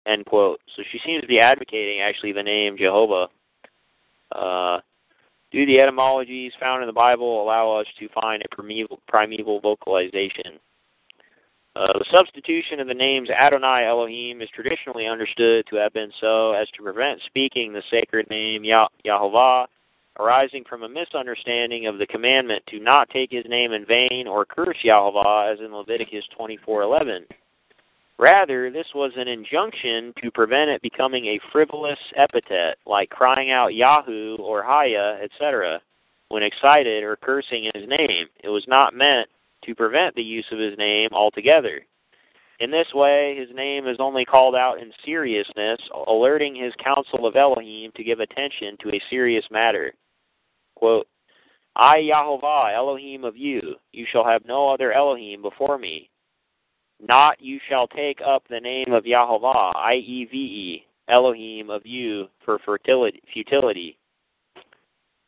End quote. So she seems to be advocating actually the name Jehovah. Uh, do the etymologies found in the Bible allow us to find a primeval, primeval vocalization? Uh, the substitution of the names Adonai Elohim is traditionally understood to have been so as to prevent speaking the sacred name Yah- Yahovah arising from a misunderstanding of the commandment to not take his name in vain or curse Yahovah as in Leviticus 24:11. Rather, this was an injunction to prevent it becoming a frivolous epithet like crying out Yahoo or Haya, etc. when excited or cursing his name. It was not meant to prevent the use of his name altogether. In this way, his name is only called out in seriousness, alerting his council of Elohim to give attention to a serious matter. Quote, I, Yahovah, Elohim of you, you shall have no other Elohim before me. Not you shall take up the name of Yahovah, I E V E, Elohim of you for fertility, futility.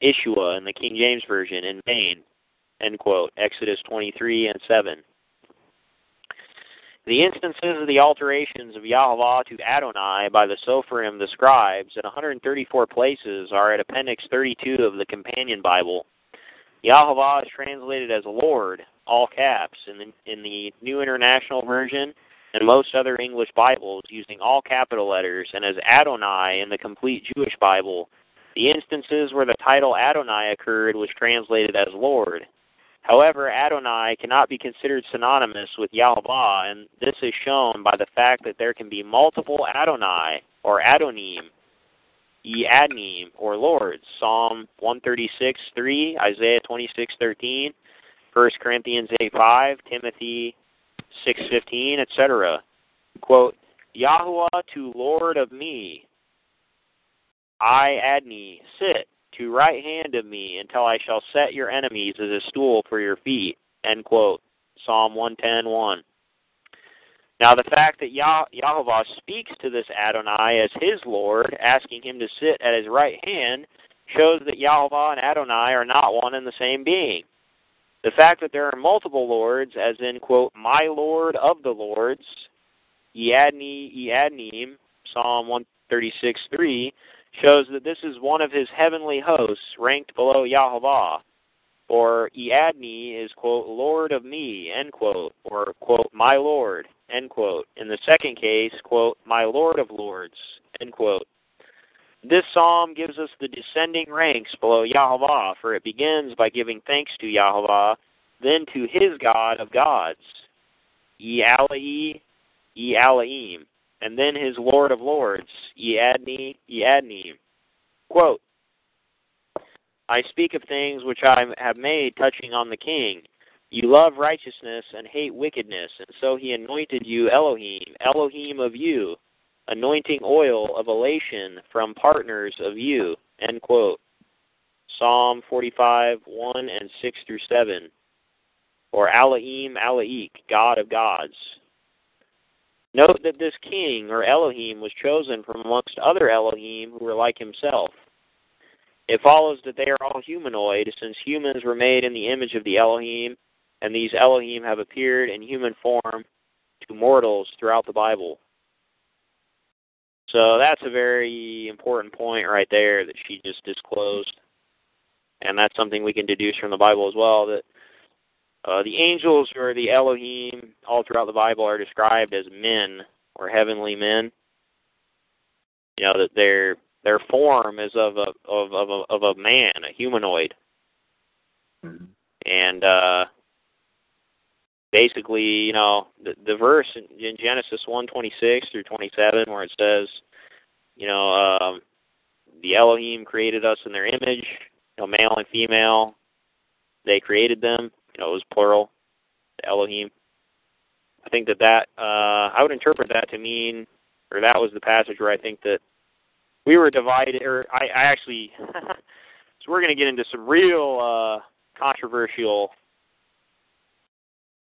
Ishua in the King James Version in vain. End quote. Exodus 23 and 7. The instances of the alterations of Yahweh to Adonai by the Sopherim the scribes in 134 places are at Appendix 32 of the Companion Bible. Yahweh is translated as Lord, all caps, in the, in the New International Version and most other English Bibles using all capital letters, and as Adonai in the Complete Jewish Bible. The instances where the title Adonai occurred was translated as Lord. However, Adonai cannot be considered synonymous with Yahweh, and this is shown by the fact that there can be multiple Adonai or Adonim, Eadnim, or Lords. Psalm 136, 3, Isaiah 26, 13, 1 Corinthians 8, 5, Timothy 6, 15, etc. Quote, Yahuwah to Lord of me, I Adni, sit to right hand of me until I shall set your enemies as a stool for your feet. End quote. Psalm 110.1. Now, the fact that Yah- speaks to this Adonai as his Lord, asking him to sit at his right hand, shows that Yahovah and Adonai are not one and the same being. The fact that there are multiple lords, as in, quote, my Lord of the Lords, Eadni, Eadnim, Psalm 136, 3, shows that this is one of his heavenly hosts ranked below Yahovah. Or Eadni is, quote, Lord of me, end quote, or, quote, my Lord, end quote. In the second case, quote, my Lord of Lords, end quote. This psalm gives us the descending ranks below Yahovah, for it begins by giving thanks to Yahovah, then to his God of gods, Ealai, Ealaim, and then his Lord of Lords, Eadnim. Quote, I speak of things which I have made touching on the king. You love righteousness and hate wickedness, and so he anointed you Elohim, Elohim of you, anointing oil of elation from partners of you. End quote. Psalm 45, 1 and 6 through 7. Or Alaim, Alaik, God of gods. Note that this king, or Elohim, was chosen from amongst other Elohim who were like himself. It follows that they are all humanoid, since humans were made in the image of the Elohim, and these Elohim have appeared in human form to mortals throughout the Bible. So that's a very important point right there that she just disclosed. And that's something we can deduce from the Bible as well that uh, the angels or the Elohim all throughout the Bible are described as men or heavenly men. You know that their their form is of a of of a, of a man, a humanoid, Mhm. and uh, basically, you know, the the verse in, in Genesis one twenty six through twenty seven where it says, you know, um, the Elohim created us in their image, you know, male and female. They created them. You know, it was plural, Elohim. I think that that uh, I would interpret that to mean, or that was the passage where I think that we were divided, or I, I actually. so we're going to get into some real uh, controversial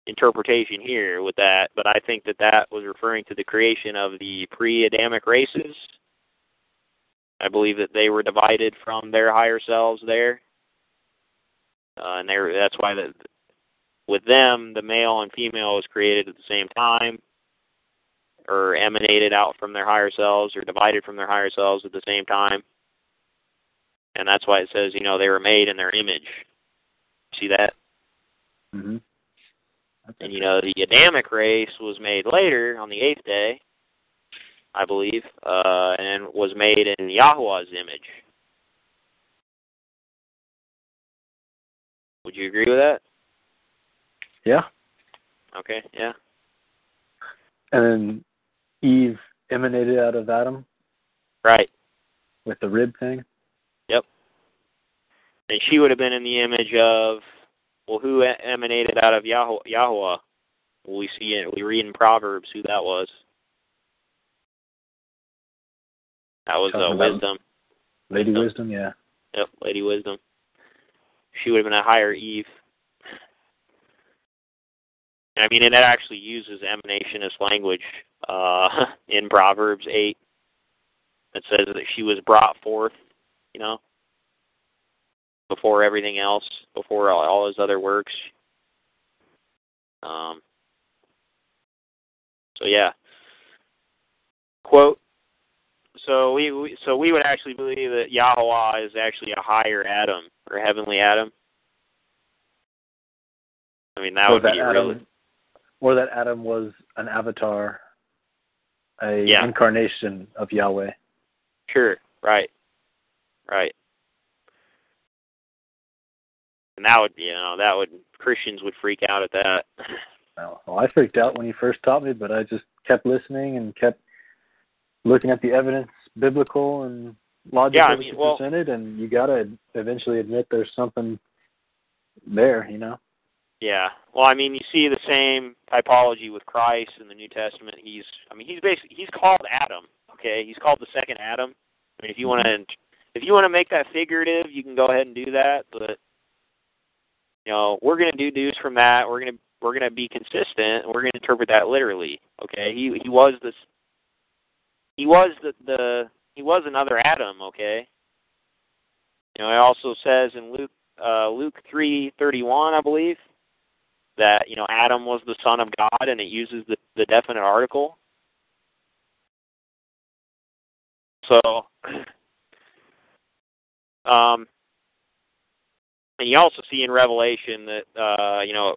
interpretation here with that, but I think that that was referring to the creation of the pre-Adamic races. I believe that they were divided from their higher selves there, uh, and they that's why the, with them the male and female was created at the same time, or emanated out from their higher selves, or divided from their higher selves at the same time, and that's why it says you know they were made in their image. See that? Mm-hmm. And you know, the Adamic race was made later on the eighth day, I believe, uh, and was made in Yahweh's image. Would you agree with that? Yeah. Okay, yeah. And then Eve emanated out of Adam Right. with the rib thing. Yep. And she would have been in the image of, well, who emanated out of Yahweh? Yahweh? We see it. We read in Proverbs who that was. That was uh, wisdom. Lady Wisdom. Wisdom, yeah. Yep, Lady Wisdom. She would have been a higher Eve. I mean, it actually uses emanationist language uh, in Proverbs 8. It says that she was brought forth, you know, before everything else, before all, all his other works. Um, so yeah. Quote. So we, we so we would actually believe that Yahweh is actually a higher Adam or heavenly Adam. I mean that or would that be Adam, really or that Adam was an avatar, a Yeah. incarnation of Yahweh. Sure. Right. Right. And that would, you know, that would Christians would freak out at that. Well, I freaked out when he first taught me, but I just kept listening and kept looking at the evidence, biblical and logical Yeah, I mean, well- presented, and you gotta eventually admit there's something there, you know. Yeah. Well, I mean, you see the same typology with Christ in the New Testament. He's, I mean, he's basically he's called Adam. Okay, he's called the second Adam. I mean, if you want mm-hmm. to, if you want to make that figurative, you can go ahead and do that. But you know, we're going to do deduce from that. We're going to we're going to be consistent. We're going to interpret that literally. Okay, he he was this. He was the the he was another Adam. Okay. You know, it also says in Luke uh, Luke three thirty one, I believe, that you know Adam was the son of God, and it uses the the definite article. So, um, and you also see in Revelation that uh, you know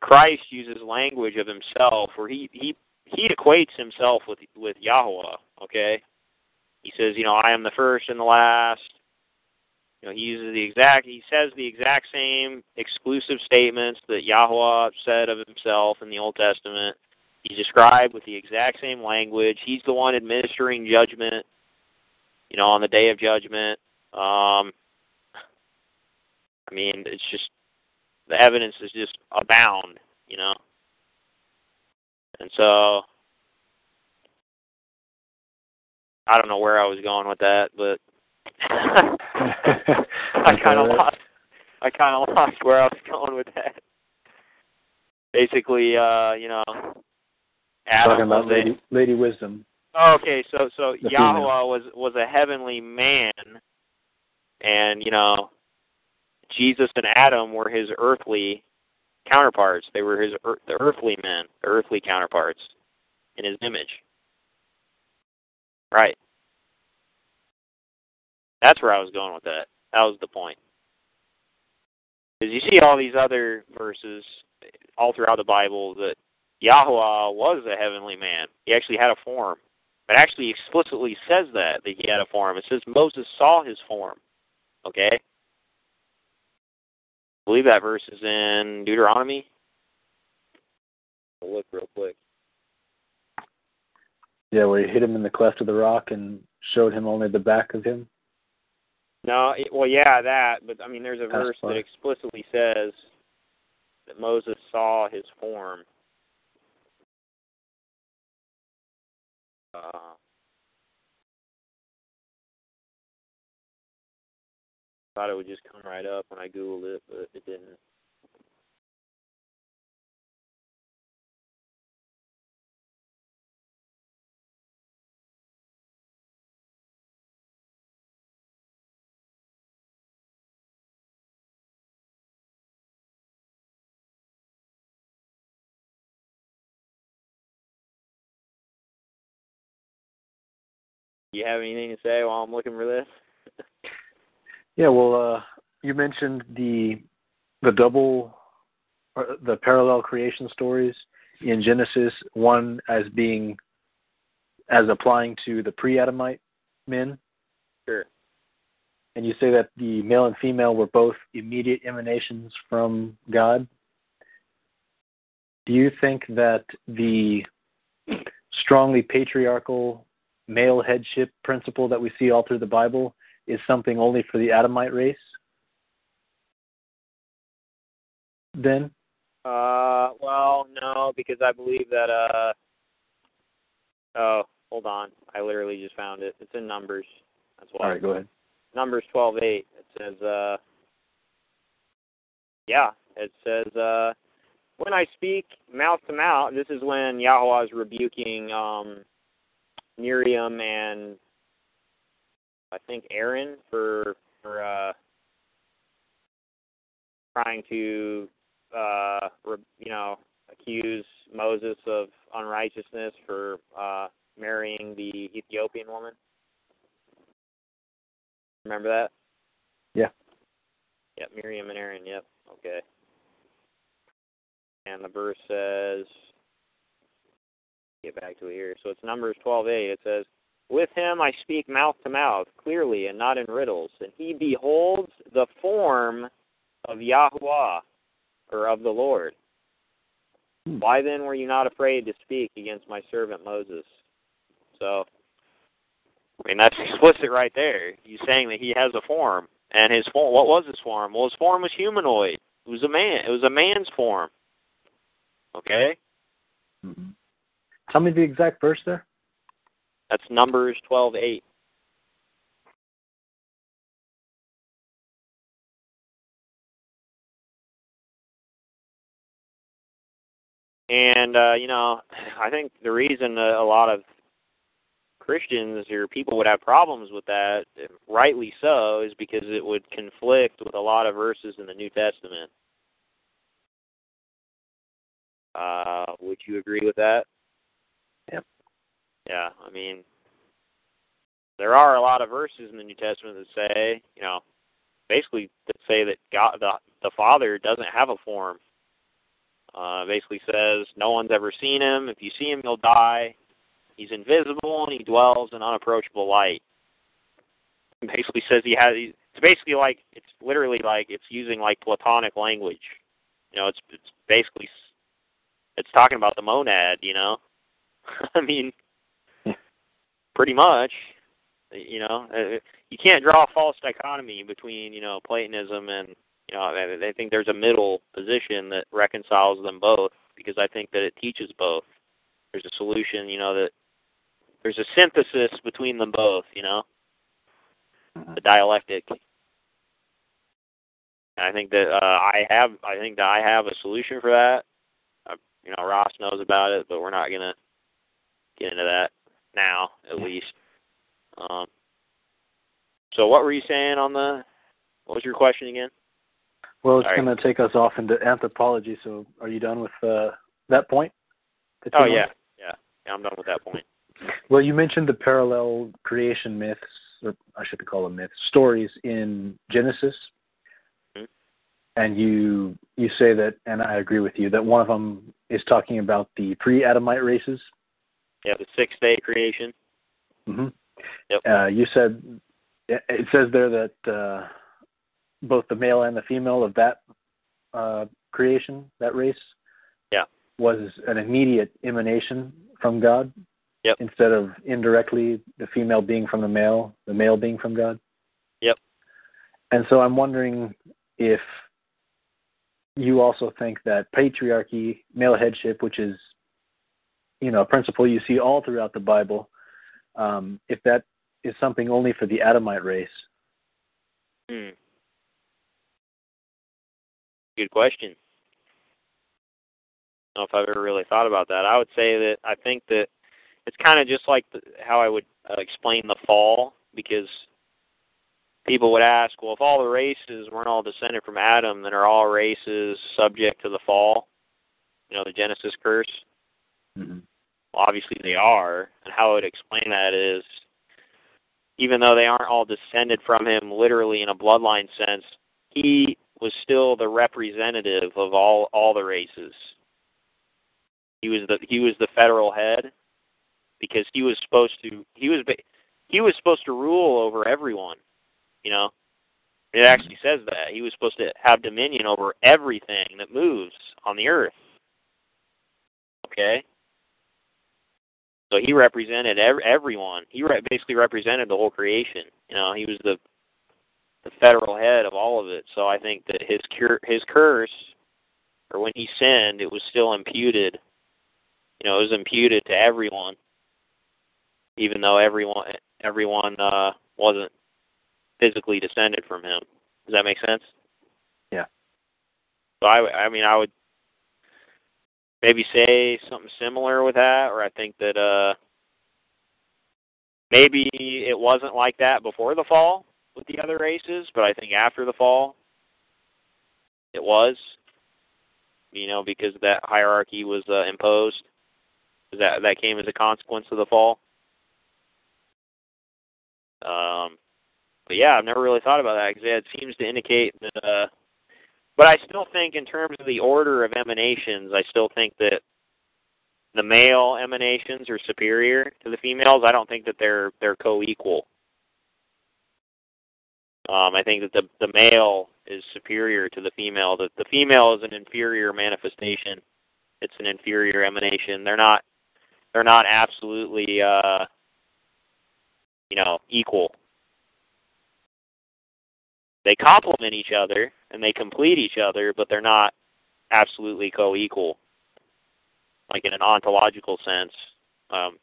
Christ uses language of himself where he he he equates himself with with Yahweh. Okay, he says, you know, I am the first and the last. You know, he uses the exact. He says the exact same exclusive statements that Yahweh said of himself in the Old Testament. He's described with the exact same language. He's the one administering judgment. You know, on the day of judgment. Um, I mean, it's just the evidence is just abound. You know, and so I don't know where I was going with that, but I kind of lost. I kind of lost where I was going with that. Basically, uh, you know, Adam Talking about was a- Lady, Lady Wisdom. Okay, so so The Yahweh female. was was a heavenly man, and you know, Jesus and Adam were his earthly counterparts. They were his the earthly men, the earthly counterparts in his image. Right. That's where I was going with that. That was the point. Because you see all these other verses all throughout the Bible that Yahweh was a heavenly man. He actually had a form. It actually explicitly says that that he had a form. It says Moses saw his form. Okay? I believe that verse is in Deuteronomy. I'll look real quick. Yeah, where he hit him in the cleft of the rock and showed him only the back of him. No, it, well, yeah, that. But I mean, there's a That's verse fine. that explicitly says that Moses saw his form. Uh, thought it would just come right up when I googled it, but it didn't. You have anything to say while I'm looking for this? Yeah, well, uh, you mentioned the the double, or the parallel creation stories in Genesis. One as being as applying to the pre-Adamite men, Sure. and you say that the male and female were both immediate emanations from God. Do you think that the strongly patriarchal male headship principle that we see all through the Bible is something only for the Adamite race? Then, Uh, well, no, because I believe that. Uh, oh, hold on. I literally just found it. It's in Numbers. That's why. all right, go ahead. Numbers twelve eight. It says, uh, yeah, it says, uh, when I speak mouth to mouth, this is when Yahweh is rebuking um, Miriam and I think Aaron for for uh, trying to uh, re, you know accuse Moses of unrighteousness for uh, marrying the Ethiopian woman. Remember that? Yeah. Yep, Miriam and Aaron. Yep. Okay. And the verse says, get back to it here. So it's Numbers 12:8. It says, "With him I speak mouth to mouth, clearly and not in riddles, and he beholds the form of Yahuwah, or of the Lord. Hmm. Why then were you not afraid to speak against my servant Moses?" So, I mean that's explicit right there. He's saying that he has a form, and his form. What was his form? Well, his form was humanoid. It was a man. It was a man's form. Okay, Mm-hmm. Tell me the exact verse there. That's Numbers twelve eight. And uh, you know, I think the reason a lot of Christians or people would have problems with that, rightly so, is because it would conflict with a lot of verses in the New Testament. Uh, would you agree with that? Yep. Yeah, I mean, there are a lot of verses in the New Testament that say, you know, basically that say that God, the the Father, doesn't have a form. Uh, basically says no one's ever seen him. If you see him, you'll die. He's invisible and he dwells in unapproachable light. It basically says he has. It's basically like it's literally like it's using like Platonic language. You know, it's it's basically it's talking about the monad. You know, I mean. Pretty much. You know, uh, you can't draw a false dichotomy between you know Platonism and you know I I think there's a middle position that reconciles them both because I think that it teaches both. There's a solution, you know, that there's a synthesis between them both, you know, the dialectic. And I think that uh, I have, I think that I have a solution for that. Uh, you know, Ross knows about it, but we're not gonna get into that now, at least. Um, so, what were you saying on the? What was your question again? Well, it's All right. going to take us off into anthropology. So, are you done with uh, that point? that Oh yeah, yeah, yeah. I'm done with that point. Well, you mentioned the parallel creation myths, or I should call them myths, stories in Genesis, Mhm. and you you say that, and I agree with you that one of them is talking about the pre-Adamite races. Yeah, the six day creation. hmm Yep. Uh, you said it it says there that uh, both the male and the female of that uh, creation, that race, Yeah. was an immediate emanation from God. Yep. Instead of indirectly the female being from the male, the male being from God. Yep. And so I'm wondering if you also think that patriarchy, male headship, which is you know a principle you see all throughout the Bible, um, if that is something only for the Adamite race. Hmm. Good question. I don't know if I've ever really thought about that. I would say that I think that it's kind of just like the, how I would uh, explain the fall, because people would ask, well, if all the races weren't all descended from Adam, then are all races subject to the fall? You know, the Genesis curse. Mm-hmm. Obviously they are, and how I would explain that is, even though they aren't all descended from him literally in a bloodline sense, he was still the representative of all all the races. He was the he was the federal head because he was supposed to he was he was supposed to rule over everyone. You know, it actually says that he was supposed to have dominion over everything that moves on the earth. Okay. So he represented ev- everyone. He re- basically represented the whole creation. You know, he was the the federal head of all of it. So I think that his cur- his curse, or when he sinned, it was still imputed. You know, it was imputed to everyone, even though everyone everyone uh, wasn't physically descended from him. Does that make sense? Yeah. So I, I mean, I would maybe say something similar with that, or I think that uh, maybe it wasn't like that before the fall with the other races, but I think after the fall, it was. You know, because that hierarchy was uh, imposed. That that came as a consequence of the fall. Um, but yeah, I've never really thought about that because it seems to indicate that. Uh, but I still think, in terms of the order of emanations, I still think that the male emanations are superior to the females. I don't think that they're they're co-equal. Um, I think that the the male is superior to the female. The the female is an inferior manifestation. It's an inferior emanation. They're not they're not absolutely uh, you know equal. They complement each other and they complete each other, but they're not absolutely co-equal. Like in an ontological sense, um,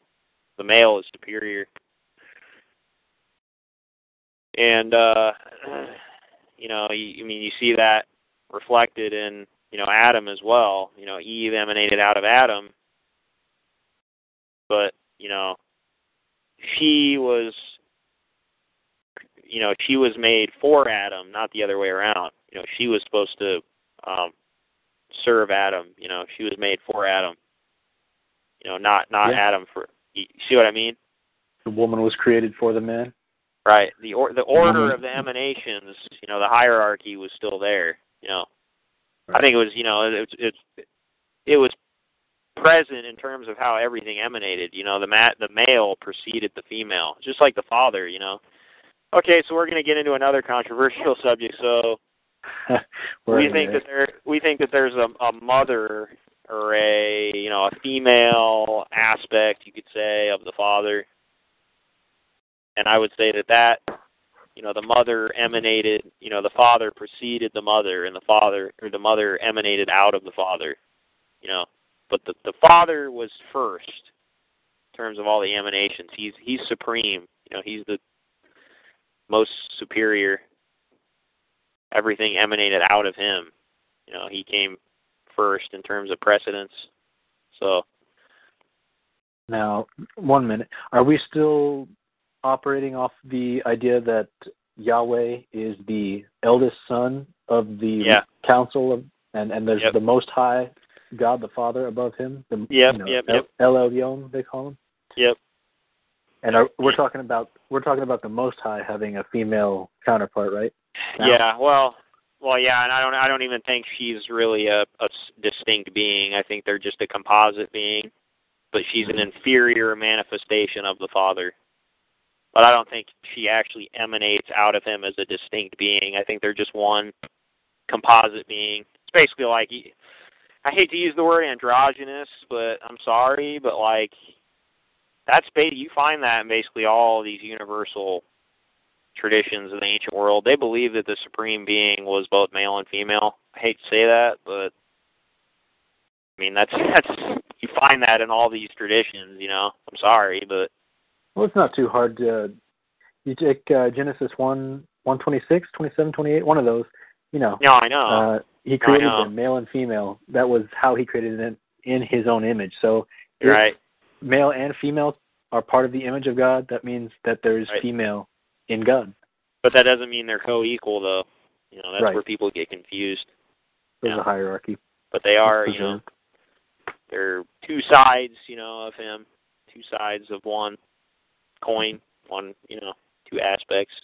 the male is superior. And uh, you know, you, I mean, you see that reflected in you know Adam as well. You know, Eve emanated out of Adam, but you know, she was you know she was made for Adam, not the other way around. You know, she was supposed to um, serve Adam. You know, she was made for Adam. You know, not not Yeah. Adam for. You see what I mean? The woman was created for the man. Right. The or the order Mhm. of the emanations, you know, the hierarchy was still there. You know, I think it was, you know, it it it was present in terms of how everything emanated. You know, the ma- the male preceded the female, just like the father. You know. Okay, so we're going to get into another controversial subject. So we in think that there we think that there's a, a mother or a you know a female aspect you could say of the father. And i would say that that you know the mother emanated you know the father preceded the mother and the father or the mother emanated out of the father you know. But the the father was first in terms of all the emanations. He's he's supreme. You know he's the most superior everything emanated out of him. You know, he came first in terms of precedence. So Now, one minute. Are we still operating off the idea that Yahweh is the eldest son of the Yeah. council of, and and there's Yep. the Most High God, the Father above him. The, Yep, you know, yep, El, yep. El Elyon, they call him. Yep. And are, we're talking about we're talking about the Most High having a female counterpart, right? Yeah, well, well, yeah, and I don't I don't even think she's really a, a distinct being. I think they're just a composite being, but she's an mm-hmm. inferior manifestation of the Father. But I don't think she actually emanates out of him as a distinct being. I think they're just one composite being. It's basically like I hate to use the word androgynous, but I'm sorry, but like that's ba- you find that in basically all these universal traditions of the ancient world. They believe that the supreme being was both male and female. I hate to say that, but I mean that's that's you find that in all these traditions. You know, I'm sorry, but Well, it's not too hard to. You take uh, Genesis one one twenty six, twenty seven, twenty eight, one of those. You know, no, I know. uh, he created know. them, male and female. That was how he created them in his own image. So, right. male and female are part of the image of God, that means that there's Right. female in God. But that doesn't mean they're co-equal, though. You know, that's Right. where people get confused. There's Yeah. a hierarchy. But they are, you know, they're two sides, you know, of him, two sides of one coin, one, you know, two aspects.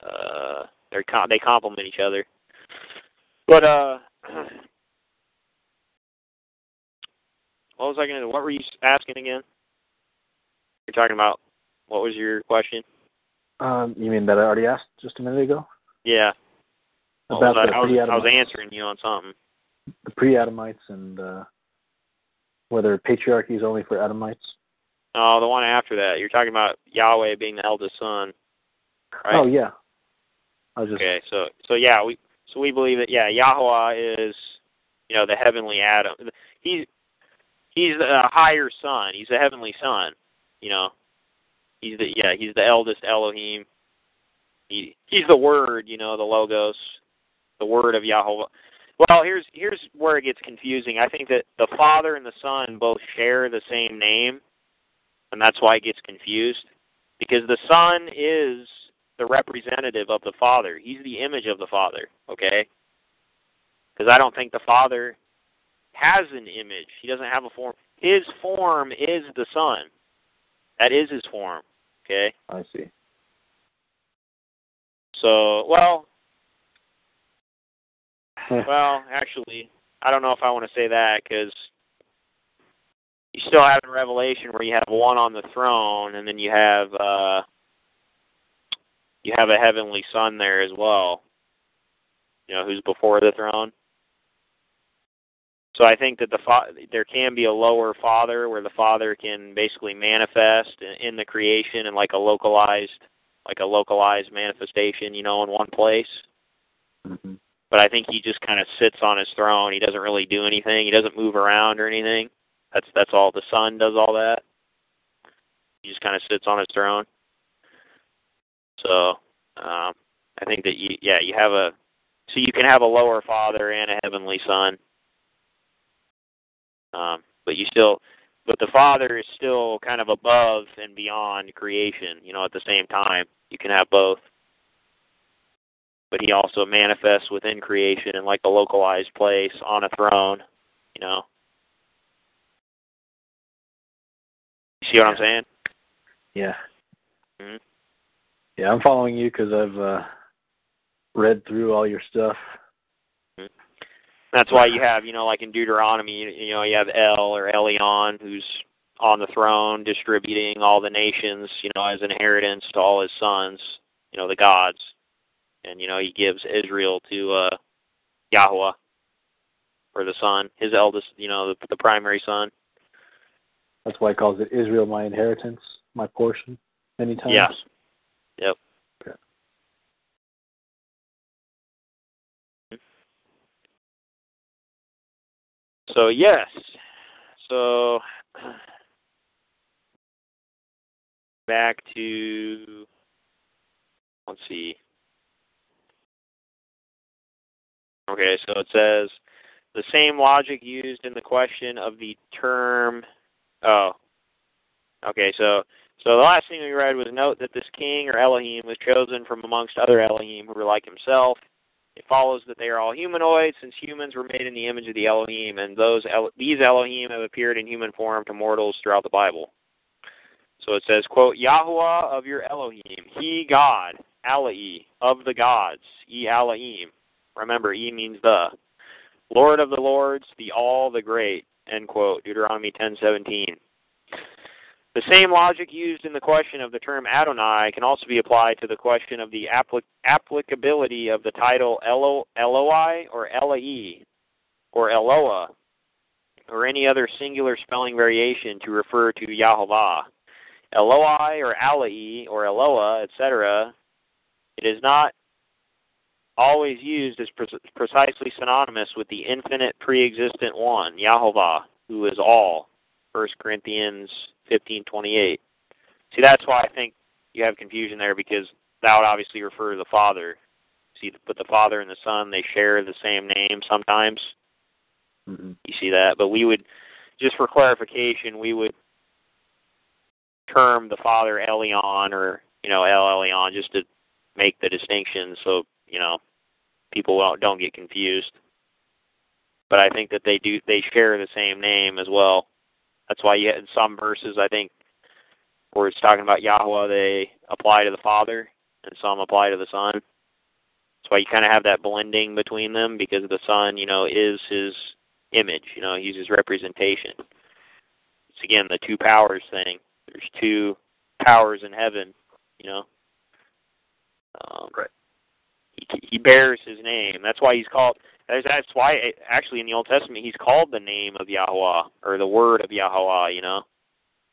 Uh, they're com- they complement each other. But uh, what was I gonna? What were you asking again? You're talking about what was your question? Um, you mean that I already asked just a minute ago Yeah. About was the I, was, I was answering you on something. the pre-Adamites and uh, whether patriarchy is only for Adamites? Oh, the one after that. You're talking about Yahweh being the eldest son, right? Oh yeah. I was just Okay, so so yeah, we so we believe that yeah, Yahweh is you know the heavenly Adam. He's he's a higher son. He's a heavenly son. You know, he's the yeah he's the eldest Elohim. He he's the Word. You know, the Logos, the Word of Yahweh. Well, here's here's where it gets confusing. I think that the Father and the Son both share the same name, and that's why it gets confused. Because the Son is the representative of the Father. He's the image of the Father. Okay. Because I don't think the Father has an image. He doesn't have a form. His form is the Son. That is his form. Okay. I see. So, well, well, actually, I don't know if I want to say that because you still have in Revelation where you have one on the throne, and then you have uh, you have a heavenly Son there as well. You know, who's before the throne. So I think that the fa- there can be a lower Father where the Father can basically manifest in, in the creation and like a localized, like a localized manifestation, you know, in one place. Mm-hmm. But I think he just kind of sits on his throne. He doesn't really do anything. He doesn't move around or anything. That's that's all. The Son does all that. He just kind of sits on his throne. So um, I think that you, yeah, you have a so you can have a lower Father and a heavenly Son. Um, but you still, but the Father is still kind of above and beyond creation. You know, at the same time, you can have both. But he also manifests within creation in like a localized place on a throne. You know. You see what I'm saying? Yeah. hmm Yeah, I'm following you because I've uh, read through all your stuff. That's why you have, you know, like in Deuteronomy, you, you know, you have El or Elion, who's on the throne distributing all the nations, you know, as inheritance to all his sons, you know, the gods. And, you know, he gives Israel to uh Yahweh or the son, his eldest, you know, the, the primary son. That's why he calls it Israel, my inheritance, my portion, many times. Yes. Yep. So yes. So back to let's see. Okay, so it says the same logic used in the question of the term oh. Okay, so so the last thing we read was note that this king or Elohim was chosen from amongst other Elohim who were like himself. It follows that they are all humanoid, since humans were made in the image of the Elohim, and those El- these Elohim have appeared in human form to mortals throughout the Bible. So it says, quote, Yahuwah of your Elohim, He God, Alai, of the gods, E Elohim. Remember, E means the. Lord of the lords, the all, the great, end quote, Deuteronomy 10:17. The same logic used in the question of the term Adonai can also be applied to the question of the applic- applicability of the title Elo- Eloi or Eloi or Eloah or any other singular spelling variation to refer to Yahovah. Eloi or Alai or Eloah, etc. It is not always used as pre- precisely synonymous with the infinite pre-existent one, Yahovah, who is all. 1 Corinthians 15:28. See, that's why I think you have confusion there because that would obviously refer to the Father. See, but the Father and the Son they share the same name sometimes. Mm-hmm. You see that, but we would just for clarification, we would term the Father Elion or you know El Elyon just to make the distinction so you know people won't, don't get confused. But I think that they do they share the same name as well. That's why you in some verses I think where it's talking about Yahweh they apply to the Father and some apply to the Son. That's why you kind of have that blending between them because the Son, you know, is his image. You know, he's his representation. It's again the two powers thing. There's two powers in heaven. You know. Um, right. He he bears his name. That's why he's called. That's, why actually in the Old Testament he's called the name of Yahweh or the word of Yahweh. You know,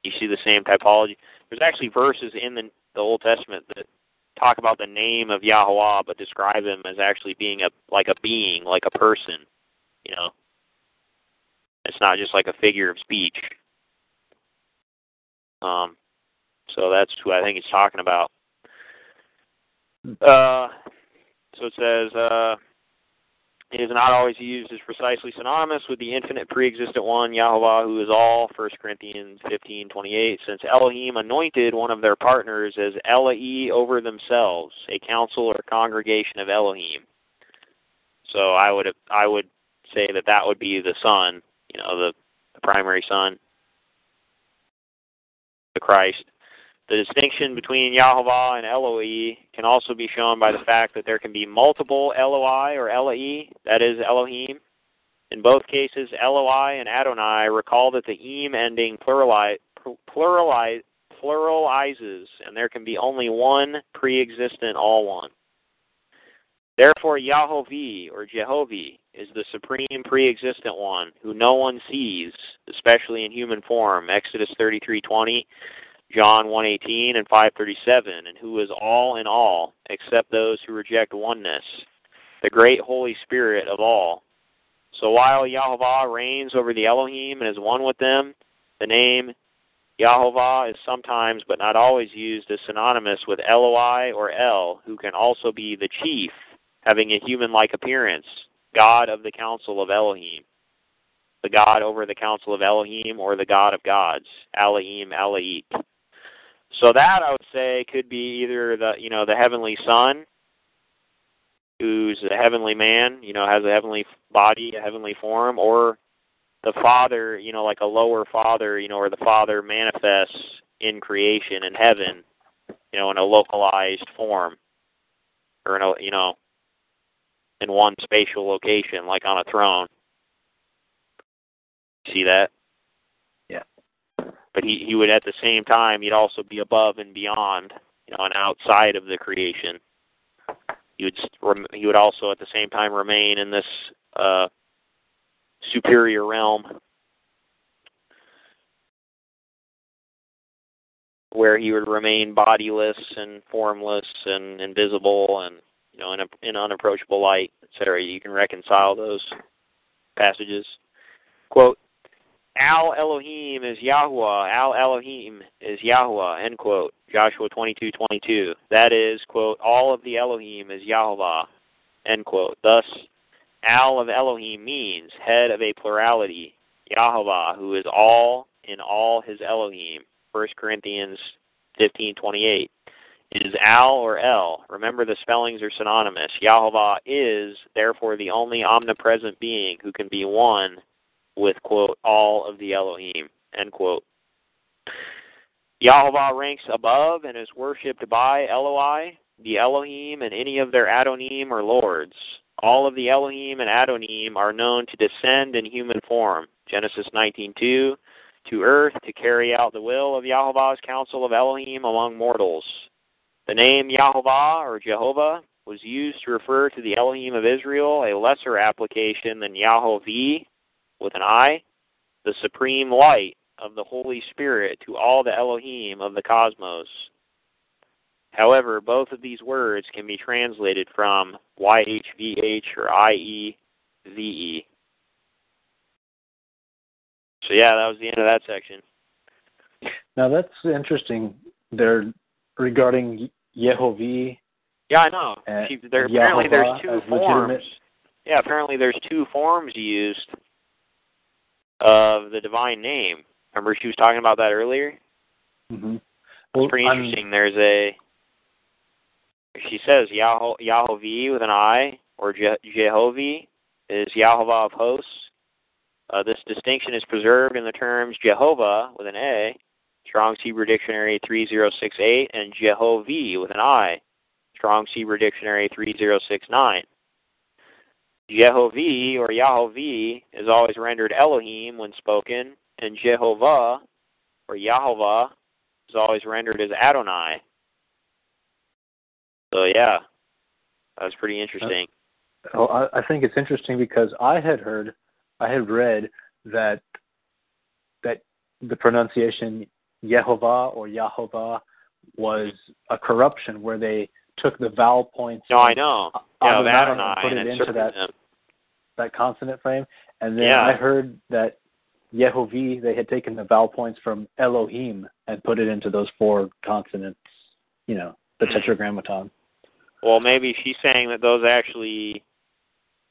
you see the same typology. There's actually verses in the, the Old Testament that talk about the name of Yahweh, but describe him as actually being a like a being, like a person. You know, it's not just like a figure of speech. Um, so that's who I think it's talking about. Uh, so it says. Uh, It is not always used as precisely synonymous with the infinite pre-existent one, Yahovah, who is all, 1 Corinthians 15:28, since Elohim anointed one of their partners as Elai over themselves, a council or congregation of Elohim. So I would I would say that that would be the Son, you know, the, the primary Son, the Christ. The distinction between Yahovah and Eloi can also be shown by the fact that there can be multiple Eloi or Eloi, that is Elohim. In both cases, Eloi and Adonai recall that the im ending plurali, plurali, pluralizes, and there can be only one pre-existent all one. Therefore, Yahovah or Jehovah is the supreme pre-existent one, who no one sees, especially in human form. Exodus 33:20 John 1:18 and 5:37, and who is all in all, except those who reject oneness, the great Holy Spirit of all. So while Yahovah reigns over the Elohim and is one with them, the name Yahovah is sometimes, but not always, used as synonymous with Eloi or El, who can also be the chief, having a human-like appearance, God of the council of Elohim, the God over the council of Elohim, or the God of gods, Elohim, Elaik. So that I would say could be either the you know the heavenly Son, who's a heavenly man, you know, has a heavenly body, a heavenly form, or the Father, you know, like a lower Father, you know, or the Father manifests in creation in heaven, you know, in a localized form, or in a you know, in one spatial location, like on a throne. See that? But he he would at the same time he'd also be above and beyond you know and outside of the creation. He would he would also at the same time remain in this uh superior realm where he would remain bodiless and formless and invisible and you know in, a, in unapproachable light etc you can reconcile those passages. Quote Al Elohim is Yahuwah. Al Elohim is Yahuwah. End quote. Joshua twenty two twenty two. That is, quote, all of the Elohim is Yahuwah. End quote. Thus, Al of Elohim means head of a plurality. Yahuwah, who is all in all his Elohim. First Corinthians fifteen twenty eight. It is Al or El. Remember the spellings are synonymous. Yahuwah is therefore the only omnipresent being who can be one with, quote, all of the Elohim, end quote. Yahovah ranks above and is worshipped by Eloi, the Elohim, and any of their Adonim or lords. All of the Elohim and Adonim are known to descend in human form. Genesis 19:2 to earth to carry out the will of Yahovah's council of Elohim among mortals. The name Yahovah or Jehovah was used to refer to the Elohim of Israel, a lesser application than Yahovah, with an I, the supreme light of the Holy Spirit to all the Elohim of the cosmos. However, both of these words can be translated from YHVH or IEVE. So yeah, that was the end of that section. Now that's interesting. There regarding Yehovah. Yeah, I know. There, apparently, there's two forms. Legitimate. Yeah, apparently there's two forms used of the divine name. Remember she was talking about that earlier? Mm-hmm. Well, it's pretty interesting. I'm... There's a she says Yahweh Yahovah with an I or Je- Jehovah is Yahovah of hosts. Uh, this distinction is preserved in the terms Jehovah with an A, Strong's Hebrew Dictionary 3068, and Jehovah with an I, Strong's Hebrew Dictionary 3069. Jehovah or Yahovah is always rendered Elohim when spoken, and Jehovah or Yahovah is always rendered as Adonai. So yeah, that was pretty interesting. Well, I, I think it's interesting because I had heard, I had read that that the pronunciation Yehovah or Yahovah was a corruption where they took the vowel points. No, I know. Yeah, Adonai and put it into that them. that consonant frame, and then Yeah. I heard that Yehovah they had taken the vowel points from Elohim and put it into those four consonants. You know, the Hmm. tetragrammaton. Well, maybe she's saying that those actually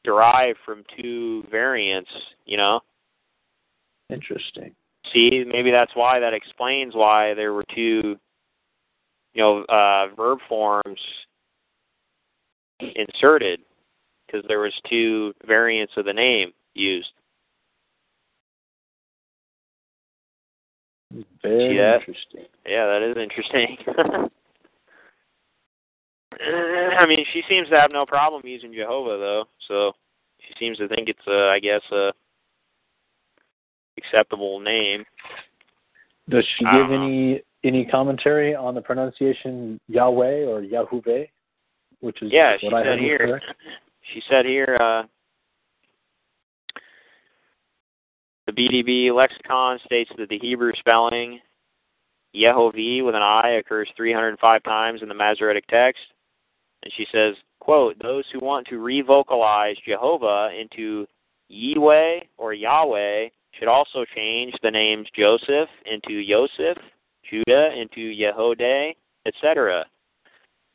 derive from two variants. You know. Interesting. See, maybe that's why that explains why there were two, you know, uh, verb forms inserted because there was two variants of the name used. Very See that? interesting. Yeah, that is interesting. I mean, she seems to have no problem using Jehovah though, so she seems to think it's a, I guess, a acceptable name. Does she give know. any any commentary on the pronunciation Yahweh or Yahuwah, which is Yeah, what she I said heard here. correct? She said here, uh, the BDB lexicon states that the Hebrew spelling Yehovah with an I occurs 305 times in the Masoretic text. And she says, quote, those who want to revocalize Jehovah into Yahweh or Yahweh should also change the names Joseph into Yosef, Judah into Yehodah, etc.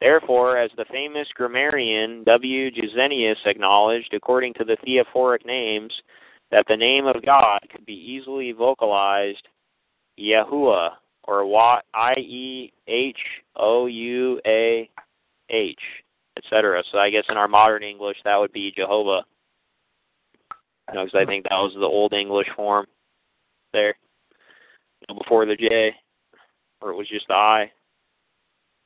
Therefore, as the famous grammarian W. Gesenius acknowledged, according to the theophoric names, that the name of God could be easily vocalized Yahuwah or I E H O U A H, etc. So I guess in our modern English that would be Jehovah. You know, because I think that was the old English form there, you know, before the J, or it was just I.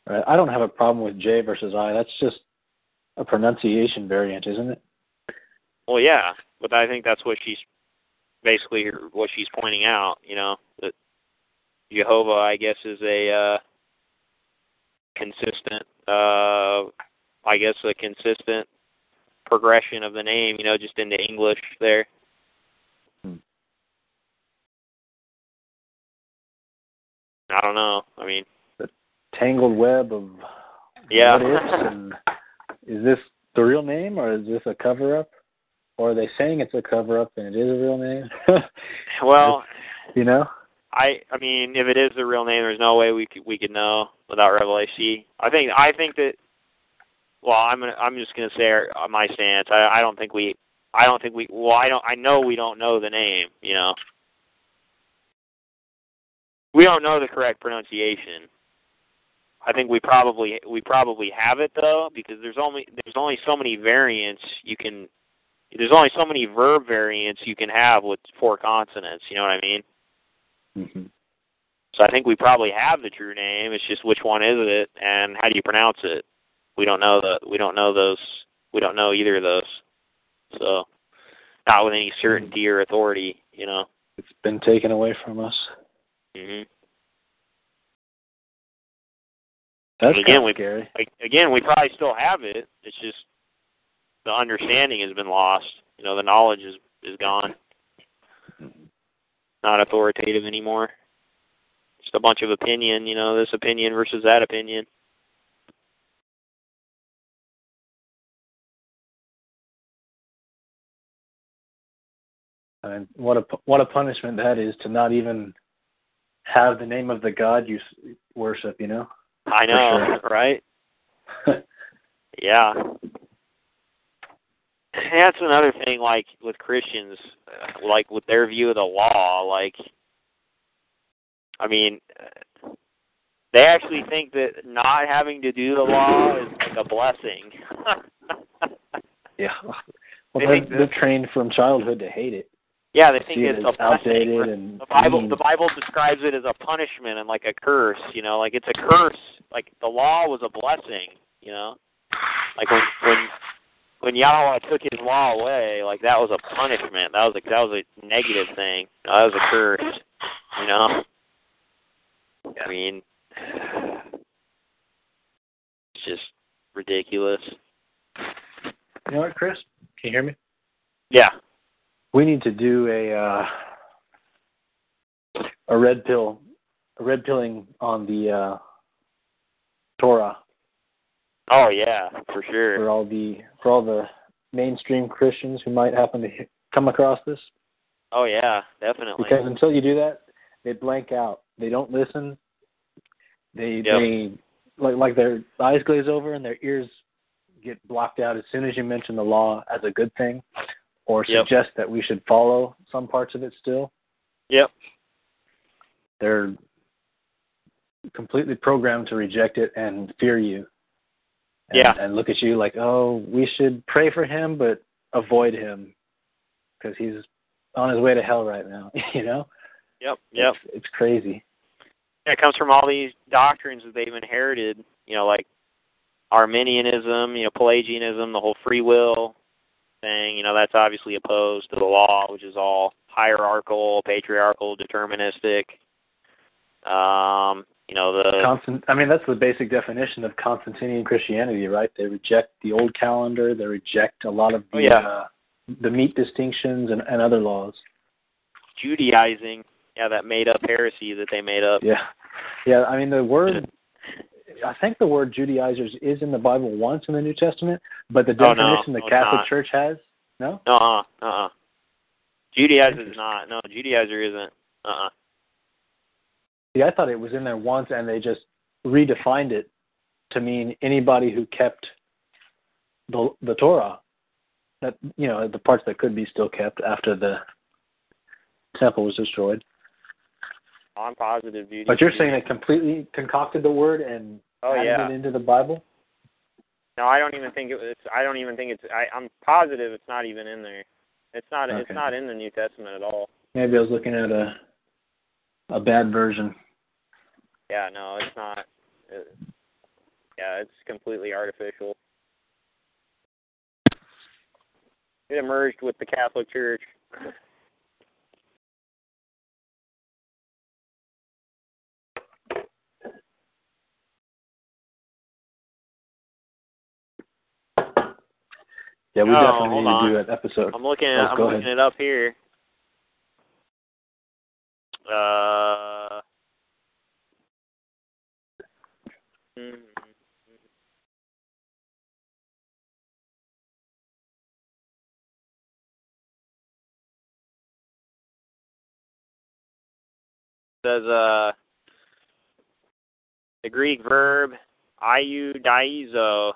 Right. I don't have a problem with J versus I. That's just a pronunciation variant, isn't it? Well, yeah, but I think that's what she's basically what she's pointing out. You know that Jehovah, I guess, is a uh, consistent, uh, I guess, a consistent progression of the name. You know, just into English there. I don't know. I mean, the Tangled web of Yeah. what ifs and is this the real name or is this a cover up? Or are they saying it's a cover up and it is a real name? well, you know? I I mean, if it is the real name, there's no way we could we could know without revelation. I think I think that. Well, I'm gonna, I'm just gonna say our, uh, my stance. I I don't think we I don't think we well I don't I know we don't know the name. You know, we don't know the correct pronunciation. I think we probably we probably have it though because there's only there's only so many variants you can there's only so many verb variants you can have with four consonants. You know what I mean? Mm-hmm. So I think we probably have the true name. It's just which one is it and how do you pronounce it? We don't know the we don't know those we don't know either of those. So not with any certainty or authority, you know. It's been taken away from us. Mhm. That's Again, we- scary. Again, we probably still have it. It's just the understanding has been lost. You know, the knowledge is is gone. Not authoritative anymore. Just a bunch of opinion, you know, this opinion versus that opinion. And what a what a punishment that is to not even have the name of the God you worship. You know. I know, right? Yeah. That's another thing, like with Christians, uh, like with their view of the law. Like, I mean, they actually think that not having to do the law is like a blessing. yeah. Well, they're, they're trained from childhood to hate it. Yeah, they think See it it's a blessing. outdated where and The Bible, mean. the Bible describes it as a punishment and like a curse. You know, like it's a curse. Like the law was a blessing. You know, like when when when Yahweh took His law away, like that was a punishment. That was a that was a negative thing. That was a curse. You know. I mean, it's just ridiculous. You know what, Chris? Can you hear me? Yeah. We need to do a uh, a red pill, a red pilling on the uh, Torah Oh yeah, for sure. for all the for all the mainstream Christians who might happen to come across this. Oh yeah, definitely. Because until you do that, they blank out. They don't listen. They Yep. they like like their eyes glaze over and their ears get blocked out as soon as you mention the law as a good thing, or Yep. suggest that we should follow some parts of it still. Yep. They're completely programmed to reject it and fear you. And, Yeah. And look at you like, oh, we should pray for him, but avoid him because he's on his way to hell right now. you know? Yep. Yep. It's, it's crazy. Yeah, it comes from all these doctrines that they've inherited, you know, like Arminianism, you know, Pelagianism, the whole free will thing, you know, that's obviously opposed to the law, which is all hierarchical, patriarchal, deterministic. Um, you know, the Constant. I mean, that's the basic definition of Constantinian Christianity, right? They reject the old calendar. They reject a lot of the Oh, yeah. uh, the meat distinctions and, and other laws. Judaizing, yeah, that made up heresy that they made up. Yeah, yeah. I mean, the word. I think the word Judaizers is in the Bible once in the New Testament, but the Oh, no. definition No, the Catholic not. Church has, no. Uh-uh, uh-uh. Judaizer is not. No, Judaizer isn't. Uh-uh. See, I thought it was in there once, and they just redefined it to mean anybody who kept the the Torah. That you know, the parts that could be still kept after the temple was destroyed. I'm positive, dude. But you're saying they completely concocted the word and Oh added yeah. it into the Bible? No, I don't even think it was. I don't even think it's. I, I'm positive it's not even in there. It's not. It's not in the New Testament at all. Maybe I was looking at a a bad version. Yeah, no, it's not. It, yeah, it's completely artificial. It emerged with the Catholic Church. Yeah, we Oh, definitely need on. to do an episode. I'm looking. Oh, I'm looking ahead. it up here. Uh. hmm. Says uh the Greek verb iudaizo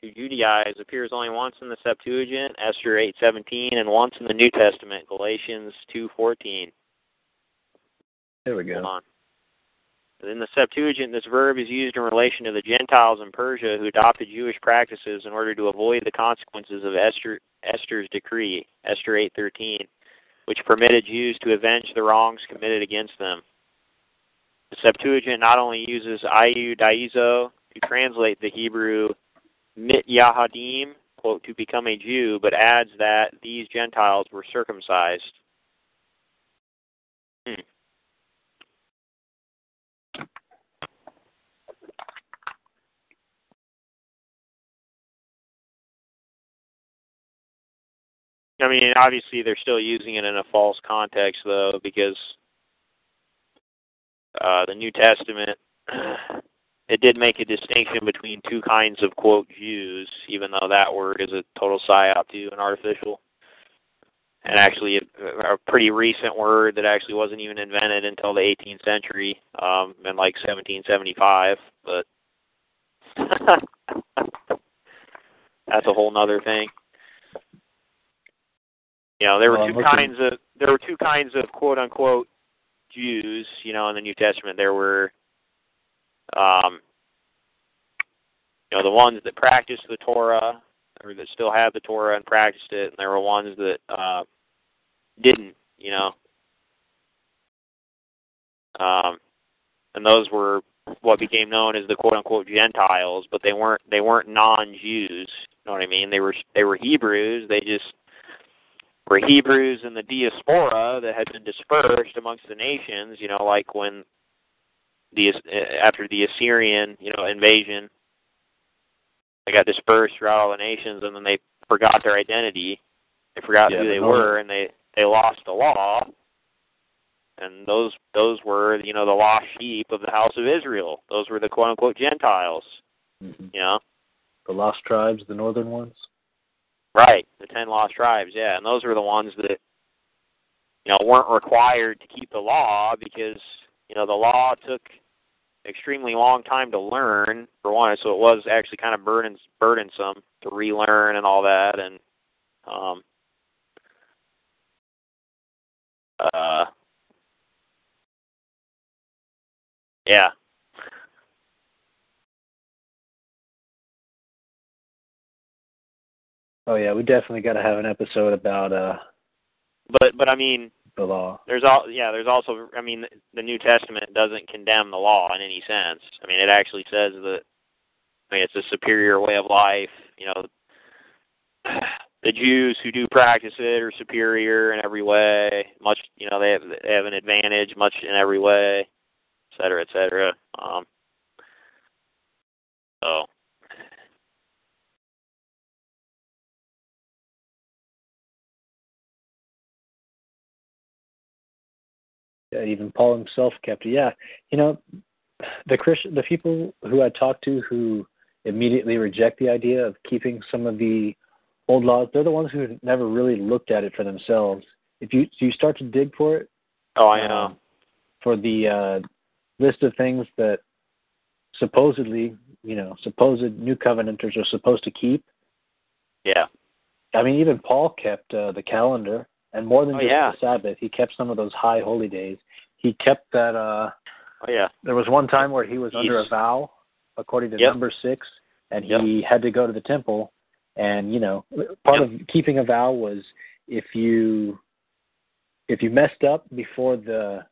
to Judaize appears only once in the Septuagint, Esther 8:17, and once in the New Testament, Galatians 2:14. There we Hold go. on. In the Septuagint, this verb is used in relation to the Gentiles in Persia who adopted Jewish practices in order to avoid the consequences of Esther, Esther's decree, Esther 8:13, which permitted Jews to avenge the wrongs committed against them. The Septuagint not only uses iudaizo to translate the Hebrew mit yahadim, quote, to become a Jew, but adds that these Gentiles were circumcised. Hmm. I mean, obviously they're still using it in a false context, though, because uh, the New Testament it did make a distinction between two kinds of quote Jews, even though that word is a total psyop too and artificial, and actually a, a pretty recent word that actually wasn't even invented until the 18th century, um, in like 1775. But that's a whole nother thing. You know, there were Well, two kinds of there were two kinds of quote unquote Jews. You know, in the New Testament, there were, um, you know, the ones that practiced the Torah or that still had the Torah and practiced it, and there were ones that uh, didn't. You know, um, and those were what became known as the quote unquote Gentiles, but they weren't they weren't non Jews. You know what I mean? They were they were Hebrews. They just were Hebrews in the diaspora that had been dispersed amongst the nations. You know, like when the after the Assyrian you know invasion, they got dispersed throughout all the nations, and then they forgot their identity. They forgot Yeah, who they were, and they they lost the law. And those those were you know the lost sheep of the house of Israel. Those were the quote unquote Gentiles. Mhm. You know, The lost tribes, the northern ones. Right, the ten lost tribes, yeah, and those were the ones that you know weren't required to keep the law because you know the law took extremely long time to learn for one, so it was actually kind of burdens burdensome. to relearn and all that, and um, uh, yeah. Oh yeah, we definitely got to have an episode about uh But but I mean, the law. there's all yeah. There's also I mean, the New Testament doesn't condemn the law in any sense. I mean, it actually says that I mean it's a superior way of life. You know, the Jews who do practice it are superior in every way. Much you know they have they have an advantage much in every way, et cetera, et cetera. Um, so even Paul himself kept it. Yeah, you know, the Christian, the people who I talk to who immediately reject the idea of keeping some of the old laws, they're the ones who never really looked at it for themselves. If you you start to dig for it, oh I know. um, for the uh, list of things that supposedly, you know, supposed new covenanters are supposed to keep. yeah. I mean, even Paul kept uh, the calendar, and more than Oh, just yeah. the Sabbath, he kept some of those high holy days. He kept that. uh Oh yeah. There was one time where he was under a vow, according to Yep. number six, and Yep. he had to go to the temple. And you know, part of keeping a vow was if you if you messed up before the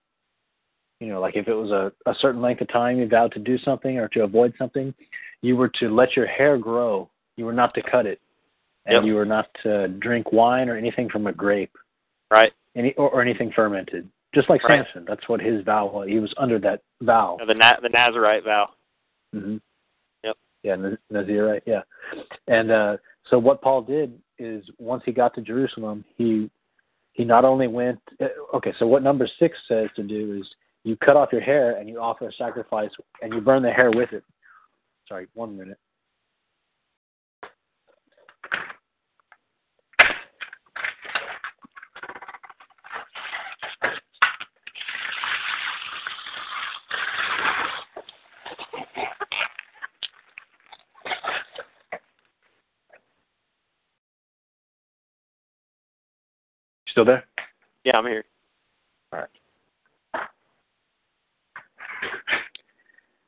you know, like if it was a, a certain length of time you vowed to do something or to avoid something, you were to let your hair grow. You were not to cut it. And Yep. you were not to drink wine or anything from a grape, Right. any or, or anything fermented. Just like Right. Samson, that's what his vow was. He was under that vow. The Na- the Nazarite vow. hmm Yep. Yeah, Nazarite. Yeah, and uh, so what Paul did is once he got to Jerusalem, he he not only went. uh, Okay, so what number six says to do is you cut off your hair and you offer a sacrifice and you burn the hair with it. Sorry, one minute. Still there? Yeah, I'm here. All right.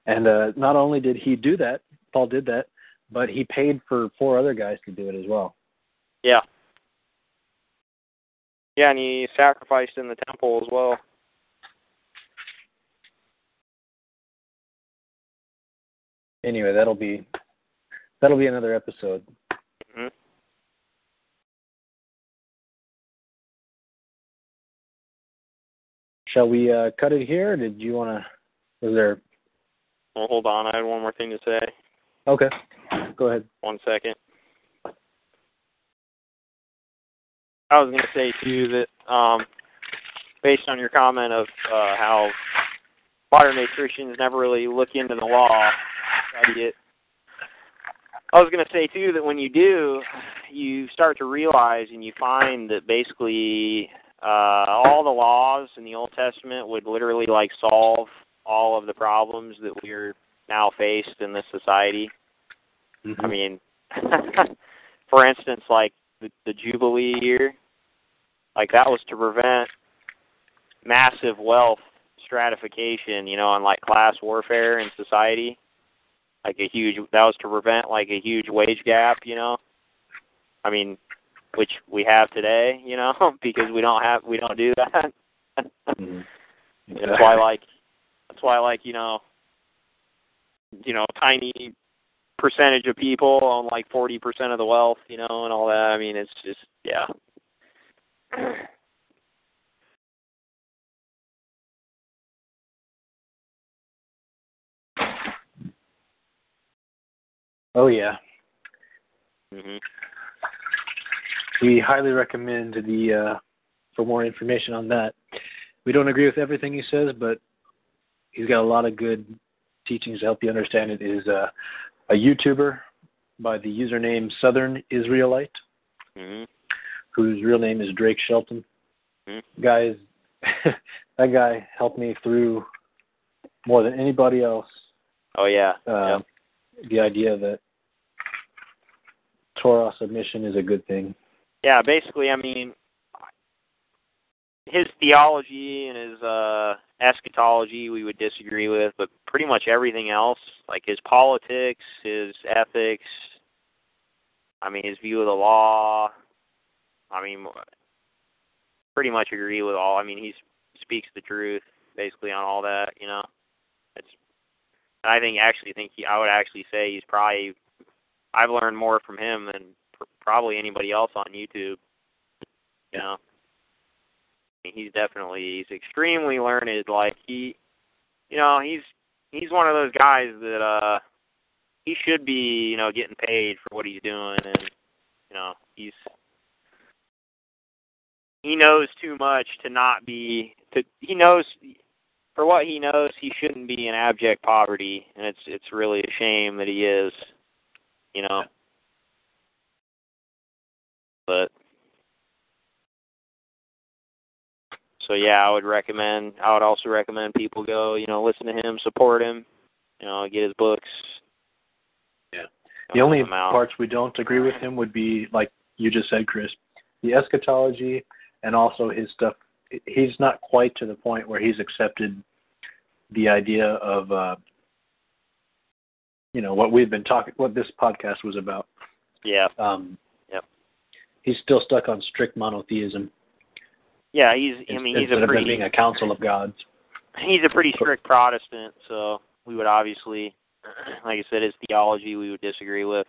And uh, not only did he do that, Paul did that, but he paid for four other guys to do it as well. Yeah. Yeah, and he sacrificed in the temple as well. Anyway, that'll be that'll be another episode. Shall we uh, cut it here? Did you want to? Was there? Well, hold on. I had one more thing to say. Okay, go ahead. One second. I was going to say too that um, based on your comment of uh, how modern day Christians never really look into the law. I was going to say too that when you do, you start to realize and you find that basically uh, all the laws in the Old Testament would literally like solve all of the problems that we're now faced in this society. I mean, for instance, like the, the Jubilee year, like that was to prevent massive wealth stratification, you know, and like class warfare in society. Like a huge, that was to prevent like a huge wage gap, you know. I mean, which we have today, you know, because we don't have, we don't do that. Mhm. That's why, I like, that's why, I like, you know, you know, tiny percentage of people own like forty percent of the wealth, you know, and all that. I mean, it's just, yeah. Oh yeah, Mhm. We highly recommend the uh, for more information on that. We don't agree with everything he says, but he's got a lot of good teachings to help you understand it. Is uh, a YouTuber by the username Southern Israelite, Mhm. whose real name is Drake Shelton. Mhm. Guys, that guy helped me through more than anybody else Oh yeah. uh, the idea that Torah submission is a good thing. Yeah, basically, I mean, his theology and his uh, eschatology we would disagree with, but pretty much everything else, like his politics, his ethics, I mean, his view of the law, I mean, pretty much agree with all. I mean, he speaks the truth basically on all that. You know, it's. I think actually think he. I would actually say he's probably. I've learned more from him than probably anybody else on YouTube. You know, I mean, he's definitely he's extremely learned. Like he, you know, he's he's one of those guys that uh he should be you know getting paid for what he's doing, and you know he's he knows too much to not be to he knows for what he knows he shouldn't be in abject poverty and it's it's really a shame that he is you know but so yeah i would recommend i would also recommend people go you know listen to him support him you know get his books Yeah. The only help him out. parts we don't agree with him would be like you just said, Chris, the eschatology and also his stuff. He's not quite to the point where he's accepted the idea of, uh, you know, what we've been talking, what this podcast was about. yeah Um. He's still stuck on strict monotheism. yeah he's i mean he's a pretty being a council of gods. he's a pretty strict Protestant, so we would obviously, like I said, his theology we would disagree with.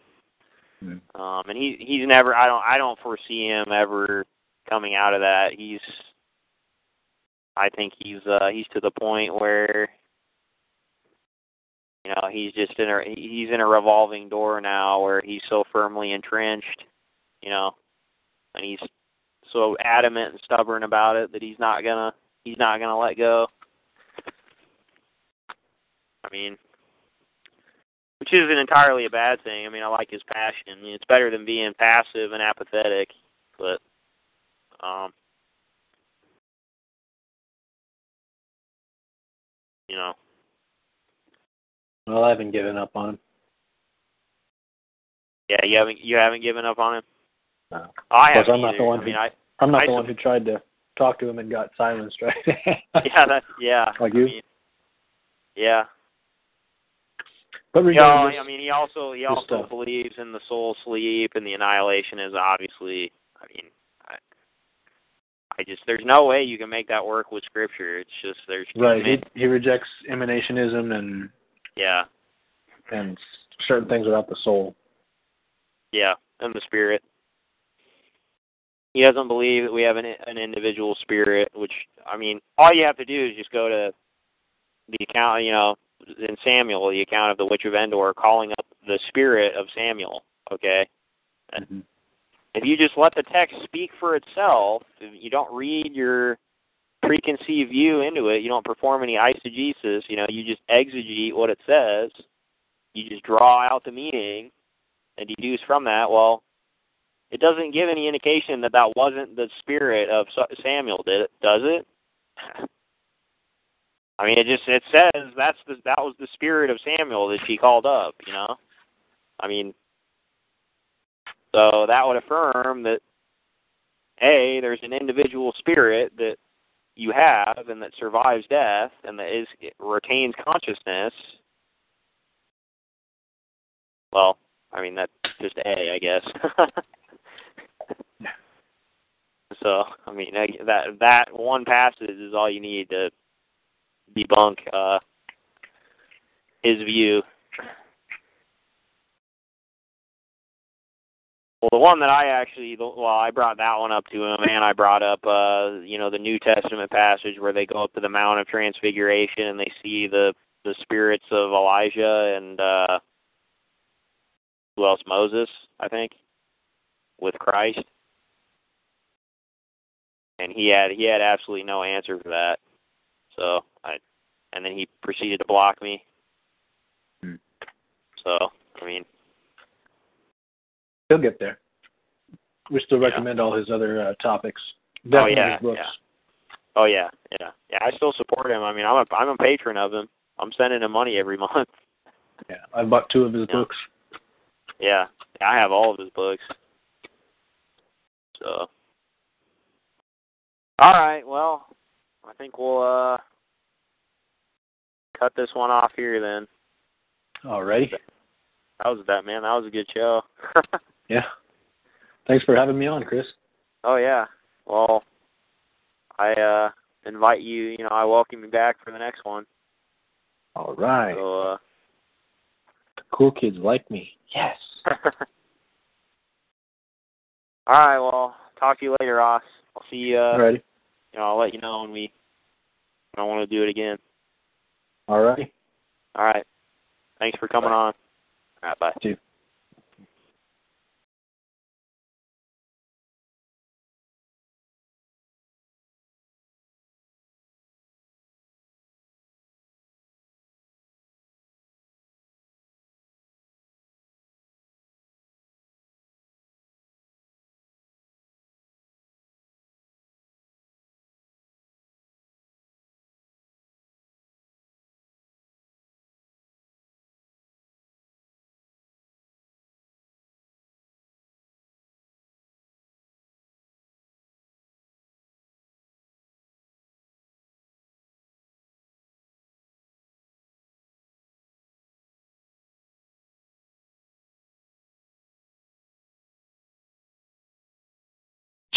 Mm. Um, and he he's never. I don't. I don't foresee him ever coming out of that. He's. I think he's uh he's to the point where. You know, he's just in a he's in a revolving door now where he's so firmly entrenched, you know, and he's so adamant and stubborn about it that he's not gonna he's not gonna let go. I mean, which isn't entirely a bad thing. I mean, I like his passion. I mean, it's better than being passive and apathetic, but um, you know, Well, I haven't given up on him. yeah, you haven't you haven't given up on him. No. I have. I'm not the one I mean, who- I I'm not I the one who tried to talk to him and got silenced, right? yeah, that yeah. Like I you? mean, yeah. but Yeah, regardless, I mean, he also he also stuff. believes in the soul sleep and the annihilation is obviously. I mean, I, I just there's no way you can make that work with scripture. It's just there's right, he he rejects emanationism and yeah, and certain things about the soul. yeah, and the spirit. He doesn't believe that we have an an individual spirit, which I mean, all you have to do is just go to the account, you know, in Samuel, the account of the witch of Endor calling up the spirit of Samuel. Okay, Mhm. if you just let the text speak for itself, if you don't read your preconceived view into it, you don't perform any eisegesis, you know, you just exegete what it says, you just draw out the meaning and deduce from that, well, it doesn't give any indication that that wasn't the spirit of Samuel, did it? Does it? I mean, it just it says that's the that was the spirit of Samuel that she called up, you know. I mean, so that would affirm that a there's an individual spirit that you have and that survives death and that is retains consciousness. Well, I mean that's just a, I guess. so I mean I- that that one passage is all you need to debunk uh, his view. Well, the one that I actually, well, I brought that one up to him, and I brought up, uh, you know, the New Testament passage where they go up to the Mount of Transfiguration and they see the the spirits of Elijah and uh, who else? Moses, I think, with Christ, and he had he had absolutely no answer for that. So I, and then he proceeded to block me. Hmm. So I mean, He'll get there. We still Yeah. recommend all his other uh, topics. Oh, yeah, his books. yeah. Oh yeah, yeah, yeah. I still support him. I mean, I'm a I'm a patron of him. I'm sending him money every month. Yeah, I bought two of his Yeah. books. Yeah, I have all of his books. So. All right. Well, I think we'll uh cut this one off here then. All righty. That was that man. That was a good show. Yeah. Thanks for having me on, Chris. oh yeah. Well, I uh invite you. You know, I welcome you back for the next one. All right. So. uh Cool kids like me. Yes. All right. Well, talk to you later, Ross. I'll see you. Uh, All righty. You know, I'll let you know when we. When I want to do it again. All right. All right. Thanks for coming Bye. on. All right. Bye.